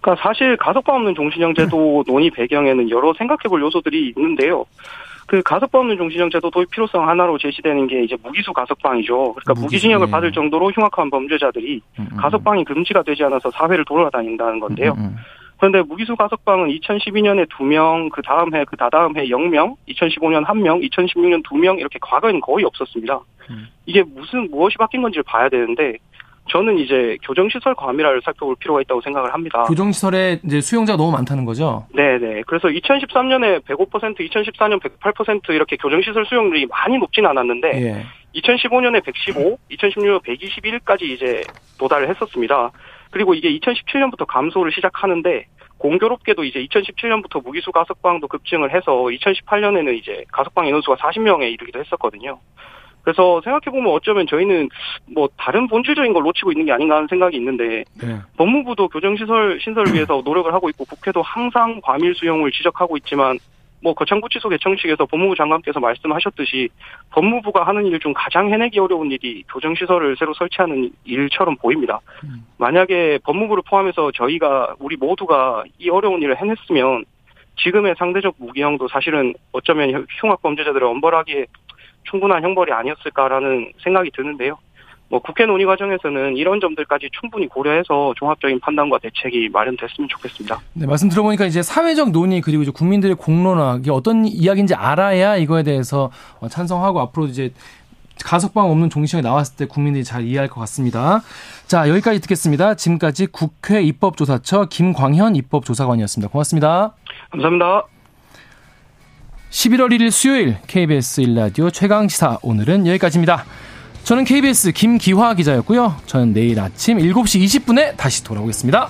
그러니까 사실 가석방 없는 종신형 제도 논의 배경에는 여러 생각해볼 요소들이 있는데요. 그 가석방 없는 종신형 제도 도입 필요성 하나로 제시되는 게 이제 무기수 가석방이죠. 그러니까 무기수, 무기징역을 예. 받을 정도로 흉악한 범죄자들이 음, 음. 가석방이 금지가 되지 않아서 사회를 돌아다닌다는 건데요. 음, 음. 그런데 무기수 가석방은 2012년에 2명, 그 다음 해, 그 다다음 해 0명, 2015년 1명, 2016년 2명 이렇게 과거에는 거의 없었습니다. 음. 이게 무슨 무엇이 바뀐 건지를 봐야 되는데 저는 이제 교정시설 과밀화를 살펴볼 필요가 있다고 생각을 합니다. 교정시설에 이제 수용자가 너무 많다는 거죠? 네네. 그래서 2013년에 105%, 2014년 108% 이렇게 교정시설 수용률이 많이 높진 않았는데, 예. 2015년에 115, 2016년 121까지 이제 도달을 했었습니다. 그리고 이게 2017년부터 감소를 시작하는데, 공교롭게도 이제 2017년부터 무기수 가석방도 급증을 해서 2018년에는 이제 가석방 인원수가 40명에 이르기도 했었거든요. 그래서 생각해보면 어쩌면 저희는 뭐 다른 본질적인 걸 놓치고 있는 게 아닌가 하는 생각이 있는데 네. 법무부도 교정시설 신설을 위해서 노력을 하고 있고 국회도 항상 과밀 수용을 지적하고 있지만 뭐 거창구치소 개청 측에서 법무부 장관께서 말씀하셨듯이 법무부가 하는 일 중 가장 해내기 어려운 일이 교정시설을 새로 설치하는 일처럼 보입니다. 음. 만약에 법무부를 포함해서 저희가 우리 모두가 이 어려운 일을 해냈으면 지금의 상대적 무기형도 사실은 어쩌면 흉악 범죄자들을 엄벌하기에 충분한 형벌이 아니었을까라는 생각이 드는데요. 뭐 국회 논의 과정에서는 이런 점들까지 충분히 고려해서 종합적인 판단과 대책이 마련됐으면 좋겠습니다. 네, 말씀 들어보니까 이제 사회적 논의 그리고 이제 국민들의 공론화 이게 어떤 이야기인지 알아야 이거에 대해서 어, 찬성하고 앞으로 이제 가석방 없는 종시형이 나왔을 때 국민들이 잘 이해할 것 같습니다. 자, 여기까지 듣겠습니다. 지금까지 국회 입법조사처 김광현 입법조사관이었습니다. 고맙습니다. 감사합니다. 11월 1일 수요일 KBS 1라디오 최강시사 오늘은 여기까지입니다. 저는 KBS 김기화 기자였고요. 저는 내일 아침 7시 20분에 다시 돌아오겠습니다.